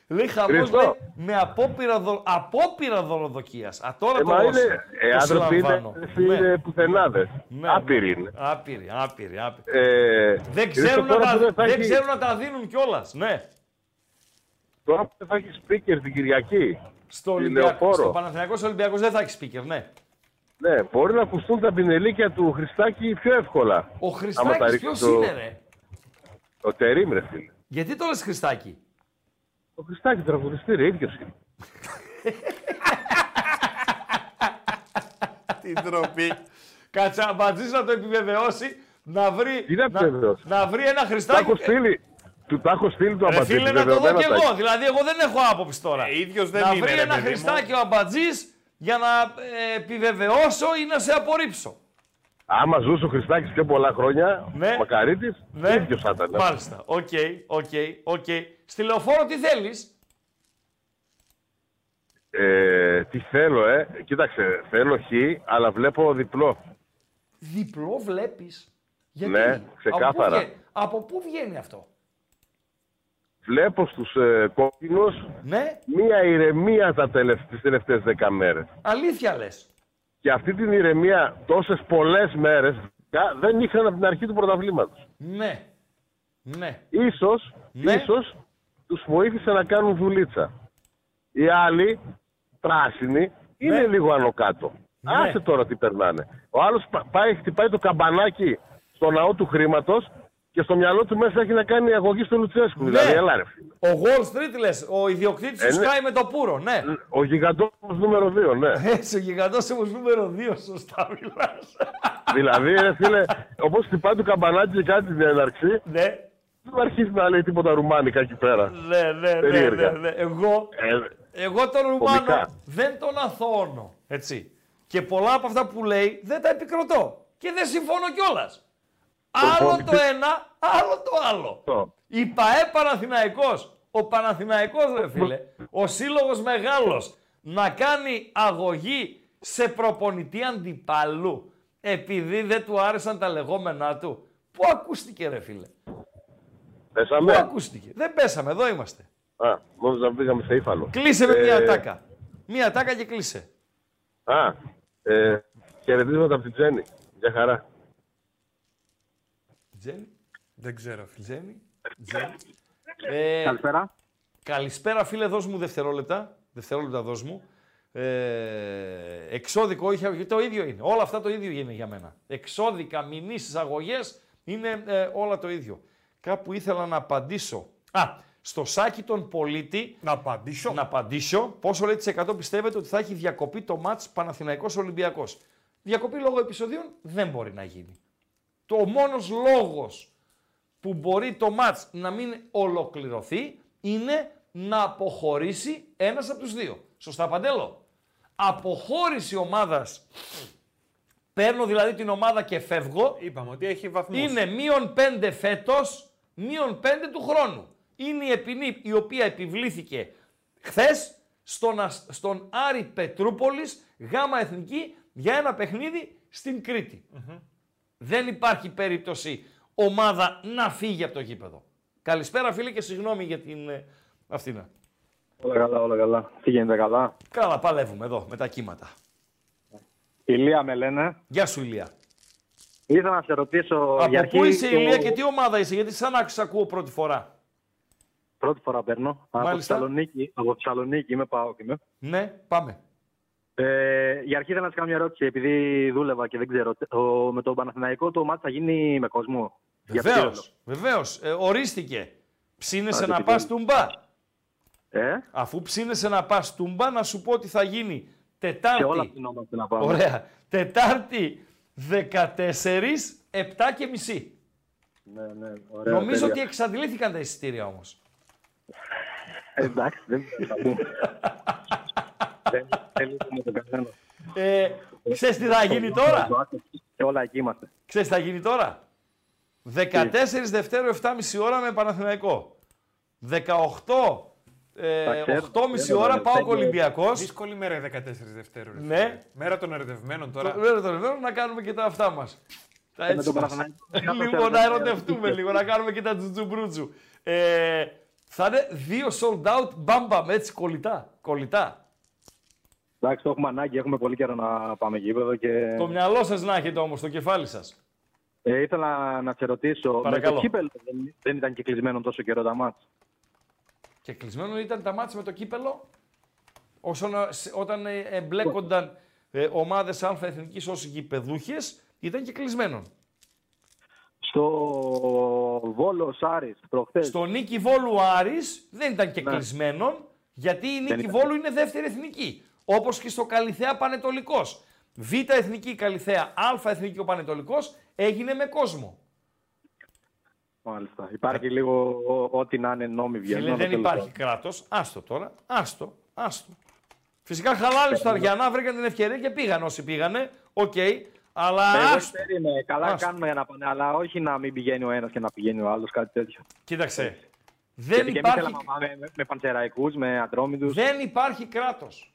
λέει χαμός, Χριστό. λέει, με απόπειρα, δο... απόπειρα δωροδοκίας. Α, τώρα Ε, το, μα είναι, ε, το άνθρωποι είναι, συλλαμβάνω. είναι πουθενάδες. Ναι, Άπειροι ναι. είναι. Άπειροι, άπειροι, άπειροι. Ε, Δεν Χρήστο, ξέρουν, να τώρα τα, που δεν θα δεν έχει- ξέρουν να τα δίνουν κιόλας. Ναι. Τώρα που δεν θα έχει speaker την Κυριακή. Στο, στη Ολυμπιακό, Λεωφόρο. στο Παναθηναϊκός Ολυμπιακός δεν θα έχει speaker, ναι. Ναι, μπορεί να ακουστούν τα πινελίκια του Χριστάκη πιο εύκολα. Ο Άμα τα Χριστάκης ρίξεις ποιος το- είναι ρε; Ο Τερίμ, ρε φίλε. Γιατί το λες Χριστάκη; Ο Χριστάκης τραγουδιστή, ρε, ίδιος είναι. (laughs) Την τροπή. Κάτσε αμπατζής να το επιβεβαιώσει, να βρει, Τι να να, επιβεβαιώσει; να βρει ένα Τα Χριστάκη. έχω στείλει. Του τα έχω στείλει το Ρε αμπατζή. φίλε να το δω επιβεβαιωμένα κι τα εγώ, έχει. δηλαδή εγώ δεν έχω άποψη τώρα. Ε, ίδιος δεν να είναι, βρει ρε ένα παιδί μου. Χριστάκη ο αμπατζής για να ε, επιβεβαιώσω ή να σε απορρίψω. Άμα ζούσε ο Χριστάκης πιο πολλά χρόνια, Ναι. ο Μακαρίτης, Ναι. ίδιος θα ήταν. Μάλιστα. Οκ, οκ, οκ. Στη λεωφόρο τι θέλεις; Ε, τι θέλω, ε. Κοίταξε, θέλω χ, αλλά βλέπω διπλό. Διπλό βλέπεις; Γιατί; Ναι, Από πού ξεκάθαρα. βγαίνει- Από πού βγαίνει αυτό; Βλέπω στους ε, κόκκινους Ναι, μία ηρεμία τα τελευταίες, τις τελευταίες δέκα μέρες. αλήθεια λες. Και αυτή την ηρεμία τόσες πολλές μέρες κα- δεν είχαν από την αρχή του πρωταβλήματος. Ναι. Ναι. Ίσως, Ναι. ίσως τους βοήθησε να κάνουν δουλίτσα. Οι άλλοι, πράσινοι, είναι Ναι. λίγο άνω κάτω. Ναι. Άσε τώρα τι περνάνε. Ο άλλος πα- πάει, χτυπάει το καμπανάκι στο ναό του χρήματος και στο μυαλό του μέσα έχει να κάνει αγωγή στο Λουτσέσκου. Ναι. Δηλαδή, έλα ρε. φίλε. Ο Wall Street λες, ο ιδιοκτήτης Ε, του ναι. Sky με το πουρο, ναι. Ο γιγαντόμος νούμερο 2, ναι. Έτσι, ο γιγαντός όμως νούμερο 2, σωστά μιλάς. δηλαδή, ρε φίλε, όπως χτυπάει το καμπανάκι και κάτι στην έναρξη, ναι. δεν αρχίζει να λέει τίποτα ρουμάνικα εκεί πέρα. Ναι, ναι, ναι, ναι, Περίεργα. ναι. Εγώ, Ε, εγώ τον Ρουμάνο Κομικά. δεν τον αθώνω, έτσι. Και πολλά από αυτά που λέει δεν τα επικροτώ. Και δεν συμφωνώ κιόλας. Άλλο Προπονητή. το ένα, άλλο το άλλο. αυτό. Η ΠαΕ Παναθηναϊκός, ο Παναθηναϊκός ρε φίλε, ο σύλλογος μεγάλος, να κάνει αγωγή σε προπονητή αντιπάλου, επειδή δεν του άρεσαν τα λεγόμενά του. Πού ακούστηκε ρε φίλε, πού Πέσαμε. ακούστηκε; Δεν πέσαμε, εδώ είμαστε. Α, νόμιζα να πήγαμε σε ύφαλο. Κλείσε με Ε, μία τάκα. Μία τάκα και κλείσε. Α, ε, χαιρετίσματα από την Τζέννη. Γεια χαρά. Τζένι, Δεν ξέρω, φίλε. Τζένι, Τζένι. Ε, Καλησπέρα. Καλησπέρα φίλε, δώσ' μου δευτερόλεπτα. Δευτερόλεπτα δώσ' μου. Ε, εξώδικο, όχι, το ίδιο είναι. Όλα αυτά το ίδιο είναι για μένα. Εξώδικα, μηνύσεις, αγωγές, είναι ε, όλα το ίδιο. Κάπου ήθελα να απαντήσω. Α, στο σάκι των πολίτη, Να απαντήσω. να απαντήσω, πόσο λέει τις 100 πιστεύετε ότι θα έχει διακοπεί το μάτς Παναθηναϊκός Ολυμπιακός. Διακοπή λόγω επεισοδίων δεν μπορεί να γίνει. Το μόνος λόγος που μπορεί το μάτς να μην ολοκληρωθεί είναι να αποχωρήσει ένας από τους δύο. Σωστά Παντέλο; Αποχώρηση ομάδας, παίρνω δηλαδή την ομάδα και φεύγω, Είπαμε ότι έχει βαθμούς. είναι μείον 5 φέτος, μείον 5 του χρόνου. Είναι η επινή η οποία επιβλήθηκε χθες στον, Ασ- στον Άρη Πετρούπολης, γάμα εθνική, για ένα παιχνίδι στην κρητη Δεν υπάρχει περίπτωση ομάδα να φύγει από το γήπεδο. Καλησπέρα φίλε και συγγνώμη για την ε, αυτήν. Όλα καλά, όλα καλά. Τι γίνεται καλά; Καλά, παλεύουμε εδώ με τα κύματα. Ηλία με λένε. Γεια σου Ηλία. Ήθελα να σε ρωτήσω για Από αρχή πού είσαι το- Ηλία και τι ομάδα είσαι, γιατί σαν να σε ακούω πρώτη φορά. Πρώτη φορά παίρνω. Από Μάλιστα. Θεσσαλονίκη, από Θεσσαλονίκη είμαι, πάω και είμαι. Ναι, πάμε. Ε, για αρχή ήθελα να σε κάνω μια ερώτηση, επειδή δούλευα και δεν ξέρω. Το, με τον Παναθηναϊκό το μάτι θα γίνει με κόσμο; Για ποιο Βεβαίως, λόγο; βεβαίως. Ε, ορίστηκε. Ψήνεσαι Α, να τι πας πηγαίνει. τουμπά. Ε, Αφού ψήνεσαι να πας τουμπά, να σου πω ότι θα γίνει Τετάρτη. σε όλα ψινόμαστε να πάμε. Ωραία. Τετάρτη 14, 7 και μισή. Ναι, ναι, ωραία, Νομίζω τέλεια. ότι εξαντλήθηκαν τα εισιτήρια όμως. Ε, εντάξει, δεν θα πούμε. (laughs) Δεν θέλουμε τον καθένα. Ε, ξέρεις τι θα γίνει τώρα; Και όλα εκεί είμαστε. Ξέρεις τι θα γίνει τώρα; 14 Δευτέρου 7,5 ώρα με Παναθηναϊκό. 18 ε, Τα ξέρω, 8,5 ξέρω, ώρα ναι, πάω πέντε- Ολυμπιακός. Δύσκολη μέρα η 14 Δευτέρου. ρε Ναι. φίλε. Μέρα των ερωτευμένων τώρα. Το- Βέβαια, το λέω να κάνουμε και τα αυτά μας. Τα Και με έτσι τον μας. Παναθηναϊκό. (laughs) λίγο να ερωτευτούμε, λίγο να κάνουμε και τα τζουτζουμπρούτζου. Ε, θα είναι δύο sold out μπαμπαμ, έτσι κολλητά. κολλητά. Εντάξει, το έχουμε ανάγκη, έχουμε πολύ καιρό να πάμε γήπεδο και Το μυαλό σας να έχετε όμως, το κεφάλι σας. ε, ήθελα να σε ρωτήσω, Παρακαλώ. με το κύπελο δεν, δεν ήταν και κλεισμένο τόσο καιρό τα μάτς; Και κλεισμένο ήταν τα μάτια με το κύπελο; Όσον, σε- όταν ε, εμπλέκονταν ε, ομάδες Α εθνικής ως γηπεδούχες, ήταν και κλεισμένο. Στο Βόλο Άρης προχθές. Στο Νίκη Βόλου Άρης δεν ήταν και Ναι. κλεισμένο, γιατί η Νίκη ήταν. Βόλου είναι δεύτερη εθνική. Όπως και στο Καλιθέα Πανετολικός. Β εθνική Καλιθέα, Α εθνική ο Πανετολικός έγινε με κόσμο. Μάλιστα. Υπάρχει λίγο ό- ό,τι να είναι νόμοι βγαίνουν. Φίλε, αλλά δεν τέλος υπάρχει κράτος. Άστο τώρα. Άστο. Άστο. Φυσικά χαλάλη στο Αριανά βρήκαν την ευκαιρία και πήγαν όσοι πήγανε. Οκ. Αλλά πάντων. Εγώ άστο. περίμενε. Καλά Άστο. κάνουμε για να πάνε, αλλά όχι να μην πηγαίνει ο ένας και να πηγαίνει ο άλλος, κάτι τέτοιο. Κοίταξε. Δεν Γιατί και εμείς υπάρχει, θέλαμε να πάμε με, με πανσεραϊκούς, με ατρόμητους. δεν υπάρχει κράτος.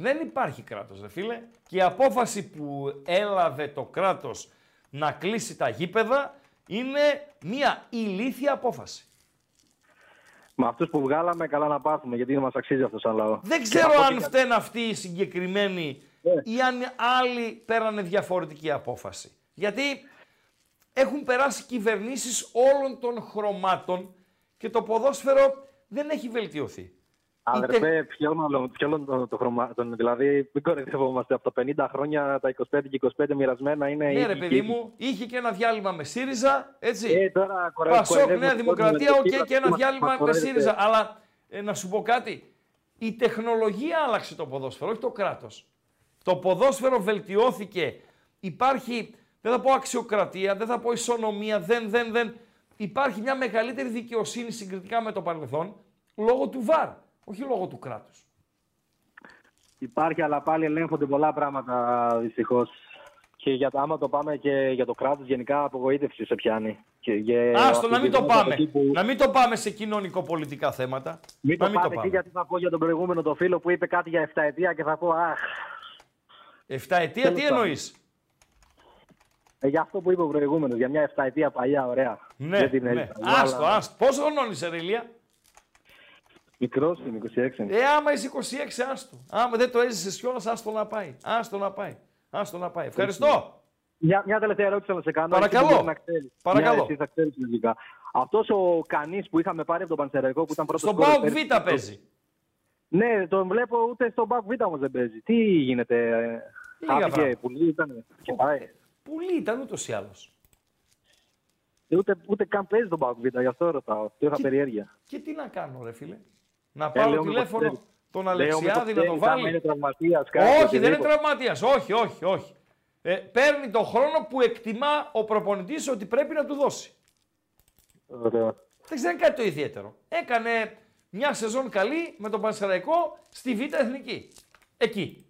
Δεν υπάρχει κράτος, ρε φίλε. Και η απόφαση που έλαβε το κράτος να κλείσει τα γήπεδα είναι μια ηλίθια απόφαση. Με αυτούς που βγάλαμε, καλά να πάθουμε, γιατί δεν μας αξίζει αυτός σαν λαό. Δεν Και ξέρω από αν ό,τι- φταίνουν αυτοί οι συγκεκριμένοι ή αν άλλοι παίρνανε διαφορετική απόφαση. Γιατί έχουν περάσει κυβερνήσεις όλων των χρωμάτων και το ποδόσφαιρο δεν έχει βελτιωθεί. Αδερφέ, ποιο μάλλον, ποιο όλο το, το χρωμα... τον- δηλαδή μην κοροϊδευόμαστε από τα 50 χρόνια, τα 25 και 25 μοιρασμένα είναι... Ναι, ρε ίδιοι παιδί και- μου, είχε και ένα διάλειμμα με ΣΥΡΙΖΑ, έτσι. Ε, τώρα κοροϊ- Πασόκ, κοροϊδεύουμε Νέα τον Δημοκρατία, κόσμο, οκ, γιατί και ένα μας- διάλειμμα μας με κοροϊδεύετε. ΣΥΡΙΖΑ. Αλλά ε, να σου πω κάτι. Η τεχνολογία άλλαξε το ποδόσφαιρο, όχι το κράτος. Το ποδόσφαιρο βελτιώθηκε. Υπάρχει, δεν θα πω αξιοκρατία, δεν θα πω ισονομία, δεν, δεν, δεν. Υπάρχει μια μεγαλύτερη δικαιοσύνη συγκριτικά με το παρελθόν λόγω του ΒΑΡ, όχι λόγω του κράτους. Υπάρχει, αλλά πάλι ελέγχονται πολλά πράγματα δυστυχώς. Και για, το- άμα το πάμε και για το κράτος, γενικά απογοήτευση σε πιάνει. Και, για Άστο, να μην το πάμε. Εκεί που- Να μην το πάμε σε κοινωνικο-πολιτικά θέματα. Μην να το μην πάμε εκεί, γιατί θα πω για τον προηγούμενο το φίλο που είπε κάτι για 7 ετία και θα πω Αχ. 7 ετία, Τέλος τι πάντων. εννοείς; Ε, για αυτό που είπε ο προηγούμενος, για μια 7 ετία παλιά, ωραία. Ναι, Δεν την ναι. έζησα, Άστο, αλλά- άστο. Πόσο χρονών είσαι, ρε Ηλία; Μικρός είμαι, 26. Ε, άμα είσαι 26, άστο. Άμα δεν το έζησες κιόλας, άστο να πάει. Άστο να πάει. Άστο να πάει. Ευχαριστώ. Μια, μια τελευταία ερώτηση να σε κάνω. Παρακαλώ. εσύ που μπορεί Να ξέρεις. Παρακαλώ. Μια, εσύ θα ξέρεις λογικά. Αυτός ο Κανής που είχαμε πάρει από τον Πανσεραϊκό που ήταν πρώτος Στον σκόρερ Πάοκ πέρυσι- Β παίζει. Ναι, τον βλέπω ούτε στον Πάοκ Β όμως δεν παίζει. Τι γίνεται, ε, Λίγα άφηκε, πράγματα. πουλή ήταν και πάει. Πουλή ήταν ούτως ή άλλως. Ε, Ούτε, ούτε καν παίζει τον Πάοκ Β, γι' αυτό ρωτάω. Το είχα περιέργεια. Και τι να κάνω, ρε φίλε. Να Ε, πάρω λέω, μήπως τηλέφωνο ξέρεις. τον Λέω, Αλεξιάδη μήπως να το ξέρεις, άμα βάλει. είναι τραυματίας, κάτι, όχι, δεν είναι οτιδήποτε. τραυματίας. Όχι, όχι, όχι. Ε, παίρνει τον χρόνο που εκτιμά ο προπονητής ότι πρέπει να του δώσει. Ωραία. Δεν ξέρει κάτι το ιδιαίτερο. Έκανε μια σεζόν καλή με τον Πανσεραϊκό στη Β' Εθνική. Εκεί.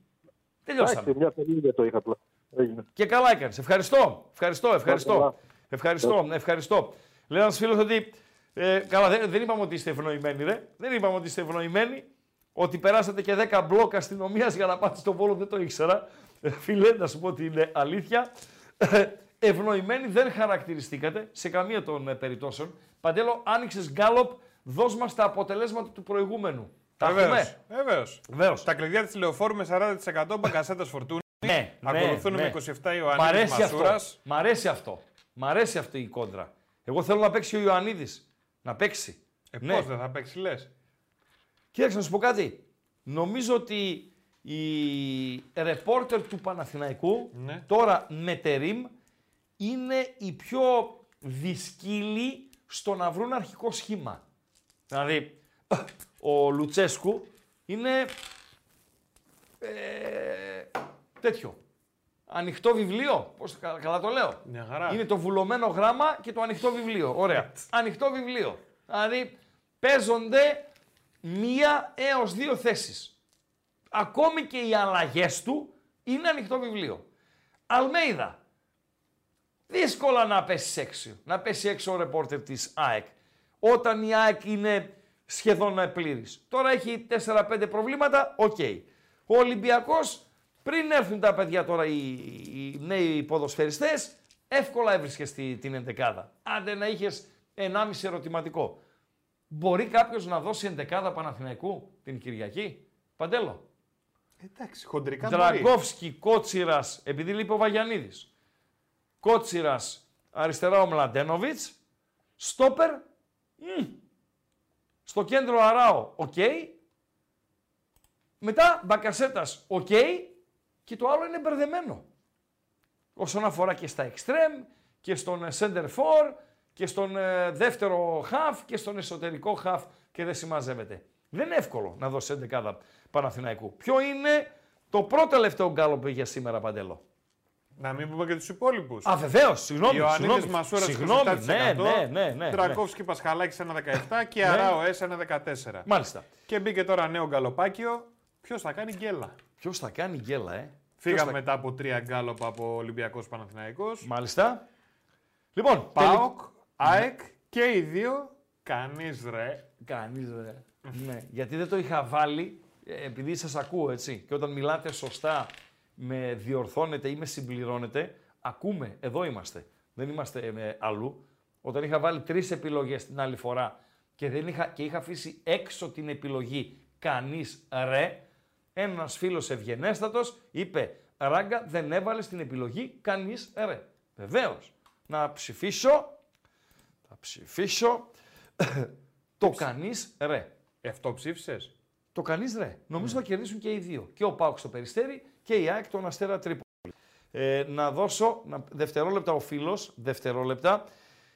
Τελειώσαμε. Εντάξει, μια περίεργεια το είχα απλά. Έγινε. Και καλά έκανες. Ευχαριστώ. Ευχαριστώ, ευχαριστώ. καλά. Ευχαριστώ, ευχαριστώ. Λέει ένας φίλος ότι. Ε, καλά, δεν, δεν είπαμε ότι είστε ευνοημένοι, ρε. Δεν είπαμε ότι είστε ευνοημένοι. Ότι περάσατε και 10 μπλοκ αστυνομίας για να πάτε στον πόλο, δεν το ήξερα. Ε, Φίλε, να σου πω ότι είναι αλήθεια. Ε, Ευνοημένοι δεν χαρακτηριστήκατε σε καμία των ε, περιπτώσεων. Παντέλο, άνοιξες γκάλοπ, δώσ' μας τα αποτελέσματα του προηγούμενου. Τα έχουμε; Βεβαίως. Βεβαίως. Τα κλειδιά της λεωφόρου με 40% μπαγκασέτας φορτούνη. Ναι, Ακολουθούν ναι, με ναι. 27 Ιωαννίδης Μ' αρέσει Μασούρας. αυτό. Μ' αρέσει αυτό. Μ' αρέσει αυτή η κόντρα. Εγώ θέλω να παίξει ο Ιωαννίδης. Να παίξει. Ε, Ναι. Πώς δεν θα παίξει, λες. Κοίταξε να σου πω κάτι. Νομίζω ότι η ρεπόρτερ του Παναθηναϊκού Ναι. τώρα με τερίμ είναι η πιο δυσκύλη στο να βρουν αρχικό σχήμα. Δηλαδή, ο Λουτσέσκου είναι ε, τέτοιο. Ανοιχτό βιβλίο. Πώς, το- κα- καλά το λέω. Μια χαρά. Είναι το βουλωμένο γράμμα και το ανοιχτό βιβλίο. Ωραία. ανοιχτό βιβλίο. Δηλαδή παίζονται μία έως δύο θέσεις. Ακόμη και οι αλλαγές του είναι ανοιχτό βιβλίο. Αλμέιδα. Δύσκολα να πέσεις έξω. Να πέσει έξω ο ρεπόρτερ της ΑΕΚ. Όταν η ΑΕΚ είναι σχεδόν πλήρης. Τώρα έχει 4-5 προβλήματα, οκ. Ο Ολυμπιακός, πριν έρθουν τα παιδιά τώρα οι, οι νέοι ποδοσφαιριστές, εύκολα έβρισκες στη, την εντεκάδα. Άντε να είχες 1,5 ερωτηματικό. Μπορεί κάποιος να δώσει εντεκάδα Παναθηναϊκού την Κυριακή; Παντέλο. Εντάξει, χοντρικά μπορεί. Δραγκόφσκι, Κότσιρας, επειδή λείπει ο Βαγιανίδης. Κότσιρας, αριστερά ο Μλαντένοβιτς. Στόπερ, μμ. στο κέντρο Αράο, οκ. Μετά Μπακασέτας, οκ. Και το άλλο είναι μπερδεμένο. Όσον αφορά και στα extreme και στον ε, center for και στον ε, δεύτερο half και στον εσωτερικό half και δεν συμμαζεύεται. Δεν είναι εύκολο να δώσει 11 Παναθηναϊκού. Ποιο είναι το πρώτο τελευταίο γκάλο που είχε σήμερα Παντέλο. Να μην πούμε και τους υπόλοιπους. Α, βεβαίως, συγγνώμη. Ιωαννίδη συγγνώμη, Μασούρας συγγνώμη, ναι, ναι, ναι, ναι, Τρακόφσκι Πασχαλάκης 1,17 και Ναι. Αράο S 1,14. Μάλιστα. Και μπήκε τώρα νέο γκαλοπάκιο. Ποιος θα κάνει γκέλα; Ποιος θα κάνει γκέλα, ε; Φύγαμε θα- μετά από τρία γκάλοπ από Ολυμπιακός Παναθηναϊκός. Μάλιστα. Λοιπόν, ΠΑΟΚ, ΑΕΚ και οι δύο. Κανείς ρε. Κανείς ρε. ναι, γιατί δεν το είχα βάλει, ε, επειδή σας ακούω έτσι. Και όταν μιλάτε σωστά, με διορθώνετε ή με συμπληρώνετε, ακούμε. Εδώ είμαστε. Δεν είμαστε ε, αλλού. Όταν είχα βάλει τρεις επιλογές την άλλη φορά και, δεν είχα, και είχα αφήσει έξω την επιλογή κανείς ρε, ένας φίλος ευγενέστατος είπε: Ράγκα, δεν έβαλες την επιλογή κανείς ρε. Βεβαίως. Να ψηφίσω. Θα ψηφίσω το κανείς ρε. Αυτό ψήφισες; Το κανείς ρε. Νομίζω θα κερδίσουν και οι δύο. Και ο Πάουκ στο Περιστέρι και η ΑΕΚ τον Αστέρα Τρίπολη. Ε, να δώσω να, δευτερόλεπτα ο φίλος, δευτερόλεπτα.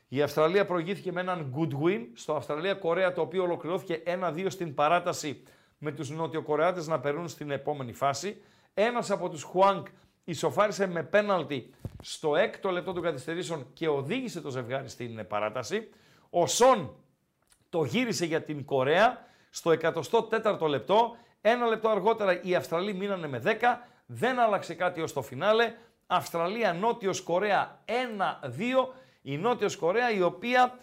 Η Αυστραλία προηγήθηκε με έναν good win στο Αυστραλία-Κορέα, το οποίο ολοκληρώθηκε 1-2 στην παράταση με τους Νότιο-Κορεάτες να περνούν στην επόμενη φάση. Ένας από τους Χουάνκ ισοφάρισε με πέναλτι στο έκτο λεπτό των καθυστερήσεων και οδήγησε το ζευγάρι στην παράταση. Ο Σον το γύρισε για την Κορέα στο 104ο λεπτό. Ένα λεπτό αργότερα οι Αυστραλοί μείνανε με 10. Δεν άλλαξε κάτι ως το φινάλε. Αυστραλία, Νότιος Κορέα 1-2. Η Νότιος Κορέα η οποία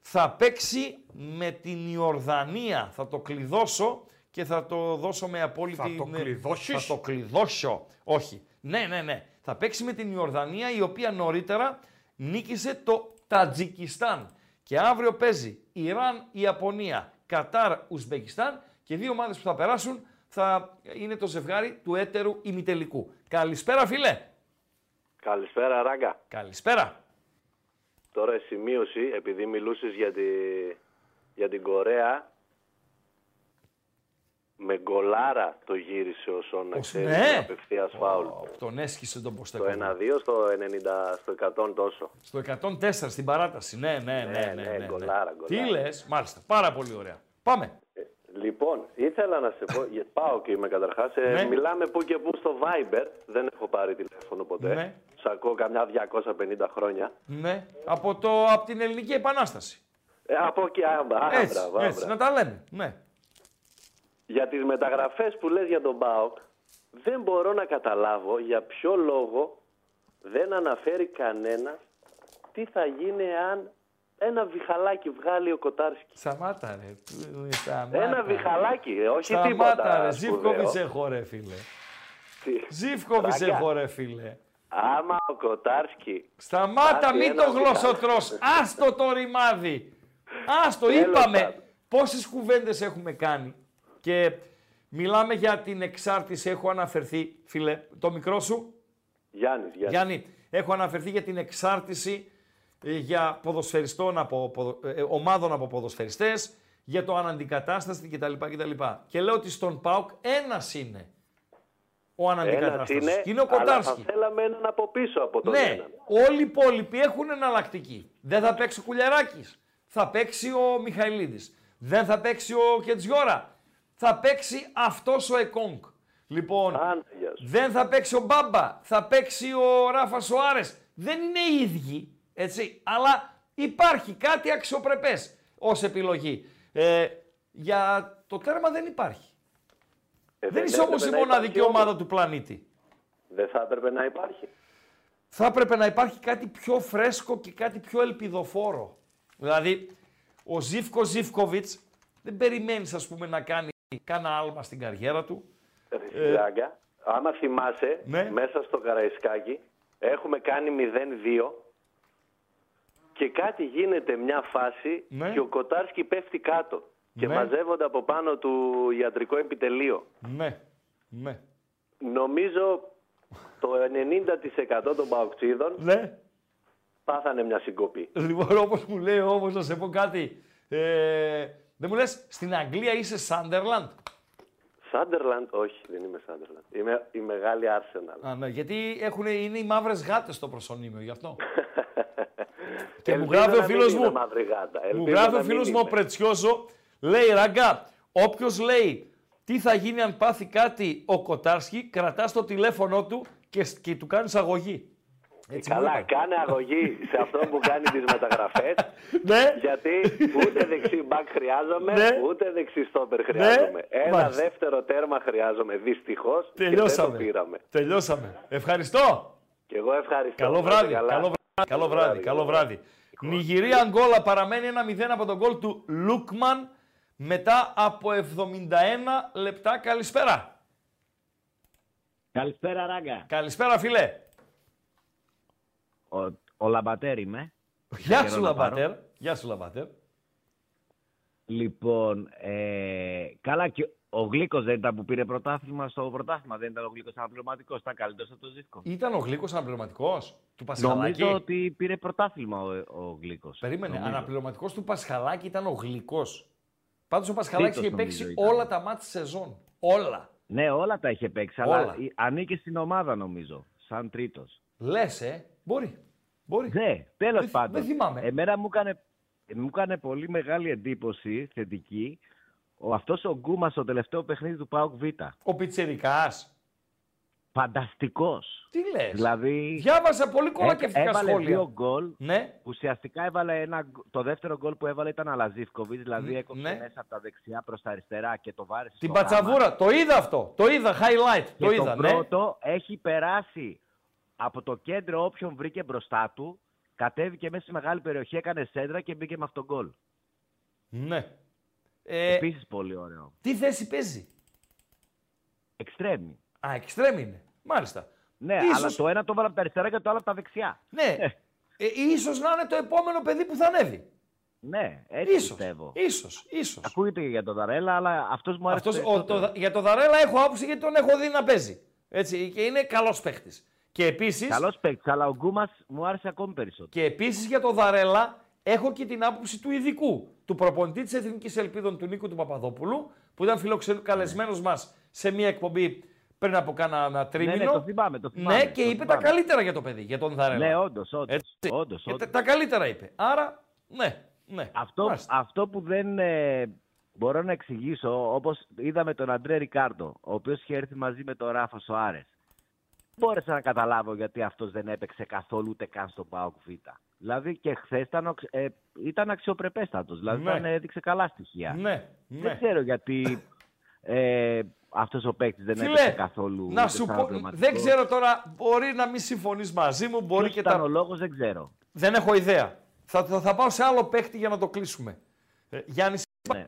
θα παίξει με την Ιορδανία. Θα το κλειδώσω και θα το δώσω με απόλυτη... Θα το ναι, κλειδώσεις; Θα το κλειδώσω. Όχι. Ναι, ναι, ναι. Θα παίξει με την Ιορδανία η οποία νωρίτερα νίκησε το Τατζικιστάν. Και αύριο παίζει Ιράν, Ιαπωνία, Κατάρ, Ουσμπεκιστάν και δύο ομάδες που θα περάσουν θα είναι το ζευγάρι του έτερου ημιτελικού. Καλησπέρα φίλε. Καλησπέρα, Ράγκα. Καλησπέρα. Τώρα σημείωση, επειδή μιλούσες για, τη... για την Κορέα, με γκολάρα το γύρισε ο Σον να Ως- ξέρει, ναι. με απευθείας φάουλ. Τον έσχισε τον Το Ποστέκο. 1-2 στο 90, στο 100 τόσο. Στο 104 στην παράταση. Ναι, ναι, ναι. ναι, ναι, ναι. γκολάρα, Τι γκολάρα. λες, μάλιστα. Πάρα πολύ ωραία. Πάμε. Λοιπόν, ήθελα να σε πω, (laughs) για- πάω και είμαι καταρχάς, ε, Ναι. μιλάμε που και που στο Viber, δεν έχω πάρει τηλέφωνο ποτέ. Ναι. Σ' ακούω καμιά 250 χρόνια. Ναι. Από, το, από την Ελληνική Επανάσταση. Ε, από εκεί, άμπρα, άμπρα, έτσι, άμπρα. έτσι, να τα λέμε. Ναι. Για τις μεταγραφές που λες για τον ΠΑΟΚ, δεν μπορώ να καταλάβω για ποιο λόγο δεν αναφέρει κανένα τι θα γίνει αν ένα βιχαλάκι βγάλει ο Κοτάρσκι. Σταμάτα ρε. Σταμάτα. Ένα βιχαλάκι, ε, όχι Σταμάτα τίποτα ρε. σπουδαίο. Ζήφκοβιτς έχω ρε φίλε. Τι. Ζήφκοβιτς Ράγκα, έχω ρε φίλε. Άμα ο Κοτάρσκι... Σταμάτα, Κάτι μην ένα το γλωσσοτρός. Άστο το ρημάδι. Άστο, Τέλος είπαμε πάντων. πόσες κουβέντες έχουμε κάνει. Και μιλάμε για την εξάρτηση, έχω αναφερθεί, φίλε, το μικρό σου. Γιάννης, Γιάννης. Γιάννη, έχω αναφερθεί για την εξάρτηση ε, για ποδοσφαιριστών από, ποδο- ε, ομάδων από ποδοσφαιριστές, για το αναντικατάσταση κτλ. κτλ. Και λέω ότι στον ΠΑΟΚ ένας είναι ο Ένας αναντικατάστασης. είναι, Και είναι ο αλλά θα Κοντάρσκι. θέλαμε έναν από πίσω από τον Ναι, έναν. όλοι οι υπόλοιποι έχουν εναλλακτική. Δεν θα παίξει ο Κουλιαράκης. Θα παίξει ο Μιχαηλίδης. Δεν θα παίξει ο Κετζιόρα. Θα παίξει αυτός ο Εκόνγκ. Λοιπόν, δεν θα παίξει ο Μπάμπα. Θα παίξει ο Ράφα Σοάρες. Δεν είναι οι ίδιοι, έτσι. Αλλά υπάρχει κάτι αξιοπρεπές ως επιλογή. Ε, για το τέρμα δεν υπάρχει. Ε, δεν είσαι όμως η έπρεπε να μοναδική υπάρχει ομάδα όμως. του πλανήτη. Δεν θα έπρεπε να υπάρχει. θα έπρεπε να υπάρχει κάτι πιο φρέσκο και κάτι πιο ελπιδοφόρο. Δηλαδή, ο Ζήφκο Ζήφκοβιτς δεν περιμένεις, ας πούμε, να κάνει κάνα άλμα στην καριέρα του. Ε, Ράγκα, άμα θυμάσαι, Ναι. μέσα στο Καραϊσκάκι έχουμε κάνει 0-2 και κάτι γίνεται μια φάση Ναι. και ο Κοτάρσκι πέφτει κάτω και Ναι. μαζεύονται από πάνω του ιατρικό επιτελείο. Ναι, ναι. Νομίζω το 90% των παοξίδων Ναι. πάθανε μια συγκοπή. Λοιπόν, όπως μου λέει όμως, να σε πω κάτι. Ε, δεν μου λες, στην Αγγλία είσαι Σάντερλαντ. Σάντερλαντ, όχι, δεν είμαι Σάντερλαντ. Είμαι η μεγάλη Arsenal. Α, ναι, γιατί έχουν, είναι οι μαύρες γάτες στο προσωνύμιο, γι' αυτό. (laughs) και μου Ελπίζω γράφει ο να μην φίλος είμαι μου, μαύρη γάτα. Μου Ελπίζω γράφει να ο μην φίλος μου ο είμαι. Πρετσιόζο, λέει ραγκά, όποιος λέει τι θα γίνει αν πάθει κάτι ο Κοτάρσκι, κρατάς το τηλέφωνο του και, σ- και του κάνεις αγωγή. Έτσι μου Καλά, είπαν. κάνε αγωγή σε αυτόν που κάνει τις μεταγραφές. (laughs) Ναι. Γιατί ούτε δεξί μπακ χρειάζομαι, Ναι. ούτε δεξί στόπερ χρειάζομαι. Ένα Μάλιστα. δεύτερο τέρμα χρειάζομαι, δυστυχώς, και δεν το Τελειώσαμε. πήραμε. Τελειώσαμε. Ευχαριστώ. Και εγώ ευχαριστώ. Καλό Να είστε βράδυ. καλά. Καλό βράδυ. Καλό βράδυ. Καλό βράδυ. Νιγηρία Αγγόλα παραμένει 1-0 από τον γκολ του Λούκμαν μετά από 71 λεπτά. Καλησπέρα. Καλησπέρα, Ράγκα. Καλησπέρα, φίλε. Ο, ο Λαμπατέρ είμαι. Γεια Καιρό σου, να πάρω. Λαμπατέρ. Γεια σου, Λαμπατέρ. Λοιπόν, ε, καλά και ο Γλύκος δεν ήταν που πήρε πρωτάθλημα στο πρωτάθλημα. Δεν ήταν ο Γλύκος αναπληρωματικός. Ήταν καλύτερος από τον Ζίβκο. Ήταν ο Γλύκος αναπληρωματικός του Πασχαλάκη; Νομίζω ότι πήρε πρωτάθλημα ο, ο Γλύκος. Περίμενε, Νομίζω. αναπληρωματικός του Πασχαλάκη ήταν ο Γλυκός. Πάντως ο Πασχαλάκη Τρίτος είχε παίξει νομίζω ήταν. όλα τα μάτια σεζόν. Όλα. Ναι, όλα τα είχε παίξει, Όλα. αλλά η- ανήκε στην ομάδα νομίζω, σαν τρίτος. Λες, ε. Μπορεί. Μπορεί. Ναι, τέλος Δεν- πάντων. δεν θυμάμαι. Εμένα μου έκανε, μου έκανε πολύ μεγάλη εντύπωση, θετική, ο, αυτός ο Γκούμας στο τελευταίο παιχνίδι του ΠΑΟΚ Β. Ο Πιτσερικά. Φανταστικός. Τι λες; Δηλαδή, Διάβασα πολύ κολακευτικά έβαλε σχόλια. δύο γκολ. Ναι. Ουσιαστικά έβαλε ένα, γκ- το δεύτερο γκολ που έβαλε ήταν Αλαζίφκοβιτς, δηλαδή Ναι, έκοψε ναι. μέσα από τα δεξιά προς τα αριστερά και το βάρεσε Την στο γάμα. πατσαβούρα. Το είδα αυτό. Το είδα. Highlight. Και το είδα. το ναι. πρώτο έχει περάσει από το κέντρο όποιον βρήκε μπροστά του, κατέβηκε μέσα στη μεγάλη περιοχή, έκανε σέντρα και μπήκε με αυτόν τον γκολ. Ναι. Ε, Επίσης πολύ ωραίο. τι θέση παίζει; Εξτρέμι. Α, εξτρέμ είναι. Μάλιστα. Ναι, Ίσως- αλλά το ένα το έβαλε από τα αριστερά και το άλλο από τα δεξιά. Ναι. Ε, ίσως να είναι το επόμενο παιδί που θα ανέβει. Ναι, έτσι Ίσως. πιστεύω. Ίσως, ίσως. Ακούγεται και για τον Δαρέλα, αλλά αυτός μου άρεσε Αυτός, ο, περισσότερο. το, για τον Δαρέλα έχω άποψη γιατί τον έχω δει να παίζει. Έτσι, και είναι καλός παίχτης. Και επίσης, Καλός παίκτης, αλλά ο Γκούμας μου άρεσε ακόμη περισσότερο. και επίσης για τον Δαρέλα έχω και την άποψη του ειδικού, του προπονητή της Εθνικής Ελπίδων του Νίκου του Παπαδόπουλου, που ήταν φιλοξενκαλεσμένος μας σε μια εκπομπή πριν από κάνα ένα τρίμηνο. ναι, το θυμάμαι, το θυμάμαι, Ναι, και το είπε τα θυμάμαι. καλύτερα για το παιδί, για τον Δαρέλα. Ναι, όντως, όντως. Έτσι. όντως, Και όντως. τα, τα καλύτερα είπε. Άρα, ναι, ναι. Αυτό, Μάλιστα. αυτό που δεν ε, μπορώ να εξηγήσω, όπως είδαμε τον Αντρέ Ρικάρντο, ο οποίος είχε έρθει μαζί με τον Ράφα Σοάρες. Δεν μπόρεσα να καταλάβω γιατί αυτός δεν έπαιξε καθόλου ούτε καν στον ΠΑΟΚ Β. Δηλαδή και χθες ήταν, οξ- ε, ήταν αξιοπρεπέστατος, δηλαδή Ναι. ήταν, έδειξε καλά στοιχεία. Ναι, ναι. Δεν ξέρω γιατί ε, αυτός ο παίκτης δεν Φίλε, έπαιξε καθόλου να ούτε σου σαν πω, εμβληματικός. δεν ξέρω τώρα, μπορεί να μην συμφωνείς μαζί μου, μπορεί Ποιος και ήταν τα... ο λόγος δεν ξέρω. Δεν έχω ιδέα. Θα, θα, θα πάω σε άλλο παίχτη για να το κλείσουμε. Ε, Γιάννης, Ναι.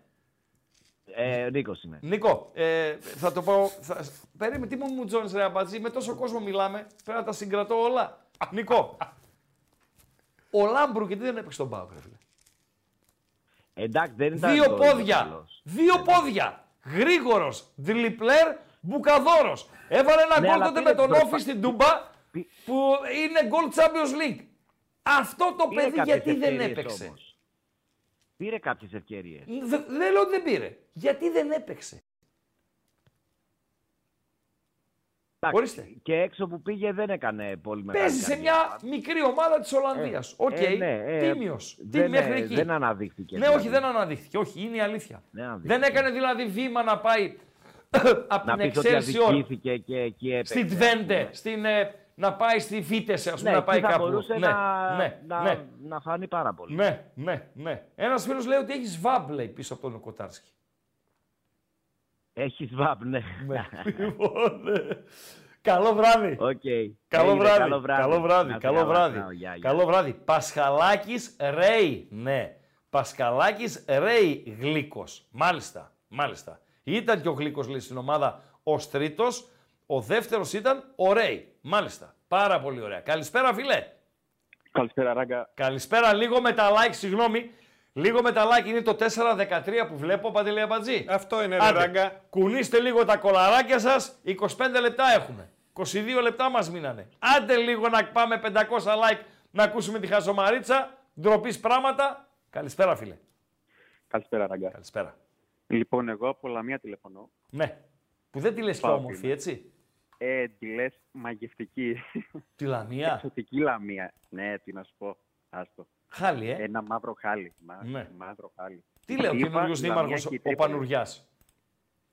Ε, Νίκος είμαι. Νίκο, ε, θα το πω. Θα... Περίμενε, τι μου μου τζώνεις ρε αμπατζή, με τόσο κόσμο μιλάμε, πρέπει να τα συγκρατώ όλα. Νίκο, ο Λάμπρου γιατί δεν έπαιξε τον Πάο, ρε φίλε. Εντάξει, δεν ήταν Δύο τόσο πόδια. καλός. Δύο πόδια. Γρήγορος. Δλιπλέρ. Μπουκαδόρος. Έβαλε ένα Ναι, γκολ αλλά τότε πήρε με τον προσπα- Όφη στην Τούμπα που είναι γκολ Champions League. Αυτό το Πήρε παιδί κάποιες γιατί δεν ευκαιρίες έπαιξε. Όμως. Πήρε κάποιες ευκαιρίες. Δε- Δεν λέω ότι δεν πήρε. Γιατί δεν έπαιξε. Εντάξει, Ορίστε. Και έξω που πήγε δεν έκανε πολύ μεγάλη Παίζει σε καριέρα. μια μικρή ομάδα της Ολλανδίας. Οκ. ε, ναι, ε, Τίμιος. Τι δεν, μέχρι ε, εκεί. δεν αναδείχθηκε. Ναι, δηλαδή. όχι, δεν αναδείχθηκε. Όχι, είναι η αλήθεια. Δεν αναδείχθηκε. Δεν έκανε δηλαδή βήμα να πάει από Να την πεις ότι Excelsior αδικήθηκε και εκεί έπαιξε. στην Twente, στην, ε, να πάει στη Φίτεσε, ας πούμε, Ναι, να πάει εκεί θα κάπου. μπορούσε ναι, να, ναι, να, ναι, να φανεί πάρα πολύ. ναι, ναι, ναι. Ένας φίλος λέει ότι έχεις βάμπ, λέει, πίσω από τον Κοτάρσκι. Έχεις βάμπ, ναι. Λοιπόν, ναι. Καλό βράδυ. Οκ. Καλό Έγινε, βράδυ. Καλό βράδυ. Καλό βράδυ. Να Καλό καλά, βράδυ. να, γεια, γεια. Καλό βράδυ. Πασχαλάκης Ρέι. Ναι. Πασχαλάκης Ρέι Γλίκος. Μάλιστα. Μάλιστα. Ήταν και ο Γλίκος λέει στην ομάδα ως τρίτος. Ο δεύτερος ήταν ο Ρέι. Μάλιστα. Πάρα πολύ ωραία. Καλησπέρα φίλε. Καλησπέρα, Ράγκα. Καλησπέρα. Λίγο με τα like, συγγνώμη. Λίγο με τα like είναι το 4-13 που βλέπω, Παντελή Αμπατζή. Αυτό είναι, ρε Άντε, Ράγκα. Κουνήστε λίγο τα κολαράκια σας. 25 λεπτά έχουμε. 22 λεπτά μας μείνανε. Άντε λίγο να πάμε 500 like να ακούσουμε τη χαζομαρίτσα. Ντροπής πράγματα. Καλησπέρα, φίλε. Καλησπέρα, Ράγκα. Καλησπέρα. Λοιπόν, εγώ από Λαμία τηλεφωνώ. Ναι. Που δεν τη λες και Πάω όμορφη, φίλε. έτσι; Ε, τη λες μαγευτική. Τη Λαμία; Εξωτική Λαμία. Ναι, τι να σου πω. Άστο. Χάλι, ε. Ένα μαύρο χάλι. Μα... Ναι. Μαύρο χάλι. Τι λέει ο Είπα, καινούριος Λαμία δήμαρχος, και η ο Τρίπολη. Πανουριάς;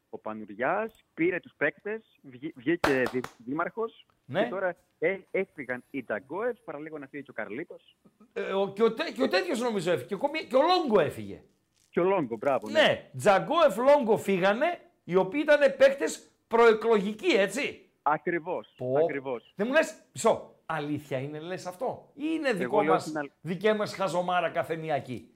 Ο Πανουριάς πήρε τους παίκτες, βγή- βγήκε δη- δήμαρχος Ναι. και τώρα ε, έφυγαν οι Νταγκόεφ, παραλίγο να φύγει και ο Καρλίτος. Ε, ο, και, ο, τέ- και ο τέτοιος νομίζω έφυγε. Και ο, Κομι- και ο Λόγκο έφυγε. Και ο Λόγκο, μπράβο. Ναι, Τζαγκόεφ Λόγκο φύγανε, οι οποίοι ήταν παίκτες προεκλογικοί, έτσι. Ακριβώς, Πω. ακριβώς. Δεν μου λες, μισό, αλήθεια είναι λες αυτό; Ή είναι δικό λέω μας, την αλ- δική μας χαζομάρα καφενιακή.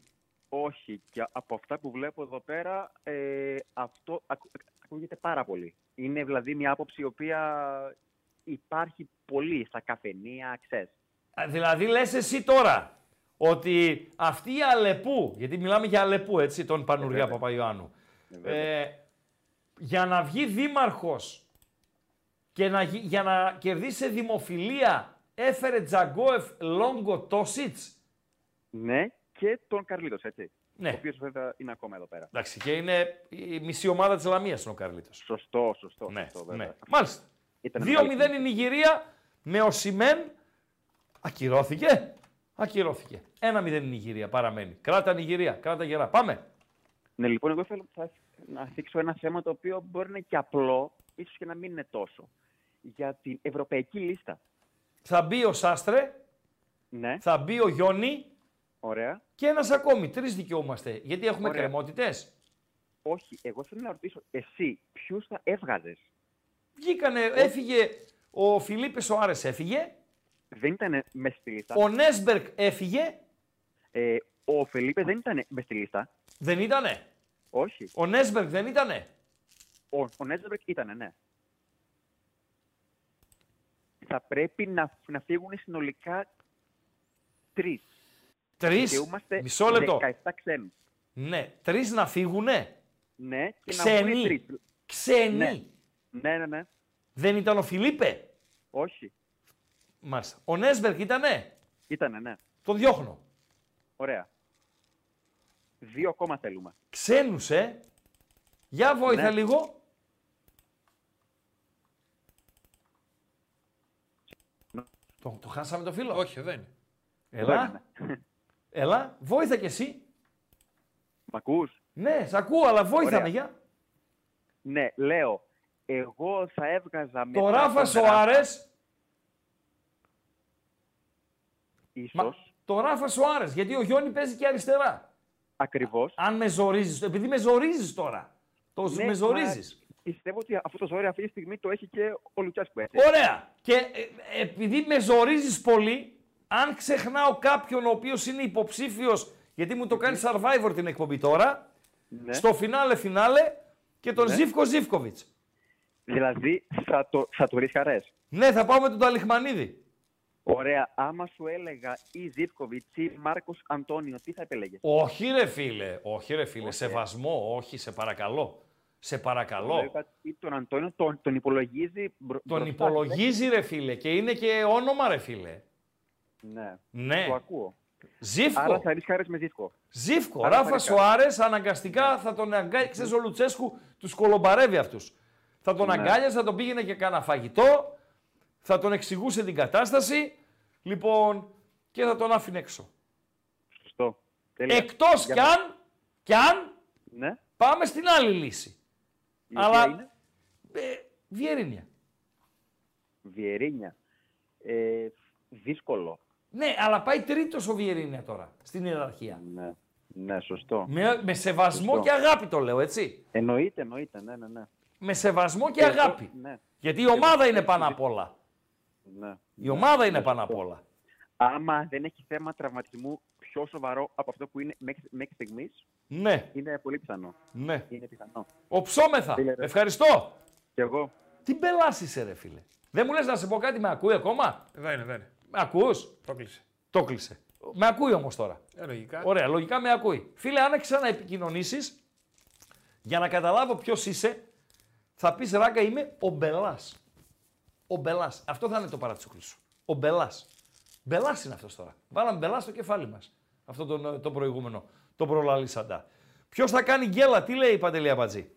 Όχι, και από αυτά που βλέπω εδώ πέρα, ε, αυτό ακου- ακούγεται πάρα πολύ. Είναι δηλαδή μια άποψη η οποία υπάρχει πολύ στα καφενεία, ξέρεις. Α, Δηλαδή λες εσύ τώρα ότι αυτή η Αλεπού, γιατί μιλάμε για Αλεπού έτσι, τον Πανουριά βέβαια. Παπαϊωάννου, βέβαια. ε, για να βγει δήμαρχος και να, γι- για να κερδίσει σε δημοφιλία έφερε Τζαγκόεφ Λόγκο Τόσιτς. Ναι, και τον Καρλίτος, έτσι. Ναι. Ο οποίος βέβαια είναι ακόμα εδώ πέρα. Εντάξει, και είναι η μισή ομάδα της Λαμίας είναι ο Καρλίτος. Σωστό, σωστό. Ναι, σωστό βέβαια. ναι. Μάλιστα. Ήταν 2-0 μεγάλη η Νιγηρία με ο Σιμέν. Ακυρώθηκε. Ακυρώθηκε. 1-0 η Νιγηρία παραμένει. Κράτα Νιγηρία, κράτα γερά. Πάμε. Ναι, λοιπόν, εγώ θέλω θα, να θίξω ένα θέμα το οποίο μπορεί να είναι και απλό, ίσως και να μην είναι τόσο. Για την ευρωπαϊκή λίστα. Θα μπει ο Σάστρε, Ναι, θα μπει ο Γιόνι ωραία. και ένας ακόμη. Τρεις δικαιούμαστε. Γιατί έχουμε Ωραία. κρεμότητε. Όχι, εγώ θέλω να ρωτήσω, εσύ ποιους θα έβγαζες; Βγήκανε, έφυγε ο Φιλίπε Σοάρες, έφυγε. Δεν ήταν μες στη λίστα. Ο Νέσμπερκ έφυγε. Ε, ο Φελίπε δεν ήταν μες στη λίστα. Δεν ήτανε; Όχι. Ο Νέσμπερκ δεν ήτανε; Ο, ο Νέτζεμπερκ ήταν, ναι. Θα πρέπει να, να φύγουν συνολικά τρεις. Τρεις. Είμαστε Μισό λεπτό. 17 ξένους. Ναι, τρεις να φύγουνε. Ναι, και να Ξένοι. βγουν τρεις. Ξένοι. Ναι. ναι, ναι, ναι. Δεν ήταν ο Φιλίπε; Όχι. Μάλιστα. Ο Νέσμπερκ ήτανε; Ήτανε, ναι. Τον διώχνω. Ωραία. Δύο ακόμα θέλουμε. Ξένους, ε. Για βόηθα Ναι. λίγο. Το, το χάσαμε το φίλο; Όχι, δεν είναι. Έλα. Έλα. Βόηθα κι εσύ. Μ' ακούς; Ναι, σ' ακούω, αλλά βόηθα Ωραία. με, για. Ναι, λέω. Εγώ θα έβγαζα μετά... Το Ράφα τον Σοάρες. Ίσως. Το Ράφα Σοάρες, γιατί ο Γιόνι παίζει και αριστερά. Ακριβώς. Αν με ζορίζεις, επειδή με ζορίζεις τώρα. Το Ναι, με ζορίζεις. Μα Πιστεύω ότι αυτό το ζόρι αυτή τη στιγμή το έχει και ο Λουτσέσκου. Έτσι. Ωραία. Και ε, επειδή με ζορίζεις πολύ, αν ξεχνάω κάποιον ο οποίος είναι υποψήφιος, γιατί μου το κάνει Survivor την εκπομπή τώρα, Ναι. στο φινάλε φινάλε και τον Ναι. Ζήφκο Ζήφκοβιτς. Δηλαδή θα το, θα το ρισκαρές. Ναι, θα πάω με τον Ταλιχμανίδη. Ωραία. Άμα σου έλεγα ή Ζήφκοβιτς ή Μάρκος Αντώνιο, τι θα επέλεγε. Όχι ρε φίλε, όχι ρε φίλε, σεβασμό, όχι, σε παρακαλώ. Σε παρακαλώ. Ή τον Αντώνιο τον, τον υπολογίζει. μπρο- Τον μπροστά. υπολογίζει ρε φίλε και είναι και όνομα ρε φίλε. Ναι. Ναι. Το ακούω. Ζήφκο. Άρα θα ρισκάρεις με Ζήφκο. Ζήφκο. Άρα θα Ράφα ρισκάρεις. Σοάρε αναγκαστικά θα τον αγκάλιασε. Ξέρεις, ο Λουτσέσκου τους κολομπαρεύει αυτούς. Θα τον Ναι. αγκάλιασε, θα τον πήγαινε και κάνα φαγητό, θα τον εξηγούσε την κατάσταση. Λοιπόν, και θα τον άφηνε έξω. Σωστό. Τέλεια. Εκτός Για κι να- αν, κι αν Ναι. πάμε στην άλλη λύση. Η οποία Αλλά. είναι Ε, Βιερίνια. Βιερίνια. Ε, δύσκολο. Ναι, αλλά πάει τρίτος ο Βιερίνια τώρα στην ιεραρχία. Ναι. Ναι, σωστό. Με, με σεβασμό Σωστό. και αγάπη το λέω, έτσι. Εννοείται, εννοείται. Ναι, ναι, ναι. Με σεβασμό και Εγώ- αγάπη. ναι. Γιατί η ομάδα είναι πάνω απ' όλα. ναι. Η ομάδα είναι πάνω απ' όλα. Άμα δεν έχει θέμα τραυματισμού πιο σοβαρό από αυτό που είναι μέχρι, μέχρι στιγμής, Ναι, είναι πολύ πιθανό. ναι. Είναι πιθανό. Οψόμεθα. Φίλε, ρε. Ευχαριστώ. Κι εγώ. Τι μπελάς είσαι ρε φίλε. Δεν μου λες να σε πω κάτι, με ακούει ακόμα; Δεν είναι, δεν είναι. Με ακούς; Το κλείσε. Το κλείσε. Με ακούει όμως τώρα. Ε, λογικά. Ωραία, λογικά με ακούει. Φίλε, αν έχεις να επικοινωνήσεις, για να καταλάβω ποιος είσαι, θα πεις ράγκα είμαι ο Μπελάς. Ο Μπελάς. Αυτό θα είναι το παρατσούκλι σου. Ο Μπελάς. Μπελάς είναι αυτός τώρα. Βάλαμε Μπελά στο κεφάλι μας. Αυτό το, το προηγούμενο. Το προλαλήσαντα. Ποιος θα κάνει γκέλα, τι λέει, Παντελή Αμπατζή.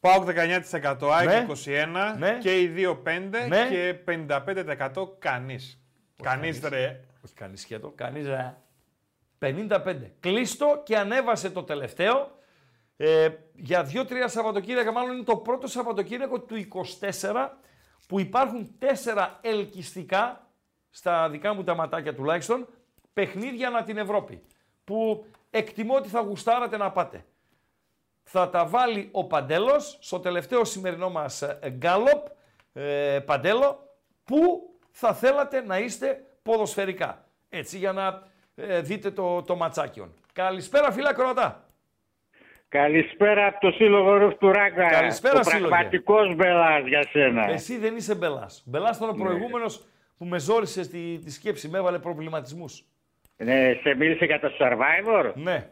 Πάω 19%, ΑΕΚ Ναι. 21 Ναι. και οι 2-5 Ναι. και 55% κανείς. Κανείς ρε. Όχι κανείς σκέτο, κανείς ρε. 55. Κλείσ' το και ανέβασε το τελευταίο. Ε, για δύο-τρία Σαββατοκύριακα, μάλλον είναι το πρώτο Σαββατοκύριακο του 24 που υπάρχουν τέσσερα ελκυστικά, στα δικά μου τα ματάκια τουλάχιστον, παιχνίδια ανά την Ευρώπη. Που εκτιμώ ότι θα γουστάρατε να πάτε. Θα τα βάλει ο Παντέλος στο τελευταίο σημερινό μας ε, γκάλοπ, ε, Παντέλο, που θα θέλατε να είστε ποδοσφαιρικά. Έτσι για να ε, δείτε το, το ματσάκι. Καλησπέρα φίλε ακροατά. Καλησπέρα από το Σύλλογο Ρουφ του Ράγκα. Καλησπέρα, Ο Σύλλογε. πραγματικός μπελάς για σένα. Εσύ δεν είσαι μπελάς. Μπελάς ήταν ο Ναι. προηγούμενος που με ζόρισε τη, τη σκέψη, με έβαλε προβληματισμούς. Ναι, σε μίλησε για το Survivor; Ναι.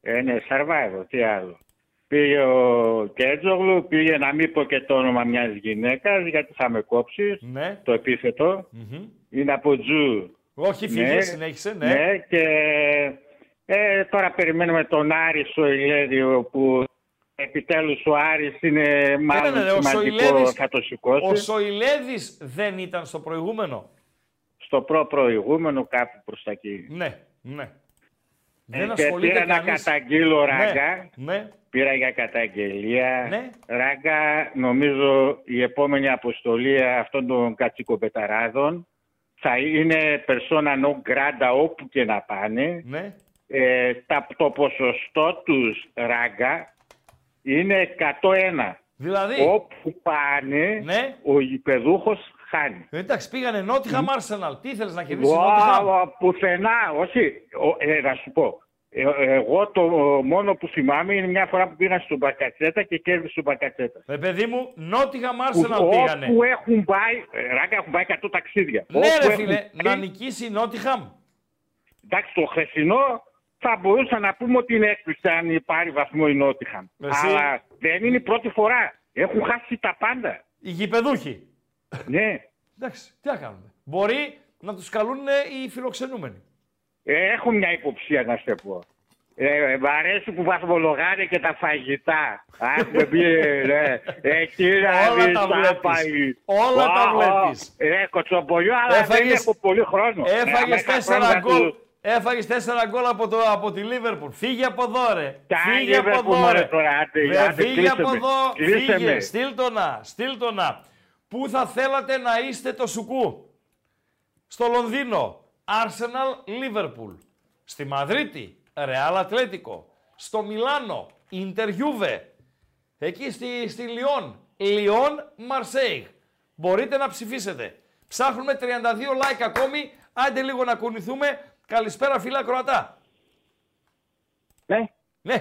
Ε, ναι, Survivor, τι άλλο. Πήγε ο Κέτζογλου, πήγε να μην πω και το όνομα μιας γυναίκας, γιατί θα με κόψεις, Ναι. το επίθετο. Μμμ. Είναι από Τζου. Όχι, φύγε, συνέχισε, ναι. Ναι, και Ε, τώρα περιμένουμε τον Άρης Σοηλέδιο που επιτέλους ο Άρης είναι μάλλον Ναι, ναι, ναι, ο σημαντικό Σοηλέδης- θα το σηκώσεις. Ο Σοηλέδης δεν ήταν στο προηγούμενο. Στο προ-προηγούμενο κάπου προς τα εκεί. Ναι, ναι. Ε, Δεν και ασχολείται πήρα να κανείς. καταγγείλω Ναι, ράγκα. Ναι. Πήρα για καταγγελία. Ναι. Ράγκα, νομίζω η επόμενη αποστολή αυτών των κατσικοπεταράδων θα είναι persona non grata όπου και να πάνε. Ναι. Ε, τα, το ποσοστό τους ράγκα είναι 101. Δηλαδή; Όπου πάνε, Ναι. ο γηπεδούχος χάνει. Εντάξει, πήγανε Νότιχαμ Arsenal. Τι ήθελες να κερδίσεις η Wow, Νότιχαμ. πουθενά, όχι. Ο, ε, να σου πω. Ε, εγώ το μόνο που θυμάμαι είναι μια φορά που πήγα στον Μπακατσέτα και κέρδισε τον Μπακατσέτα. Ε, παιδί μου, Νότιχαμ Που- Arsenal πήγανε. Όπου έχουν πάει, ε, ράγκα έχουν πάει 100 ταξίδια. Ναι, Όπου ρε έχουν φίλε, πάει- να νικήσει η Νότιχαμ. Εντάξει, το χθεσινό θα μπορούσα να πούμε ότι είναι έκπληξη αν πάρει βαθμό η Νότιχαμ. Εσύ. Αλλά δεν είναι η πρώτη φορά. Έχουν χάσει τα πάντα. Οι γηπεδούχοι. Ναι. Εντάξει, τι να κάνουμε. Μπορεί να τους καλούν οι φιλοξενούμενοι. Ε, έχω μια υποψία να σε πω. Ε, μ' αρέσει που βαθμολογάνε και τα φαγητά. Έχουμε πει, ναι. Εκεί να Όλα δεις τα τα βλέπεις. πάει. Όλα τα Ω, βλέπεις. Ε, κοτσομπολιό, αλλά δεν Έφαγες- έχω πολύ χρόνο. Ε, άμα Έφαγες είχα τέσσερα χρόνο θα γκολ. του- Έφαγες τέσσερα γκολ από, το, από τη Λίβερπουλ. Φύγε από εδώ, ρε. Τα Φύγε από Liverpool, εδώ, μωρέ, ρε. τώρα, άντε, Ρε, άντε, Φύγε κλείσε από με. εδώ. Κλείσε Φύγε. με. Στείλ το να. Στείλ το να. Πού θα θέλατε να είστε το σουκού; Στο Λονδίνο. Arsenal Liverpool. Στη Μαδρίτη. Real Atletico. Στο Μιλάνο. Inter Juve. Εκεί στη, στη Λιόν. Λιόν Μαρσέιγ. Μπορείτε να ψηφίσετε. Ψάχνουμε 32 like ακόμη. Άντε λίγο να κουνηθούμε. Καλησπέρα φίλα Κροατά. Ναι. Ναι.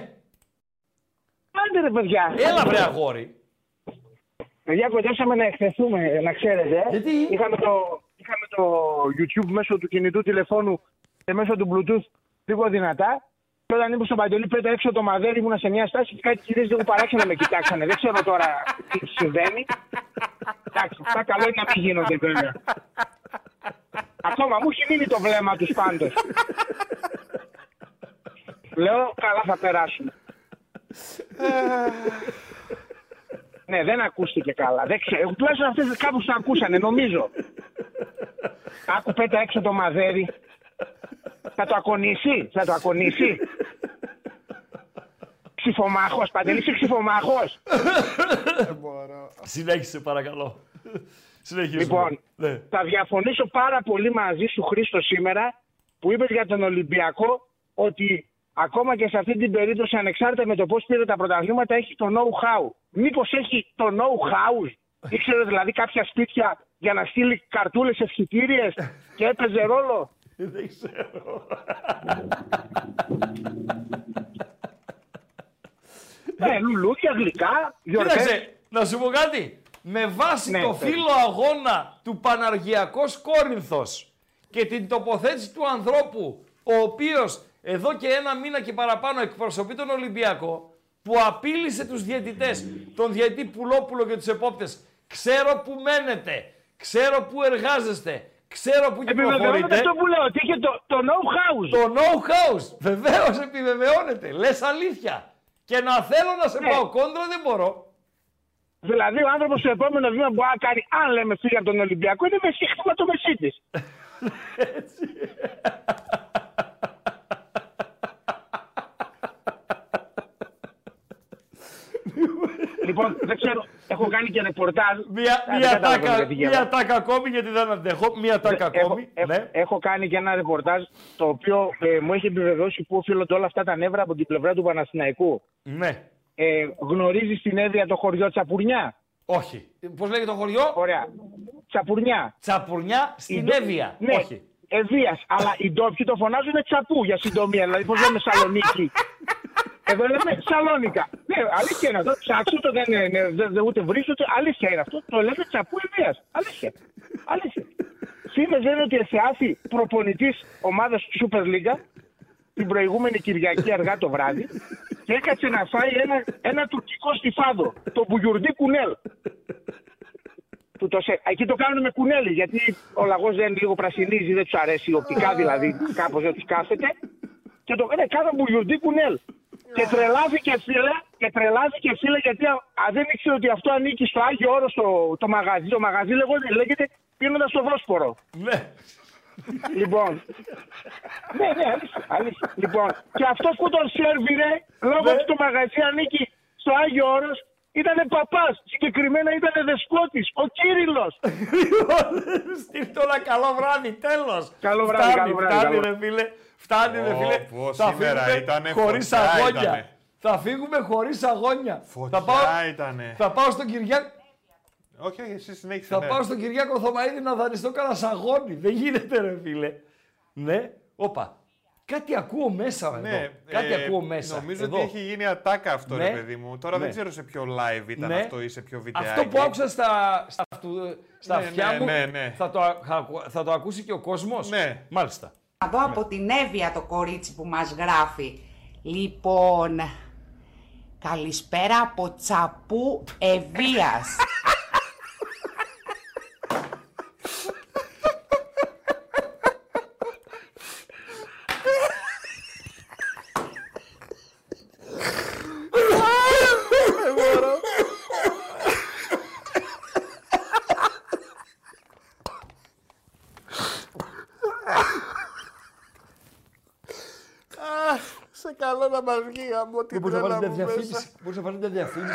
Άντε ρε παιδιά. Έλα βρε αγόρι. Παιδιά, κοντέψαμε να εκθεθούμε, να ξέρετε. Γιατί; Είχαμε το, είχαμε το YouTube μέσω του κινητού τηλεφώνου και μέσω του Bluetooth λίγο δυνατά. Και όταν ήμουν στο Παντελή πέτα έξω το μαδέρι ήμουν σε μια στάση και κάτι κυρίες λίγο παράξενα με κοιτάξανε. Δεν ξέρω τώρα τι συμβαίνει. Εντάξει, αυτά καλό είναι να μην γίνονται βέβαια. Ακόμα μου έχει μείνει το βλέμμα τους πάντως. Λέω, καλά θα περάσουν. Ναι, δεν ακούστηκε καλά. Δεν ξέρω. Τουλάχιστον αυτές κάπου το ακούσανε, νομίζω. Άκου πέτα έξω το μαδέρι. Θα το ακονίσει, θα το ακονίσει. Ψηφομάχος, Παντελή, είσαι ψηφομάχος. Συνέχισε παρακαλώ. Συνεχίζουμε. Λοιπόν, Ναι. θα διαφωνήσω πάρα πολύ μαζί σου, Χρήστο, σήμερα που είπες για τον Ολυμπιακό ότι ακόμα και σε αυτή την περίπτωση, ανεξάρτητα με το πώς πήρε τα πρωταθλήματα, έχει το know-how. Μήπως έχει το know-how, ήξερε δηλαδή κάποια σπίτια για να στείλει καρτούλες ευχητήριες και έπαιζε ρόλο; Δεν ξέρω. Ναι, λουλούδια, γλυκά, γιορτές. Κοίταξε, να σου πω κάτι. Με βάση Ναι, το πες. φύλλο αγώνα του Παναργιακός Κόρινθος και την τοποθέτηση του ανθρώπου, ο οποίος εδώ και ένα μήνα και παραπάνω εκπροσωπεί τον Ολυμπιακό, που απείλησε τους διαιτητές, τον διαιτητή Πουλόπουλο και τους επόπτες, ξέρω που μένετε, ξέρω που εργάζεστε, ξέρω που Επιβεβαιώνεται κυκλοφορείτε. αυτό που λέω, ότι είχε το, το know-how. Το know-how, βεβαίως επιβεβαιώνεται, λες αλήθεια. Και να θέλω να σε Ναι. πάω κόντρα δεν μπορώ. Δηλαδή ο άνθρωπος στο επόμενο βήμα που μπορεί να κάνει, αν λέμε φύγει από τον Ολυμπιακό, είναι με σύγχυμα το Μεσίτη. (laughs) λοιπόν, δεν ξέρω, έχω κάνει και ρεπορτάζ. Μία, Α, δεν μία, καταλαβαίνω τάκα, γιατί μία γελάω. τάκα ακόμη γιατί δεν αντέχω. Μία τάκα Έχω, ακόμη. έχω, ναι. έχω κάνει και ένα ρεπορτάζ το οποίο ε, μου έχει επιβεβαιώσει που οφείλονται όλα αυτά τα νεύρα από την πλευρά του Παναθηναϊκού. ναι. Ε, Γνωρίζεις την έδεια το χωριό Τσαπουρνιά. Όχι. Πώς λέγεται το χωριό; Ωραία. Τσαπουρνιά. Τσαπουρνιά στην Η- Εύβοια. Ναι, Όχι. Ευβία. Αλλά οι ντόπιοι το φωνάζουν τσαπού για συντομία. Δηλαδή, πώς λέμε Σαλονίκη. (laughs) Εδώ λέμε Σαλόνικα. Ναι, αλήθεια είναι αυτό. Ψάξου το, δεν είναι, ναι, δεν, δεν ούτε βρίζω, ούτε αλήθεια είναι αυτό. Το λέμε τσαπού Ευβία. Αλήθεια. Αλήθεια. Φήμε λένε ότι εσεάθη προπονητής ομάδας Super League την προηγούμενη Κυριακή αργά το βράδυ και έκατσε να φάει ένα, ένα τουρκικό στιφάδο, το μπουγιουρντί κουνέλ. Του το σε... Εκεί το κάνουν με κουνέλι, γιατί ο λαγός δεν λίγο πρασινίζει, δεν τους αρέσει, οπτικά δηλαδή, κάπως δεν τους κάθεται. Και και το έκανε κάνα μπουλιουντή κουνέλ. Και τρελάθηκε φίλε, και τρελάθηκε φίλε γιατί α, α, δεν ήξερε ότι αυτό ανήκει στο Άγιο Όρος το, το μαγαζί. Το μαγαζί λέγεται, λέγεται πίνοντας στο Βόσπορο. Ναι. Λοιπόν. ναι, ναι, αλήθεια, αλήθεια. Λοιπόν, και αυτός που τον σέρβιρε, λόγω Ναι. ότι το μαγαζί ανήκει στο Άγιο Όρος, ήταν παπάς. Συγκεκριμένα ήταν δεσπότης, ο Κύριλλος. Στείλτε ένα καλό βράδυ, τέλος. Καλό βράδυ, φτάνει, καλό βράδυ, Φτάνει, καλό. ρε φίλε. Φτάνει, ρε Ω, φίλε. πω, Θα σήμερα φύγουμε ήτανε χωρίς φωτιά αγώνια. ήτανε. Θα φύγουμε χωρίς αγώνια. Φωτιά θα πάω, ήτανε. θα πάω στον Κυριάκο. Όχι, όχι, εσύ συνέχισε. Θα ναι. πάω στον Κυριάκο Θωμαίδη να δανειστώ κανένα σαγόνι. Δεν γίνεται, ρε φίλε. Ναι, όπα. Κάτι ακούω μέσα Ναι, εδώ. Κάτι ε, ακούω μέσα. Νομίζω εδώ. ότι έχει γίνει ατάκα αυτό, Ναι. ρε παιδί μου. Τώρα Ναι. δεν ξέρω σε ποιο live ήταν Ναι. αυτό ή σε ποιο βιντεάκι. Αυτό που άκουσα στα, στα, αυτού- στα Ναι, αυτιά ναι, μου ναι, ναι. Θα, το, α- θα, θα το ακούσει και ο κόσμος; Ναι. Μάλιστα. Να δω από την Εύβοια το κορίτσι που μας γράφει. Λοιπόν, καλησπέρα από Τσαπού Ευβίας. Δεν μπορώ. Αχ, σε καλό να μας βγει από την Μπορείς να βάλεις τρέλα μια μου μέσα. διαφήμιση. Μπορείς να βάλεις μια διαφήμιση.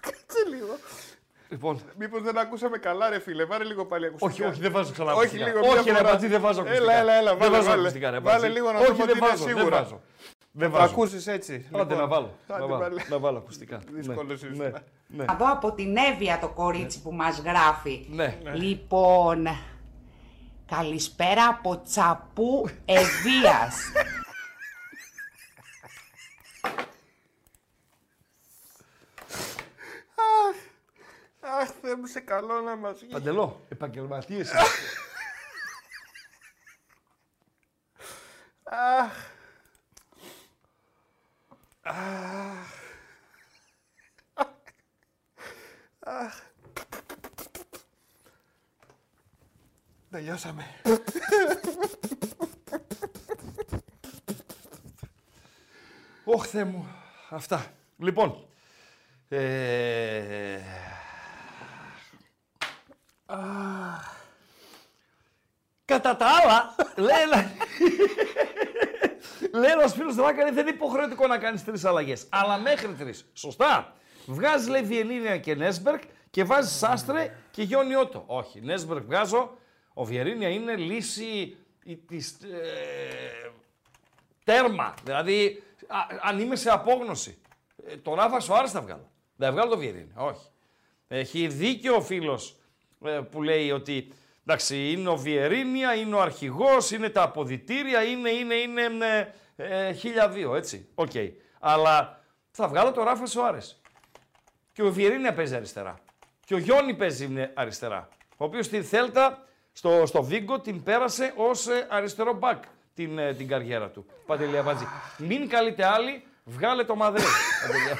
Κάτσε λίγο. Λοιπόν, Μήπως δεν ακούσαμε καλά ρε φίλε, βάλε λίγο πάλι ακουστικά. όχι, όχι, δεν βάζω ξανά Όχι ακουστικά. λίγο, όχι, μια ρε φορά. Μπατζή, δεν βάζω ακουστικά. Έλα, έλα, έλα, δεν βάλε, βάζω βάλε. ακουστικά, ρε Βάλε Μπατζή. λίγο να όχι, δούμε δεν ότι είναι βάζω, δεν σίγουρα. βάζω. Δεν Θα βάζω. ακούσεις έτσι. Άντε λοιπόν. να βάλω. Άντε, να, βάλω βάλε. να βάλω ακουστικά. Δύσκολος ναι. σύστημα. Ναι. ναι. Να δω από την Εύβοια το κορίτσι που μας γράφει. Ναι. Λοιπόν, καλησπέρα από Τσαπού Ευβίας. Αχ, αχ, Θεέ μου, σε καλό να μας βγεις. Παντελό, επαγγελματίες. Αχ. Αχ. Αχ. Τελειώσαμε. Ωχ, Θεέ μου. Αυτά. Λοιπόν. Ε... Κατά τα άλλα, λέει ένα... λέει ένας φίλος Δράκαρη, δεν είναι υποχρεωτικό να κάνεις τρεις αλλαγές. Αλλά μέχρι τρεις. Σωστά. Βγάζεις λέει Βιερίνια και Νέσμπερκ και βάζεις Σάστρε και Γιόνι Ότο. Όχι, Νέσμπερκ βγάζω. Ο Βιερίνια είναι λύση η- της, ε, τέρμα. Δηλαδή, α, αν είμαι σε απόγνωση, ε, τον Ράφα Σοάρες θα βγάλω. Δεν θα βγάλω το Βιερίνια. Όχι. Έχει δίκιο ο φίλος ε, που λέει ότι εντάξει, είναι ο Βιερίνια, είναι ο αρχηγός, είναι τα αποδυτήρια, είναι, είναι, είναι ε, ε, 1002, έτσι. Οκ. Αλλά θα βγάλω τον Ράφα Σοάρες. Και ο Βιερίνια παίζει αριστερά. Και ο Γιόνι παίζει είναι αριστερά. Ο οποίος στη Θέλτα, στο, στο Βίγκο, την πέρασε ως ε, αριστερό μπακ την, ε, την καριέρα του. Παντελία Μπατζή. Μην καλείτε άλλοι, βγάλε το μαδέρι. Παντελία.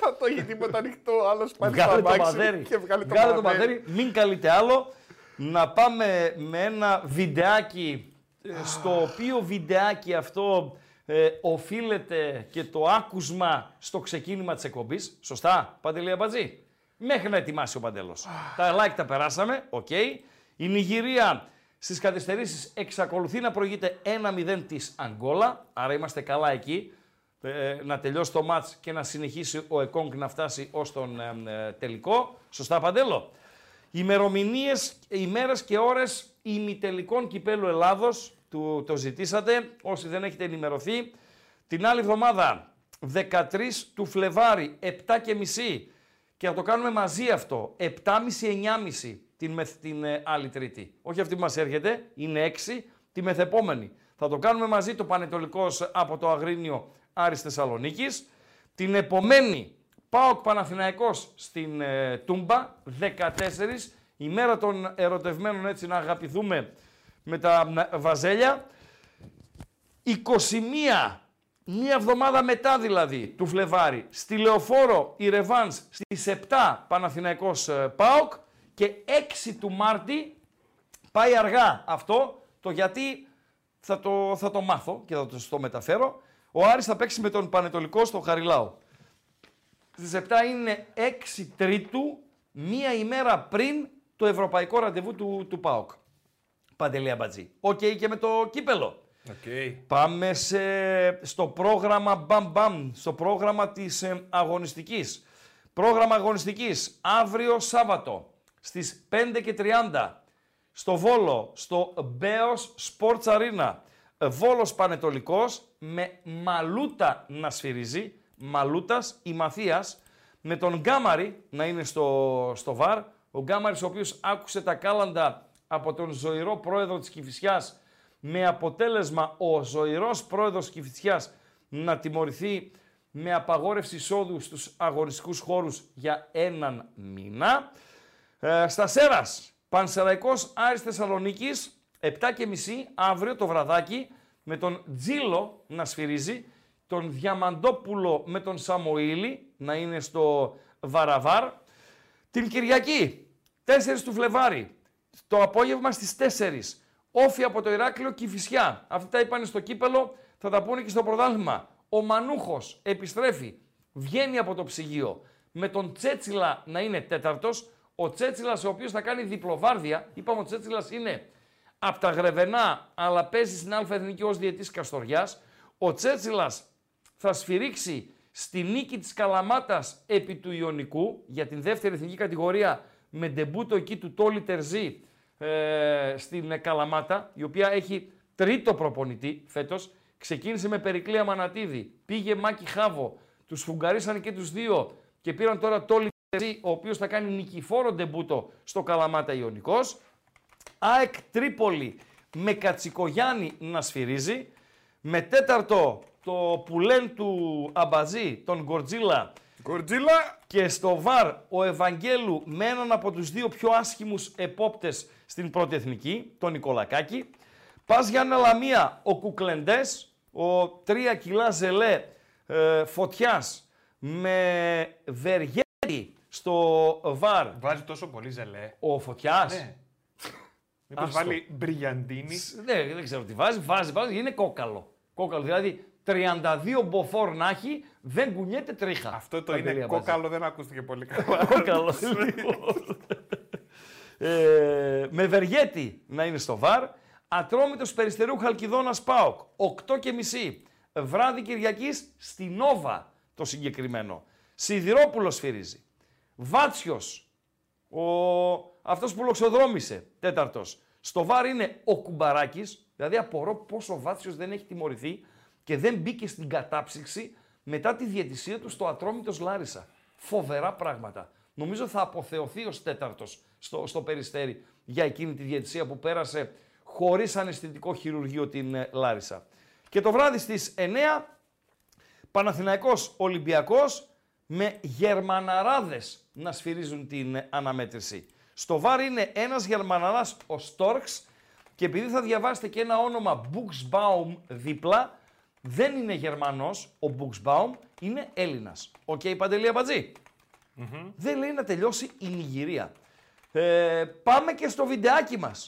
Θα το έχει τίποτα ανοιχτό, άλλος πάλι Βγάλε στο το αμάξι μαδέρι. και βγάλε το Βγάλε μαδέρι. Μην καλείτε άλλο. Να πάμε με ένα βιντεάκι, ε, στο οποίο βιντεάκι αυτό ε, οφείλεται και το άκουσμα στο ξεκίνημα της εκπομπής. Σωστά, Παντελή Αμπατζή. Μέχρι να ετοιμάσει ο Παντέλος. τα like τα περάσαμε, οκ. Η Νιγηρία στις καθυστερήσεις εξακολουθεί να προηγείται 1-0 της Αγγόλα, άρα είμαστε καλά εκεί. Ε, να τελειώσει το μάτς και να συνεχίσει ο Εκόνγκ να φτάσει ως τον ε, ε, τελικό. Σωστά, Παντέλο; Ημερομηνίες, ημέρες και ώρες ημιτελικών κυπέλου Ελλάδος, του, το ζητήσατε, όσοι δεν έχετε ενημερωθεί. Την άλλη εβδομάδα, 13 του Φλεβάρι, 7 και μισή. Και θα το κάνουμε μαζί αυτό, 7.30-9.30 την, μεθ- την ε, άλλη Τρίτη. Όχι αυτή που μας έρχεται, είναι 6, τη μεθεπόμενη. Θα το κάνουμε μαζί το Πανετολικός από το Αγρίνιο Άρης Θεσσαλονίκης. Την επομένη ΠΑΟΚ Παναθηναϊκός στην ε, Τούμπα, 14, η μέρα των ερωτευμένων έτσι να αγαπηθούμε με τα μ, βαζέλια. 21, μία εβδομάδα μετά δηλαδή του Φλεβάρι, στη Λεωφόρο η Ρεβάνς στις 7 Παναθηναϊκός ε, ΠΑΟΚ και 6 του Μάρτη Πάει αργά αυτό, το γιατί θα το, θα το μάθω και θα το στο μεταφέρω. Ο Άρης θα παίξει με τον Πανετολικό στο Χαριλάου. Στις 7 είναι 6 Τρίτου, μία ημέρα πριν το ευρωπαϊκό ραντεβού του, του ΠΑΟΚ. Παντελή Αμπατζή. Οκ και με το κύπελο. Okay. Πάμε σε, στο πρόγραμμα μπαμ μπαμ, στο πρόγραμμα της ε, αγωνιστικής. Πρόγραμμα αγωνιστικής, αύριο Σάββατο, στις 5 και 30, στο Βόλο, στο Μπέος Sports Arena. Βόλος Πανετολικός, με Μαλούτα να σφυρίζει, Μαλούτας η Μαθίας, με τον Γκάμαρη να είναι στο, στο ΒΑΡ. Ο Γκάμαρης ο οποίος άκουσε τα κάλαντα από τον ζωηρό πρόεδρο της Κηφισιάς με αποτέλεσμα ο ζωηρός πρόεδρος Κηφισιάς να τιμωρηθεί με απαγόρευση εισόδου στους αγοριστικούς χώρους για έναν μήνα. Ε, στα Σέρας, Πανσεραϊκός Άρης Θεσσαλονίκης, 7 και μισή, αύριο το βραδάκι, με τον Τζίλο να σφυρίζει, τον Διαμαντόπουλο με τον Σαμοήλη να είναι στο Βαραβάρ. Την Κυριακή, 4 του Φλεβάρι, το απόγευμα στις 4, όφη από το Ηράκλειο Κηφισιά. Αυτά τα είπαν στο κύπελο, θα τα πούνε και στο πρωτάθλημα. Ο Μανούχος επιστρέφει, βγαίνει από το ψυγείο, με τον Τσέτσιλα να είναι τέταρτος, ο Τσέτσιλας ο οποίος θα κάνει διπλοβάρδια, είπαμε ο Τσέτσιλας είναι από τα Γρεβενά, αλλά παίζει στην Α' Εθνική ως διετής Καστοριάς. Ο Τσέτσιλας θα σφυρίξει στη νίκη της Καλαμάτας επί του Ιωνικού για την δεύτερη εθνική κατηγορία με ντεμπούτο εκεί του Τόλι Τερζή ε, στην Καλαμάτα, η οποία έχει τρίτο προπονητή φέτος. Ξεκίνησε με Περικλία Μανατίδη, πήγε Μάκη Χάβο, τους φουγκαρίσαν και τους δύο και πήραν τώρα Τόλι Τερζή, ο οποίος θα κάνει νικηφόρο ντεμπούτο στο Καλαμάτα Ιωνικός. ΑΕΚ Τρίπολη με Κατσικογιάννη να σφυρίζει. Με τέταρτο το πουλέν του Αμπαζή, τον Γκορτζίλα. Γκορτζίλα! Και στο ΒΑΡ ο Ευαγγέλου με έναν από τους δύο πιο άσχημους επόπτες στην πρώτη εθνική, τον Νικολακάκη. Πας για Λαμία, ο Κουκλεντές, ο τρία κιλά ζελέ ε, φωτιάς με Βεργέτη στο ΒΑΡ. Βάζει τόσο πολύ ζελέ. Ο Φωτιάς. Ναι. (laughs) Μήπως Άστο. βάλει μπριγιαντίνη. Ναι, δεν ξέρω τι βάζει. Βάζει, βάζει, είναι κόκαλο. Κόκαλο, δηλαδή 32 μποφόρ να έχει, δεν κουνιέται τρίχα. Αυτό το Παντελή είναι Αμπατζή. κόκαλο, δεν ακούστηκε πολύ καλά. Κόκαλο. (laughs) λοιπόν. Ε, με Βεργέτη να είναι στο ΒΑΡ. Ατρόμητος Περιστερού Χαλκιδόνας ΠΑΟΚ. 8 και μισή. Βράδυ Κυριακής στη Νόβα το συγκεκριμένο. Σιδηρόπουλος φυρίζει. Βάτσιος. Ο... Αυτός που λοξοδρόμησε. Τέταρτος. Στο ΒΑΡ είναι ο Κουμπαράκης. Δηλαδή απορώ πόσο ο Βάτσιος δεν έχει τιμωρηθεί και δεν μπήκε στην κατάψυξη μετά τη διαιτησία του στο Ατρόμητος Λάρισα. Φοβερά πράγματα. Νομίζω θα αποθεωθεί ως τέταρτος στο, στο Περιστέρι για εκείνη τη διαιτησία που πέρασε χωρίς αναισθητικό χειρουργείο την ε, Λάρισα. Και το βράδυ στις 9 Παναθηναϊκός Ολυμπιακός με Γερμαναράδες να σφυρίζουν την ε, αναμέτρηση. Στο VAR είναι ένας Γερμαναράς ο Στόρξ και επειδή θα διαβάσετε και ένα όνομα Buxbaum δίπλα, δεν είναι Γερμανός ο Buxbaum, είναι Έλληνας. Οκ, Παντελή Αμπατζή. Δεν λέει να τελειώσει η Νιγηρία. Ε, πάμε και στο βιντεάκι μας.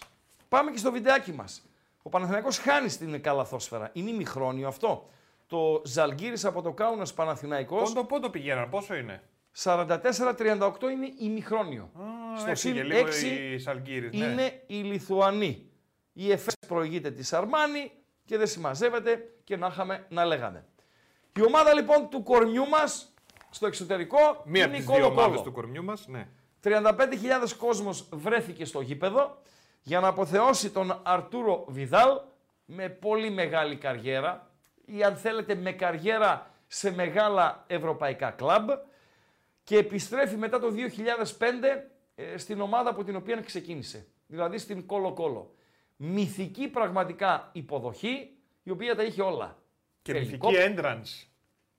Πάμε και στο βιντεάκι μας. Ο Παναθηναϊκός χάνει στην καλαθόσφαιρα. Είναι ημιχρόνιο αυτό. Το Ζαλγκύρης από το Κάουνας Παναθηναϊκός. Πόντο πόντο πηγαίναν, πόσο είναι; 44-38 είναι ημιχρόνιο. Στο έφυγε συν λίγο 6 η Σαλγκύρης, ναι. είναι η Λιθουανή. Η ΕΦΕΣ προηγείται της Αρμάνη και δεν συμμαζεύεται και να είχαμε να λέγαμε. Η ομάδα λοιπόν του κορμιού μας στο εξωτερικό Μία από είναι η τις δύο Κόλο ομάδες Κόλο. του κορμιού μας, ναι. 35.000 κόσμος βρέθηκε στο γήπεδο για να αποθεώσει τον Αρτούρο Βιδάλ με πολύ μεγάλη καριέρα ή αν θέλετε με καριέρα σε μεγάλα ευρωπαϊκά κλαμπ και επιστρέφει μετά το 2005 ε, στην ομάδα από την οποία ξεκίνησε, δηλαδή στην Κόλο Κόλο. Μυθική πραγματικά υποδοχή, η οποία τα είχε όλα. Και Τελικό- μυθική entrance.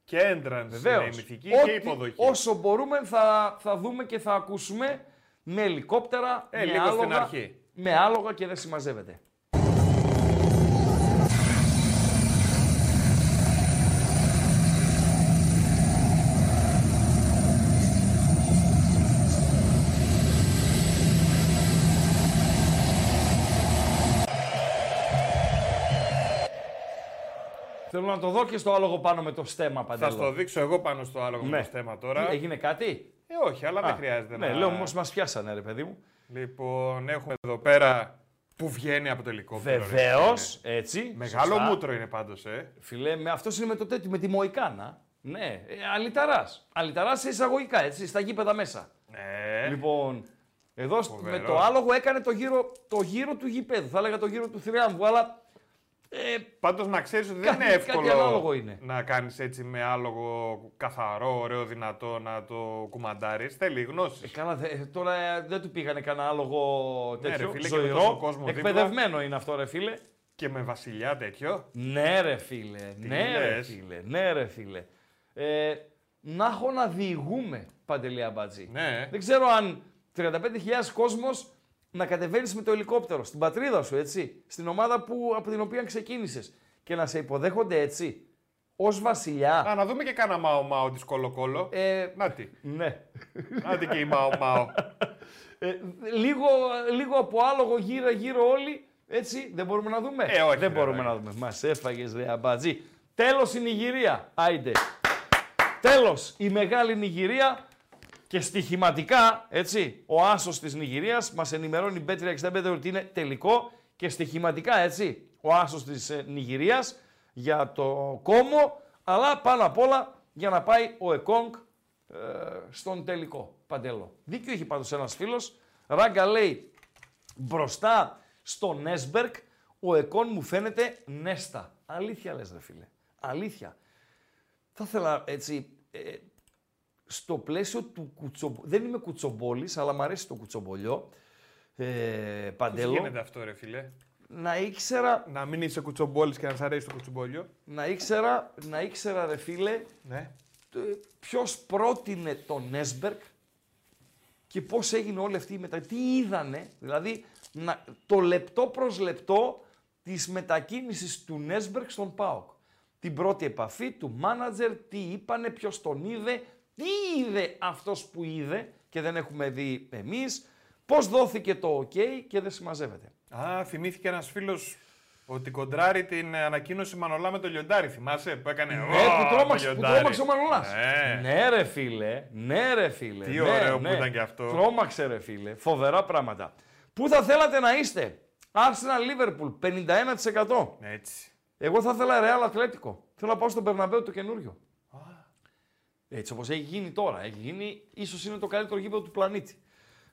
Και entrance Βεβαίως. είναι η μυθική Ό,τι- και υποδοχή. Όσο μπορούμε θα, θα δούμε και θα ακούσουμε με ελικόπτερα, Ε, με, λίγο στην άλογα, αρχή. με άλογα και δεν συμμαζεύεται. Θέλω να το δω και στο άλογο πάνω με το στέμα Θα παντέλο. στο δείξω εγώ πάνω στο άλλο Ναι. με το θέμα τώρα. Τι, έγινε κάτι; Ε, όχι, αλλά Α, δεν χρειάζεται Ναι, να... λέω όμως μας πιάσανε ρε παιδί μου. Λοιπόν, έχουμε εδώ πέρα που βγαίνει από το ελικόπτερο. ρε Βεβαίως, φίλε. έτσι. Μεγάλο σωστά. μούτρο είναι πάντως, ε. Φιλέ, με αυτός είναι με το τέτοιο, με τη Μοϊκάνα. Ναι, ε, αλυταράς. Αλυταράς σε εισαγωγικά, έτσι, στα γήπεδα μέσα. Ναι. Λοιπόν, εδώ σ- με Φοβερός. το άλογο έκανε το γύρο, το γύρο του γηπέδου. Θα έλεγα το γύρο του θριάμβου, αλλά Ε, Πάντως να ξέρεις ότι δεν Κάτι- είναι κάτι εύκολο ανάλογο είναι. να κάνεις έτσι με άλογο καθαρό, ωραίο, δυνατό, να το κουμαντάρεις. Θέλει γνώση. Ε, καλά, δε- τώρα ε, δεν του πήγανε κανένα άλογο Ναι, ρε τέτοιο, φίλε, και με τόσο ζωηρό. κόσμο δίπλα. εκπαιδευμένο είναι αυτό, ρε φίλε. Και με βασιλιά τέτοιο. Ναι, ρε φίλε. Τι ναι, ρε λες; φίλε. Ναι, ρε φίλε. Ε, να έχω να διηγούμε, Παντελή Αμπατζή. Ναι. Δεν ξέρω αν 35.000 κόσμος να κατεβαίνεις με το ελικόπτερο στην πατρίδα σου, έτσι. Στην ομάδα που, από την οποία ξεκίνησες. Και να σε υποδέχονται έτσι. Ως βασιλιά. Α, να δούμε και κάνα μάο μάο της κολοκόλο. Ε, Να τι. ναι. Να τι και η μάο μάο. Ε, λίγο, λίγο από άλογο γύρω γύρω όλοι. Έτσι, δεν μπορούμε να δούμε; Ε, όχι, δεν ρε, μπορούμε ρε. να δούμε. Μας έφαγες ρε αμπατζή. Τέλος η Νιγηρία. Άιντε. Τέλος η μεγάλη Νιγηρία. Και στοιχηματικά, έτσι, ο άσος της Νιγηρίας μας ενημερώνει η Bet365 ότι είναι τελικό και στοιχηματικά, έτσι, ο άσος της ε, Νιγηρίας για το κόμμο, αλλά πάνω απ' όλα για να πάει ο Εκόνγκ ε, στον τελικό. Παντέλο. Δίκιο έχει πάντως ένας φίλος. Ράγκα λέει μπροστά στο Νέσμπερκ ο Εκόν μου φαίνεται Νέστα. Αλήθεια λες ρε φίλε. Αλήθεια. Θα ήθελα έτσι ε, στο πλαίσιο του κουτσομπολιού, δεν είμαι κουτσομπόλης αλλά μου αρέσει το κουτσομπολιό, ε, Πώς Παντέλο, γίνεται αυτό ρε φίλε; να ήξερα, Να μην είσαι κουτσομπόλης και να σ' αρέσει το κουτσομπόλιο. να ήξερα, να ήξερα ρε φίλε Ναι. το- ποιος πρότεινε τον Νέσμπερκ και πώς έγινε όλη αυτή η μετα... Τι είδανε, δηλαδή να, το λεπτό προς λεπτό της μετακίνησης του Νέσμπερκ στον ΠΑΟΚ. Την πρώτη επαφή του μάνατζερ, τι είπανε, ποιος τον είδε, τι είδε αυτός που είδε και δεν έχουμε δει εμείς, πώς δόθηκε το ok και δεν συμμαζεύεται. Α, θυμήθηκε ένας φίλος ότι κοντράρει την ανακοίνωση Μανολά με το λιοντάρι. Θυμάσαι που έκανε. Ναι, «Ω, που το τρόμαξε, που λιοντάρι». τρόμαξε ο Μανολάς. Ναι. Ναι ρε φίλε, ναι ρε φίλε. Τι ναι, ωραίο που ναι. ήταν και αυτό. Τρόμαξε ρε φίλε, φοβερά πράγματα. Πού θα θέλατε να είστε, Arsenal Liverpool 51%. Έτσι. Εγώ θα ήθελα Real Ατλέτικο. Θέλω να πάω στον Περναμπέο το καινούριο. Έτσι όπως έχει γίνει τώρα. Έχει γίνει, ίσως είναι το καλύτερο γήπεδο του πλανήτη.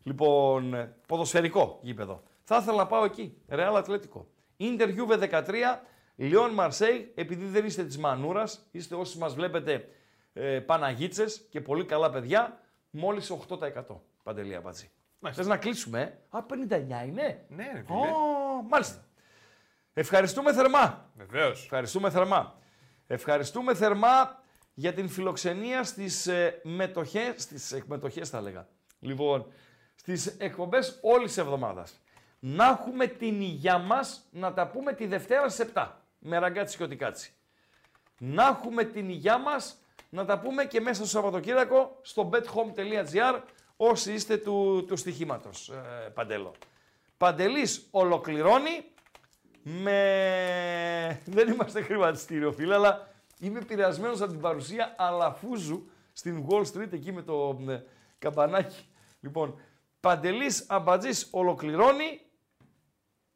Λοιπόν, ε, ποδοσφαιρικό γήπεδο. Θα ήθελα να πάω εκεί. Real Ατλέτικο. Ίντερ Juve 13, Λιόν Μαρσέη, επειδή δεν είστε της Μανούρας, είστε όσοι μας βλέπετε ε, Παναγίτσες και πολύ καλά παιδιά, μόλις 8%. Παντελία Μπατζή. Θες να κλείσουμε, ε; Α, 59 είναι. Ναι, ρε φίλε. Ω, μάλιστα. Ευχαριστούμε θερμά. Βεβαίως. Ευχαριστούμε θερμά. Ευχαριστούμε θερμά για την φιλοξενία στις ε, μετοχές, στις εκμετοχές θα έλεγα. Λοιπόν, στις εκπομπές όλης της εβδομάδας. Να έχουμε την υγειά μας να τα πούμε τη Δευτέρα στις 7 με ραγκάτσι και οτικάτσι. Να έχουμε την υγειά μας να τα πούμε και μέσα στο Σαββατοκύριακο στο bethome.gr όσοι είστε του, του στοιχήματος, ε, Παντέλο. Παντελής ολοκληρώνει με... (laughs) Δεν είμαστε χρηματιστήριο φίλε, αλλά είμαι επηρεασμένος από την παρουσία Αλαφούζου στην Wall Street εκεί με το ε, καμπανάκι. Λοιπόν, Παντελής Αμπατζής ολοκληρώνει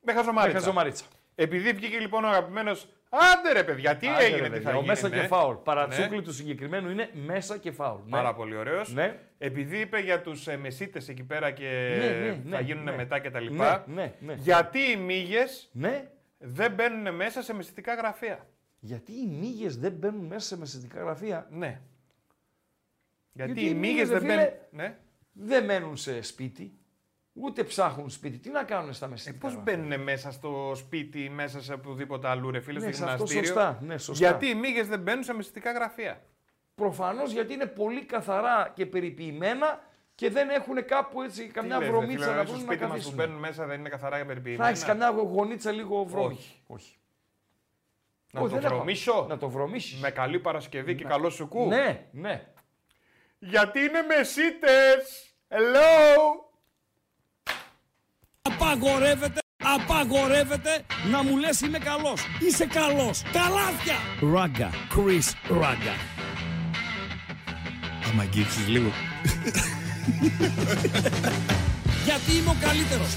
Με χαζομαρίτσα. με χαζομαρίτσα. Επειδή βγήκε λοιπόν ο αγαπημένος. Άντε ρε παιδιά, τι Άντε, έγινε, ρε, τι παιδιά, θα ο γίνει. μέσα ναι. και φάουλ. Παρατσούκλι Ναι. του συγκεκριμένου είναι μέσα και φάουλ. Ναι. Πάρα πολύ ωραίος. Ναι. Επειδή είπε για τους ε, μεσίτες εκεί πέρα και Ναι, ναι, ναι, θα γίνουν ναι. μετά κτλ. Ναι, ναι, ναι. Γιατί οι μύγες Ναι. δεν μπαίνουν μέσα σε μεσητικά γραφεία. Γιατί οι μύγες δεν μπαίνουν μέσα σε μεσητικά γραφεία; Ναι. Γιατί, Γιατί οι οι μύγες μύγες, δεν ρε μπαίνουν. φίλε, Ναι. Δεν μένουν σε σπίτι. Ούτε ψάχνουν σπίτι. Τι να κάνουν στα μεσητικά Πώς γραφεία; μπαίνουν μέσα στο σπίτι, μέσα σε οπουδήποτε αλλού, ρε φίλε, Ναι, στο σε αυτό γυμναστήριο; σωστά, ναι, σωστά. Γιατί οι μύγες δεν μπαίνουν σε μεσητικά γραφεία; Προφανώς γιατί είναι πολύ καθαρά και περιποιημένα και δεν έχουν κάπου έτσι καμιά Τι λες, ρε βρωμίτσα φίλε, να στο βρουν να σπίτι μας που καθίσουν. μπαίνουν μέσα δεν είναι καθαρά Θα περιποιημένα. έχεις καμιά γονίτσα λίγο βρώμικη. Όχι. Όχι. Να Όχι, το δεν έχω. βρωμίσω; Να το βρωμίσεις. Με καλή Παρασκευή και καλό σου κου; Ναι, ναι. Γιατί είναι μεσίτες. Hello. Απαγορεύεται, Απαγορεύεται να μου λες είμαι καλός. Είσαι καλός. Καλάθια. Ράγκα. Chris Ράγκα. Άμα αγγίξεις λίγο. (laughs) Γιατί είμαι ο καλύτερος.